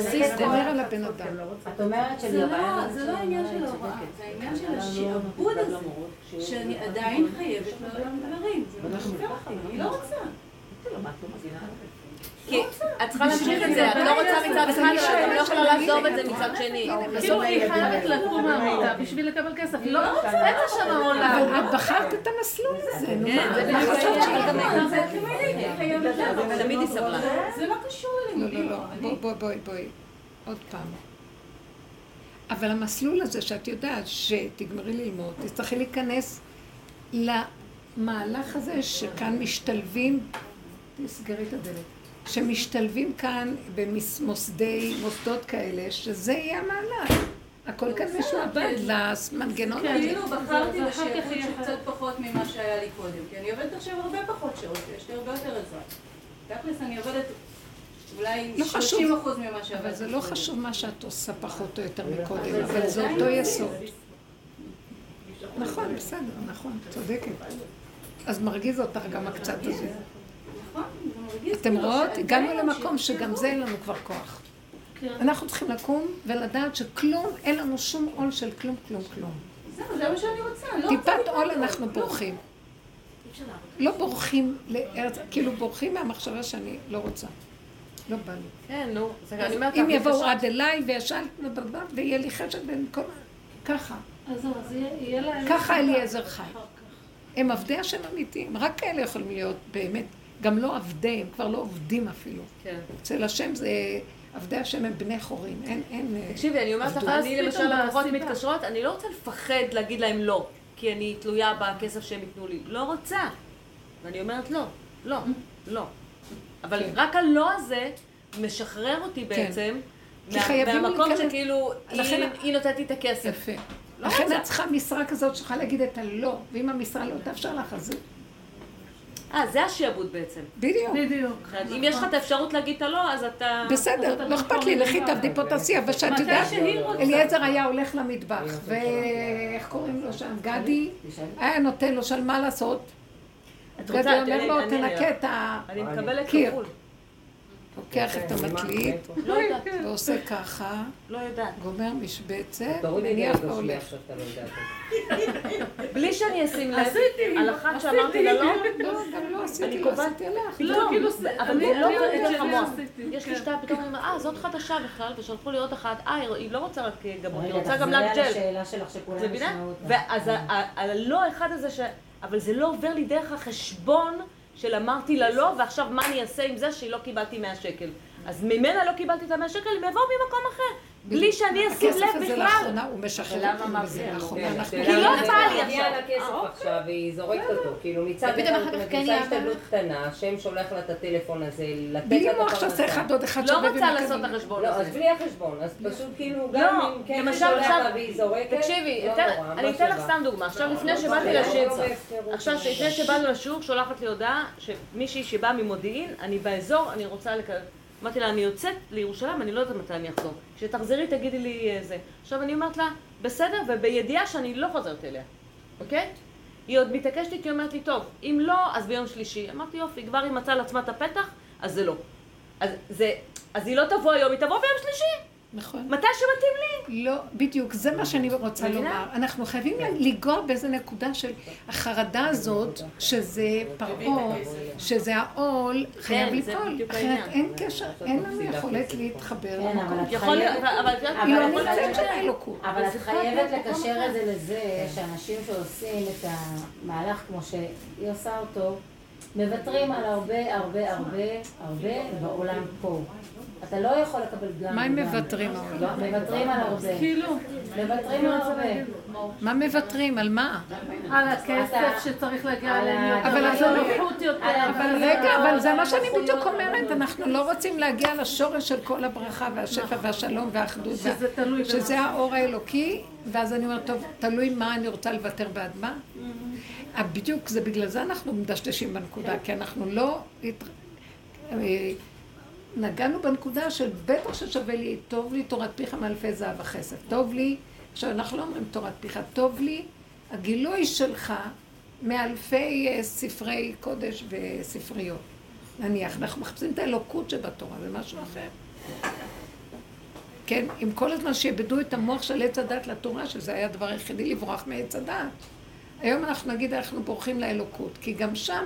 זה. גומר על הבן אדם. את אומרת זה שאני לא, זה לא העניין של ההוראה, זה העניין של השעבוד הזה, שאני עדיין חייבת לעולם דברים. זה מה שמפריע אותי, אני לא רוצה. כי את צריכה להמשיך את זה, את לא רוצה מצד אחד, אבל את לא יכולה לעזוב את זה מצד שני. כאילו היא חייבת לקום מהמיטה בשביל לקבל כסף, לא רוצה, אין לה שם עולם. אבל את בחרת את המסלול הזה, כן? זה חשבת זה תמיד היא סבלה. זה לא קשור לא, ללימודים. לא, לא, בואי, בואי, בואי, בואי, עוד פעם. אבל המסלול הזה שאת יודעת שתגמרי ללמוד, תצטרכי להיכנס למהלך הזה שכאן משתלבים, תסגרי את הדלת, שמשתלבים כאן במוסדי, מוסדות כאלה, שזה יהיה המהלך. הכל כאן משועבד למנגנון הזה. כאילו בחרתי בשייכות שקצת פחות ממה שהיה לי קודם, כי אני עובדת עכשיו הרבה פחות שעות, יש לי הרבה יותר עזרה. תכלס אני עובדת אולי לא חשוב. 30 אחוז ממה שעבדתי אבל זה לא קודם. חשוב מה שאת עושה פחות או יותר מקודם, אבל זה אותו יסוד. נכון, בסדר, נכון, צודקת. אז מרגיז אותך גם הקצת הזה. נכון, אתם כאילו רואות? הגענו למקום שגם זה אין לנו כבר כוח. אנחנו צריכים לקום ולדעת שכלום, אין לנו שום עול של כלום, כלום, כלום. זהו, זה מה שאני רוצה, לא טיפת. עול אנחנו בורחים. לא בורחים לארץ, כאילו בורחים מהמחשבה שאני לא רוצה. לא בא לי. כן, נו, אם יבואו עד אליי וישן, ויהיה לי. ככה. אז יהיה- יהיה להם... ככה אליעזר חי. הם עבדי השם אמיתיים, רק כאלה יכולים להיות באמת, גם לא עבדי, הם כבר לא עובדים אפילו. כן. אצל השם זה, עבדי השם הם בני חורים, אין, אין... אה, תקשיבי, אני אומרת לך. אני למשל, לקוחות. מתקשרות, אני לא רוצה לפחד להגיד להם לא, כי אני תלויה בכסף שהם ייתנו לי. לא רוצה. ואני אומרת לא, לא, לא. אבל כן. רק הלא הזה משחרר אותי בעצם, כי מה- מהמקום להיכנס- שכאילו, לכן- היא- היא נותנת לי את הכסף. יפה. לא לכן. את צריכה משרה כזאת שצריכה להגיד את הלא, ואם המשרה לא תאפשר לך, אז אה, זה השעבוד בעצם. בדיוק. בדיוק. אם יש לך את האפשרות להגיד את הלא, אז אתה... בסדר, לא אכפת לי, לכי תעבדי פה תעשי, אבל שאת יודעת. אליעזר היה הולך למטבח, ואיך קוראים לו שם? גדי, היה נותן לו שם מה לעשות. את גדי רוצה, אומר אני- לו, אני- תנקה את ה... לוקח את המקליט, לא ועושה ככה, לא יודעת. גומר משבצת, לי מניח והולך. לא יודעת. בלי שאני אשים לב, עשיתי, על אחת שאמרתי לה לא, לא, גם לא עשיתי, אני לא קובעת- עשיתי לך. לא, כאילו, אבל אני- לא קוראים המוח. עשיתי, יש לי כן. שתיים, פתאום אני אומרת, אה, זאת חדשה בכלל, ושלחו לי עוד אחת, אה, היא לא רוצה רק גבות, היא רגע, רוצה גם על ג'ל. השאלה שלך שכולם זה מבינה? ישמעו אותה. ואז ה- הלא אחד הזה. אבל זה לא עובר לי דרך החשבון של אמרתי לה לא, ועכשיו מה אני אעשה עם זה שהיא לא קיבלתי 100 שקל. אז ממנה לא קיבלתי את ה-100 שקל, הם יבואו ממקום אחר. בלי שאני אשים הכסף לב הזה בכלל. לאחרונה הוא משחרר ולמה אותנו מה בזה, זה? לאחרונה כן, כי לא היא, בא לי מגיע לה עכשיו. כסף אה, עכשיו, והיא זורקת אותו. כאילו מצד אחד את כן מכניסה השתדלות קטנה, השם שולח לה את הטלפון הזה, לתת לה בלי את מוח שעושה הפרנסה. אחד עוד אחד לא רוצה לעשות את. החשבון לא, אז הזה. בלי החשבון, אז פשוט כאילו גם לא, אם כן שולח עכשיו, לה והיא זורקת, תקשיבי, לא אני אתן לך. סתם דוגמה. עכשיו לפני לא, שבאתי לא, לא בהפקרות. עכשיו לפני שבאנו לשיעור שולחת לי הודעה שמישהי שבאה ממודיעין, אני באזור, אני רוצה. אמרתי לה, אני יוצאת לירושלים, אני לא יודעת מתי אני אחזור. כשתחזרי תגידי לי אה, זה. עכשיו אני אומרת לה, בסדר, ובידיעה שאני לא חוזרת אליה, אוקיי? היא עוד מתעקשת איתי, אומרת לי, טוב, אם לא, אז ביום שלישי. אמרתי, יופי, כבר היא מצאה לעצמה את הפתח, אז זה לא. אז, זה, אז היא לא תבוא היום, היא תבוא ביום שלישי. נכון. מתי שמתאים לי. לא, בדיוק, זה מה שאני רוצה? לומר. אנחנו חייבים לנגוע באיזה נקודה של החרדה הזאת, שזה פרעה, שזה העול, חייב זה ליפול. אחרת. אין קשר, אין לנו יכולת להתחבר כן, אבל למקום. את יכול להיות, חייבת... אבל את היא לא אבל את נמצאת חייבת- של האלוקות. אבל את חייבת לקשר את זה לזה שאנשים שעושים את המהלך כמו שהיא עושה אותו, מוותרים על הרבה הרבה הרבה הרבה בעולם פה. אתה לא יכול לקבל גם מה הם. מוותרים? לא, מוותרים על הרבה. כאילו, מוותרים על הרבה. מה מוותרים? על מה? על הכסף שצריך להגיע אליהם יותר, אבל על אז אני- הנוחות יותר. אבל רגע, אבל זה מה שאני בדיוק אומרת, אנחנו לא רוצים להגיע לשורש של כל הברכה והשפע והשלום והאחדות. וה- שזה תלוי. שזה האור האלוקי, ואז אני אומרת, טוב, תלוי מה אני רוצה לוותר בעד מה. אה, בדיוק, זה בגלל זה אנחנו מדשדשים בנקודה, כי אנחנו לא... נגענו בנקודה של בטח ששווה לי, טוב לי תורת פיך מאלפי זהב וכסף. טוב לי, עכשיו אנחנו לא אומרים תורת פיך, טוב לי הגילוי שלך מאלפי אה, ספרי קודש וספריות. נניח, אנחנו מחפשים את האלוקות שבתורה, זה משהו אחר. כן, אם כל הזמן שיעבדו את המוח של עץ הדת לתורה, שזה היה הדבר היחידי לברוח מעץ הדת. היום אנחנו נגיד אנחנו בורחים לאלוקות, כי גם שם,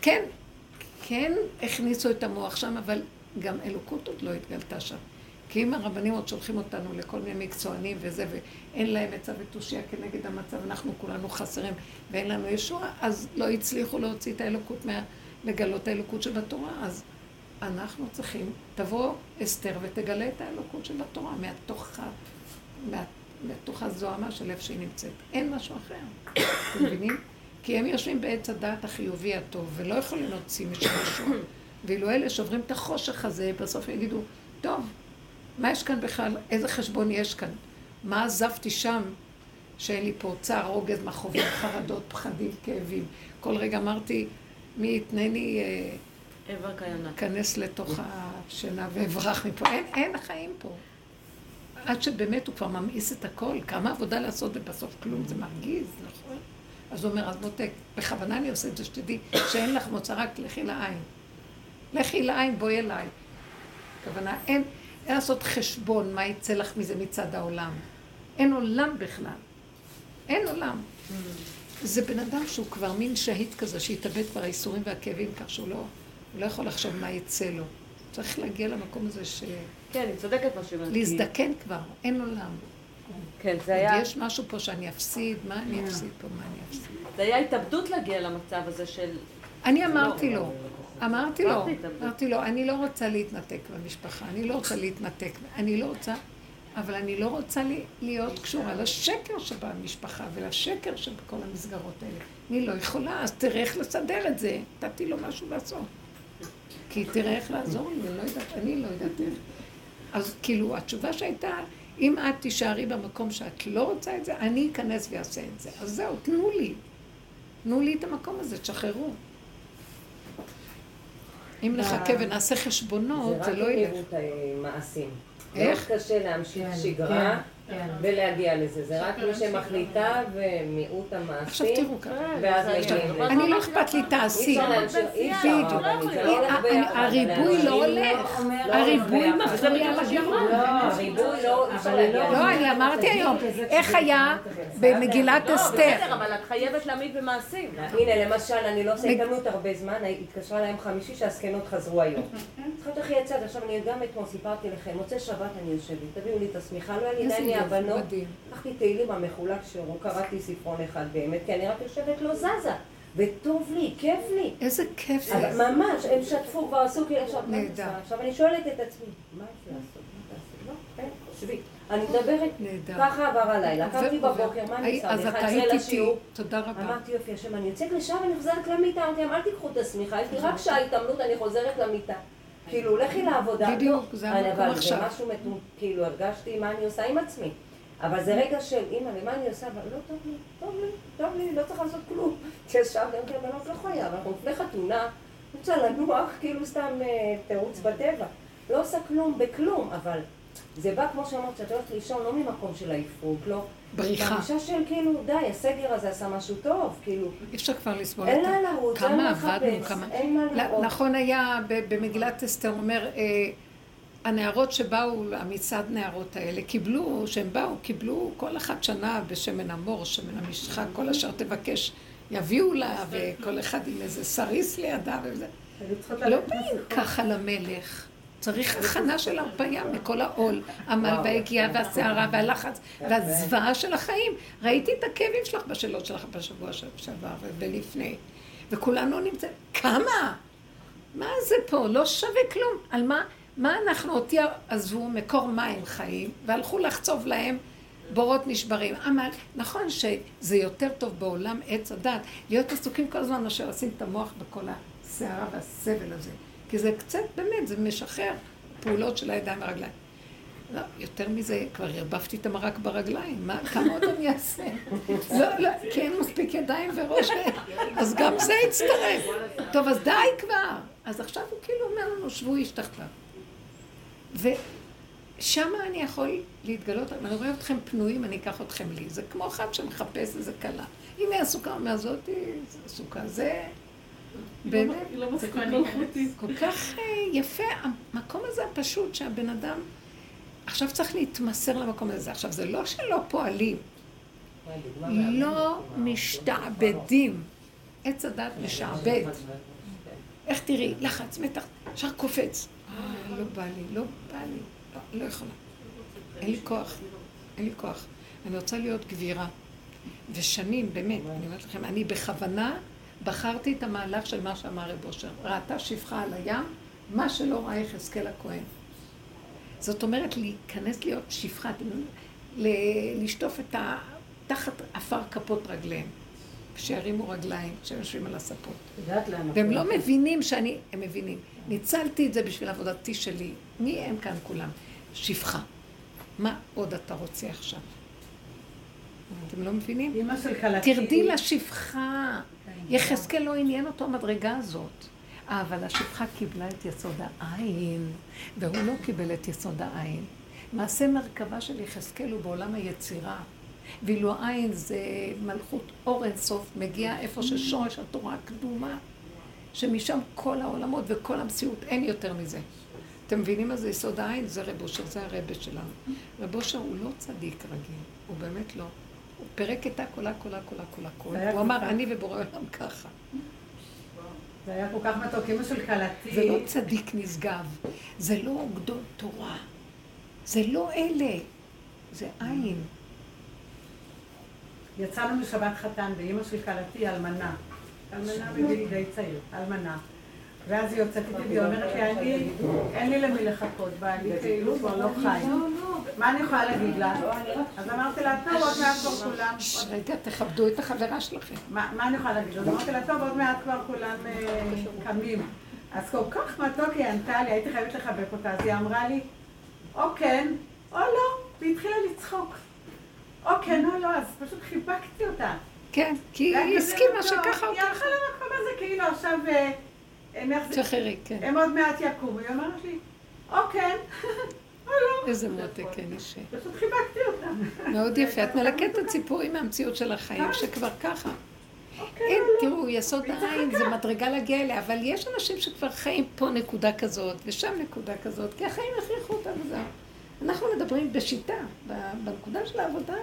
כן, כן הכניסו את המוח שם, אבל גם אלוקות עוד לא התגלתה שם. כי אם הרבנים עוד שולחים אותנו לכל מיני מקצוענים וזה, ואין להם עצה ותושייה כנגד המצב, אנחנו כולנו חסרים ואין לנו ישועה, אז לא הצליחו להוציא את האלוקות, מה, לגלות האלוקות שבתורה. אז אנחנו צריכים, תבוא אסתר ותגלה את האלוקות שבתורה, מהתוך, מה, מתוך הזוהמה של איפה שהיא נמצאת. אין משהו אחר. אתם מבינים? כי הם יושבים בעץ הדעת החיובי הטוב, ולא יכולים להוציא משהו. ואילו אלה שעוברים את החושך הזה, בסוף יגידו, טוב, מה יש כאן בכלל? איזה חשבון יש כאן? מה עזבתי שם שאין לי פה צער, רוגז, מכאובים, חרדות, פחדים, כאבים? כל רגע אמרתי, מי יתנני אה. כנס לתוך השינה ואברח מפה. אין, אין חיים פה. עד שבאמת הוא כבר ממאיס את הכל, כמה עבודה לעשות ובסוף כלום, זה מרגיז, נכון? אז הוא אומר, אז מותק, בכוונה אני עושה את זה, שתדעי שאין לך מוצא, רק לכי לעין. לכי לעין, בואי אליי. הכוונה, אין, אין לעשות חשבון מה יצא לך מזה מצד העולם. אין עולם בכלל. אין עולם. זה בן אדם שהוא כבר מין שהיד כזה, שהתאבד כבר האיסורים והכאבים, כך שהוא לא, לא יכול לחשוב מה יצא לו. צריך להגיע למקום הזה של... כן, היא צודקת מה שהיא אומרת. להזדקן כבר, אין עולם. כן, זה היה, יש משהו פה שאני אפסיד, מה אני אפסיד פה, מה אני אפסיד. זה היה התאבדות להגיע למצב הזה של... אני אמרתי לו, אמרתי לו, אמרתי לו, אני לא רוצה להתנתק במשפחה, אני לא רוצה להתנתק, אני לא רוצה, אבל אני לא רוצה להיות קשורה לשקר שבמשפחה ולשקר שבכל המסגרות האלה. אני לא יכולה, אז תראה איך לסדר את זה. נתתי לו משהו לעשות. כי תראה איך לעזור לי, אני לא יודעת, אני לא יודעת איך. אז כאילו, התשובה שהייתה, אם את תישארי במקום שאת לא רוצה את זה, אני אכנס ואעשה את זה. אז זהו, תנו לי. תנו לי את המקום הזה, תשחררו. אם נחכה ונעשה חשבונות, זה לא רק ילך. מהירות המעשים. איך? מאוד קשה להמשיך כן, שגרה כן. ולהגיע לזה. זה רק מי שמחליטה ומיעוט המעשים, תראו. ואז עכשיו, מגיעים עכשיו, לזה. אני לא אכפת לי, תעשי. בדיוק. לא. הריבוי לא הולך. לא הריבוי ביחד. מפריע לגמרי. לא, לא. לא, אני אמרתי היום, איך היה במגילת לא, אסתר? בסדר, אבל את חייבת להעמיד במעשים. הנה, למשל, אני לא עושה התעמלות הרבה זמן, התקשרה להם חמישי שהזקנות חזרו היום. צריכה איך יצאת, עכשיו אני גם אתמול סיפרתי לכם, מוצאי שבת אני יושבת, תביאו לי את השמיכה, לא היה לי עדיין מהבנות. מדהים. לקחתי תהילים המחולק שירו, קראתי ספרון אחד באמת, כי אני רק יושבת לא זזה. וטוב לי, כיף לי. איזה כיף זה. ממש, הם שטפו, כבר עשו כאילו עכשיו, נהדר. עכשיו אני שואלת את עצמי, מה יש לעשות? לא, אין. שבי. אני מדברת. ככה עבר הלילה, קמתי. בבוקר, מה אני עושה? אז אני את היית איתי. תודה רבה. אמרתי יופי השם, אני יוצאת לשם ואני חוזרת למיטה, אמרתי להם אל תיקחו את השמיכה, יש לי רק שעה התעמלות, אני חוזרת למיטה. כאילו, לכי לעבודה. בדיוק, לא, זה המקום אבל עכשיו. זה משהו מטומ... כאילו, הרגשתי מה אני עושה עם עצמי. אבל זה רגע של אימא, ומה אני עושה? אבל לא טוב לי, טוב לי, טוב לי, לא צריך לעשות כלום. ישר גם כן בנות לא חיה, אנחנו לפני חתונה, רוצה לנוח, כאילו סתם אה, תירוץ בטבע. לא עושה כלום בכלום, אבל זה בא, כמו שאמרת, שאת הולכת לישון לא ממקום של עייפות, לא. בריחה. תחושה של כאילו, די, הסגר הזה עשה משהו טוב, כאילו. אי אפשר כבר לסבול אין את לאן זה. לרוץ, אין מה לחפש. אין מה לראות. נכון היה במגילת אסתר, אומר, אה, הנערות שבאו, המצעד נערות האלה, קיבלו, שהם באו, קיבלו כל אחת שנה בשמן המור, שמן המשחה, כל אשר תבקש, יביאו לה, וכל אחד עם איזה סריס לידה וזה. לא באים. ככה למלך. צריך הכנה של הרפאיה מכל העול, עמל והגיעה והסערה והלחץ והזוועה של החיים. ראיתי את הכאבים שלך בשאלות שלך בשבוע שעבר ולפני. וכולנו נמצאים, כמה? מה זה פה? לא שווה כלום. על מה? מה אנחנו, אותי עזבו מקור מים חיים, והלכו לחצוב להם בורות נשברים. אבל נכון שזה יותר טוב בעולם עץ הדת, להיות עסוקים כל הזמן מאשר לשים את המוח בכל הסערה והסבל הזה. כי זה קצת, באמת, זה משחרר פעולות של הידיים והרגליים. לא, יותר מזה, כבר ערבבתי את המרק ברגליים, מה, כמה עוד אני אעשה? לא, לא, כי אין מספיק ידיים וראש, אז גם זה יצטרף. טוב, אז די כבר. אז עכשיו הוא כאילו אומר לנו, שבו איש תחתיו. ושם אני יכול להתגלות, אני רואה אתכם פנויים, אני אקח אתכם לי. זה כמו אחד שמחפש איזה כלה. הנה הסוכה, אומר זאתי, זה הסוכה, זה... באמת, היא לא זה כך-. כל כך אה, יפה, המקום הזה הפשוט שהבן אדם עכשיו צריך להתמסר למקום הזה. עכשיו, זה לא שלא פועלים, לא משתעבדים. עץ הדת משעבד. איך תראי? לחץ, מתח, ישר קופץ. אה, לא בא לי, לא בא לי, לא, לא יכולה. אין לי כוח, אין לי כוח. אני רוצה להיות גבירה. ושנים, באמת, אני אומרת לכם, אני בכוונה בחרתי את המהלך של מה שאמר רב אושר. ראתה שפחה על הים, מה שלא ראה יחזקאל הכהן. זאת אומרת, להיכנס להיות שפחה, לשטוף את ה... תחת עפר כפות רגליהם. כשירימו רגליים, כשהם יושבים על הספות. יודעת לאן והם לא מבינים שאני, הם מבינים. ניצלתי את זה בשביל עבודתי שלי. מי הם כאן כולם? שפחה. מה עוד אתה רוצה עכשיו? אתם לא מבינים? תרדי לשפחה. יחזקאל לא עניין אותו המדרגה הזאת. אבל השפחה קיבלה את יסוד העין, והוא לא קיבל את יסוד העין. מעשה מרכבה של יחזקאל הוא בעולם היצירה. ואילו העין זה מלכות אור אינסוף, מגיע איפה ששורש התורה הקדומה, שמשם כל העולמות וכל המציאות, אין יותר מזה. אתם מבינים מה זה יסוד העין? זה רב אושר, זה הרבה שלנו. רב אושר הוא לא צדיק רגיל, הוא באמת לא. הוא פירק את הכל, הכל, הכל, הכל, הכל. הוא אמר, אני ובורא עולם ככה. זה היה כל כך מתוק. אימא של כלתי. זה לא צדיק נשגב, זה לא גדול תורה, זה לא אלה, זה עין. יצאנו משבת חתן, ואימא של כלתי אלמנה. אלמנה בגיל די צעיר, אלמנה. ואז היא יוצאת איתי והיא אומרת לי, אני, אין לי למי לחכות, בעלי כאילו כבר לא חי. מה אני יכולה להגיד לה? אז אמרתי לה, טוב, עוד מעט כבר כולם... רגע, תכבדו את החברה שלכם. מה אני יכולה להגיד? אז אמרתי לה, טוב, עוד מעט כבר כולם אה, קמים. אז כל כך מתוק היא ענתה לי, הייתי חייבת לחבק אותה, אז היא אמרה לי, או כן, או לא, והיא התחילה לצחוק. או כן או לא, אז פשוט חיבקתי אותה. כן, כי היא הסכימה. שככה היא הלכה. למקום הזה, כאילו עכשיו אה, הם יחזיק- שחררי, כן. הם עוד מעט יקומו. היא אומרת לי, או כן. איזה מותק, כן, אישה. פשוט חיבקתי אותה. מאוד יפה. את מלקטת ציפורים מהמציאות של החיים, שכבר ככה. אין, תראו, יסוד העין זה מדרגה להגיע אליה, אבל יש אנשים שכבר חיים פה נקודה כזאת, ושם נקודה כזאת, כי החיים הכריחו אותם וזהו. אנחנו מדברים בשיטה, בנקודה של העבודה,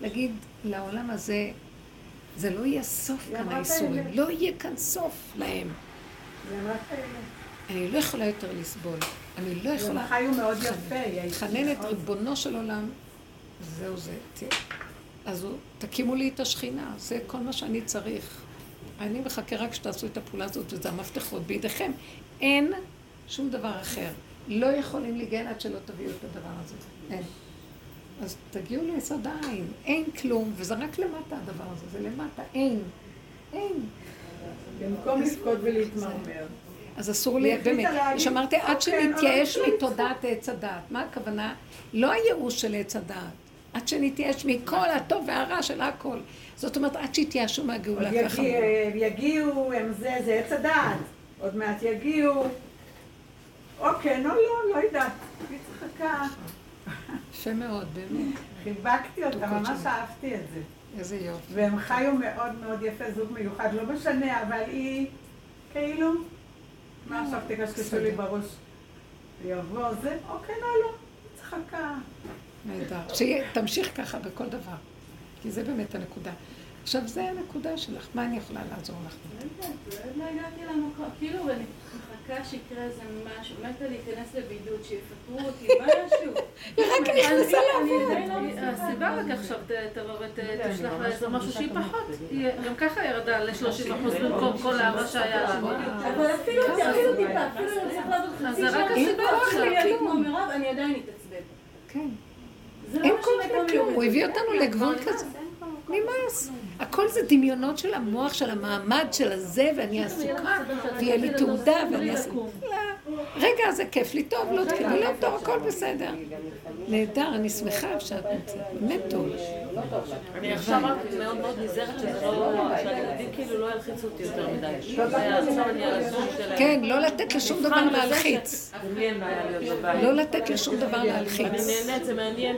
להגיד לעולם הזה, זה לא יהיה סוף כאן את האיסורים. לא יהיה כאן סוף להם. היא אמרה, "אה, אני לא יכולה יותר לסבול. אני לא יכולה... חיו מאוד חנ- יפה, היא הייתה חנן את מאוד- ריבונו של עולם, זהו זה. אז הוא, תקימו לי את השכינה, זה כל מה שאני צריך. אני מחכה רק שתעשו את הפעולה הזאת, וזה המפתחות בידיכם. אין שום דבר אחר. לא יכולים להיגן עד שלא תביאו את הדבר הזה. אין. אז תגיעו ליסוד העין. אין כלום, וזה רק למטה הדבר הזה, זה למטה, אין. אין. במקום לבכות ולהתמרמר. אז אסור לי, באמת, שאמרתי, עד "אוקיי, שנתייאש מתודעת עץ הדעת. מה הכוונה? לא הייאוש של עץ הדעת. עד שנתייאש מכל הטוב והרע של הכל. זאת אומרת, עד שיתייאשו מהגאולה ככה. יגיע- יגיעו, הם זה, זה עץ הדעת. עוד מעט יגיעו. או כן או לא, לא יודעת. היא צחקה. יפה מאוד, באמת. חיבקתי אותה, ממש. אהבתי את זה. איזה יופי. והם חיו מאוד מאוד יפה, זוג מיוחד, לא משנה, אבל היא כאילו, מה עכשיו תקשקשו לי בראש? יבוא זה, או כן או לא, היא צחקה. נהדר. שתמשיך ככה בכל דבר. כי זה באמת הנקודה. עכשיו, זה הנקודה שלך. מה אני יכולה לעזור לך? לא יודעת, עוד לא הגעתי למקום, כאילו, מחכה שיקרה איזה משהו, מתה להיכנס לבידוד, שיפטרו אותי, משהו. היא רק נכנסה אני לעבוד. לא. הסיבה רק עכשיו תבוא ותשלח לה איזה משהו שהיא פחות, גם ככה ירדה ל-30 אחוז במקום כל הרע שהיה לנו. אבל אפילו אפילו טיפה, אפילו אם צריך לעבוד אז חצי זה רק שעה, הסיבה אם אהיה כלום. כמו מירב, אני עדיין אתעצבן. כן. זה לא אין מה כל שמקום זה כלום, הוא. הביא אותנו לגבול כזה. נמאס. הכל זה דמיונות של המוח, של המעמד, של הזה, ואני עסוקה, ויהיה לי תעודה, ואני עסוקה. רגע, זה כיף לי טוב, לא כיף לי לא טוב, הכל בסדר. נהדר, אני שמחה שאת נמצאת, באמת טוב. אני עכשיו רק מאוד מאוד נזהרת שזה לא... שהילדים כאילו לא ילחיצו אותי יותר מדי. כן, לא לתת לשום דבר להלחיץ. לא לתת לשום דבר להלחיץ. אני נהנית, זה מעניין.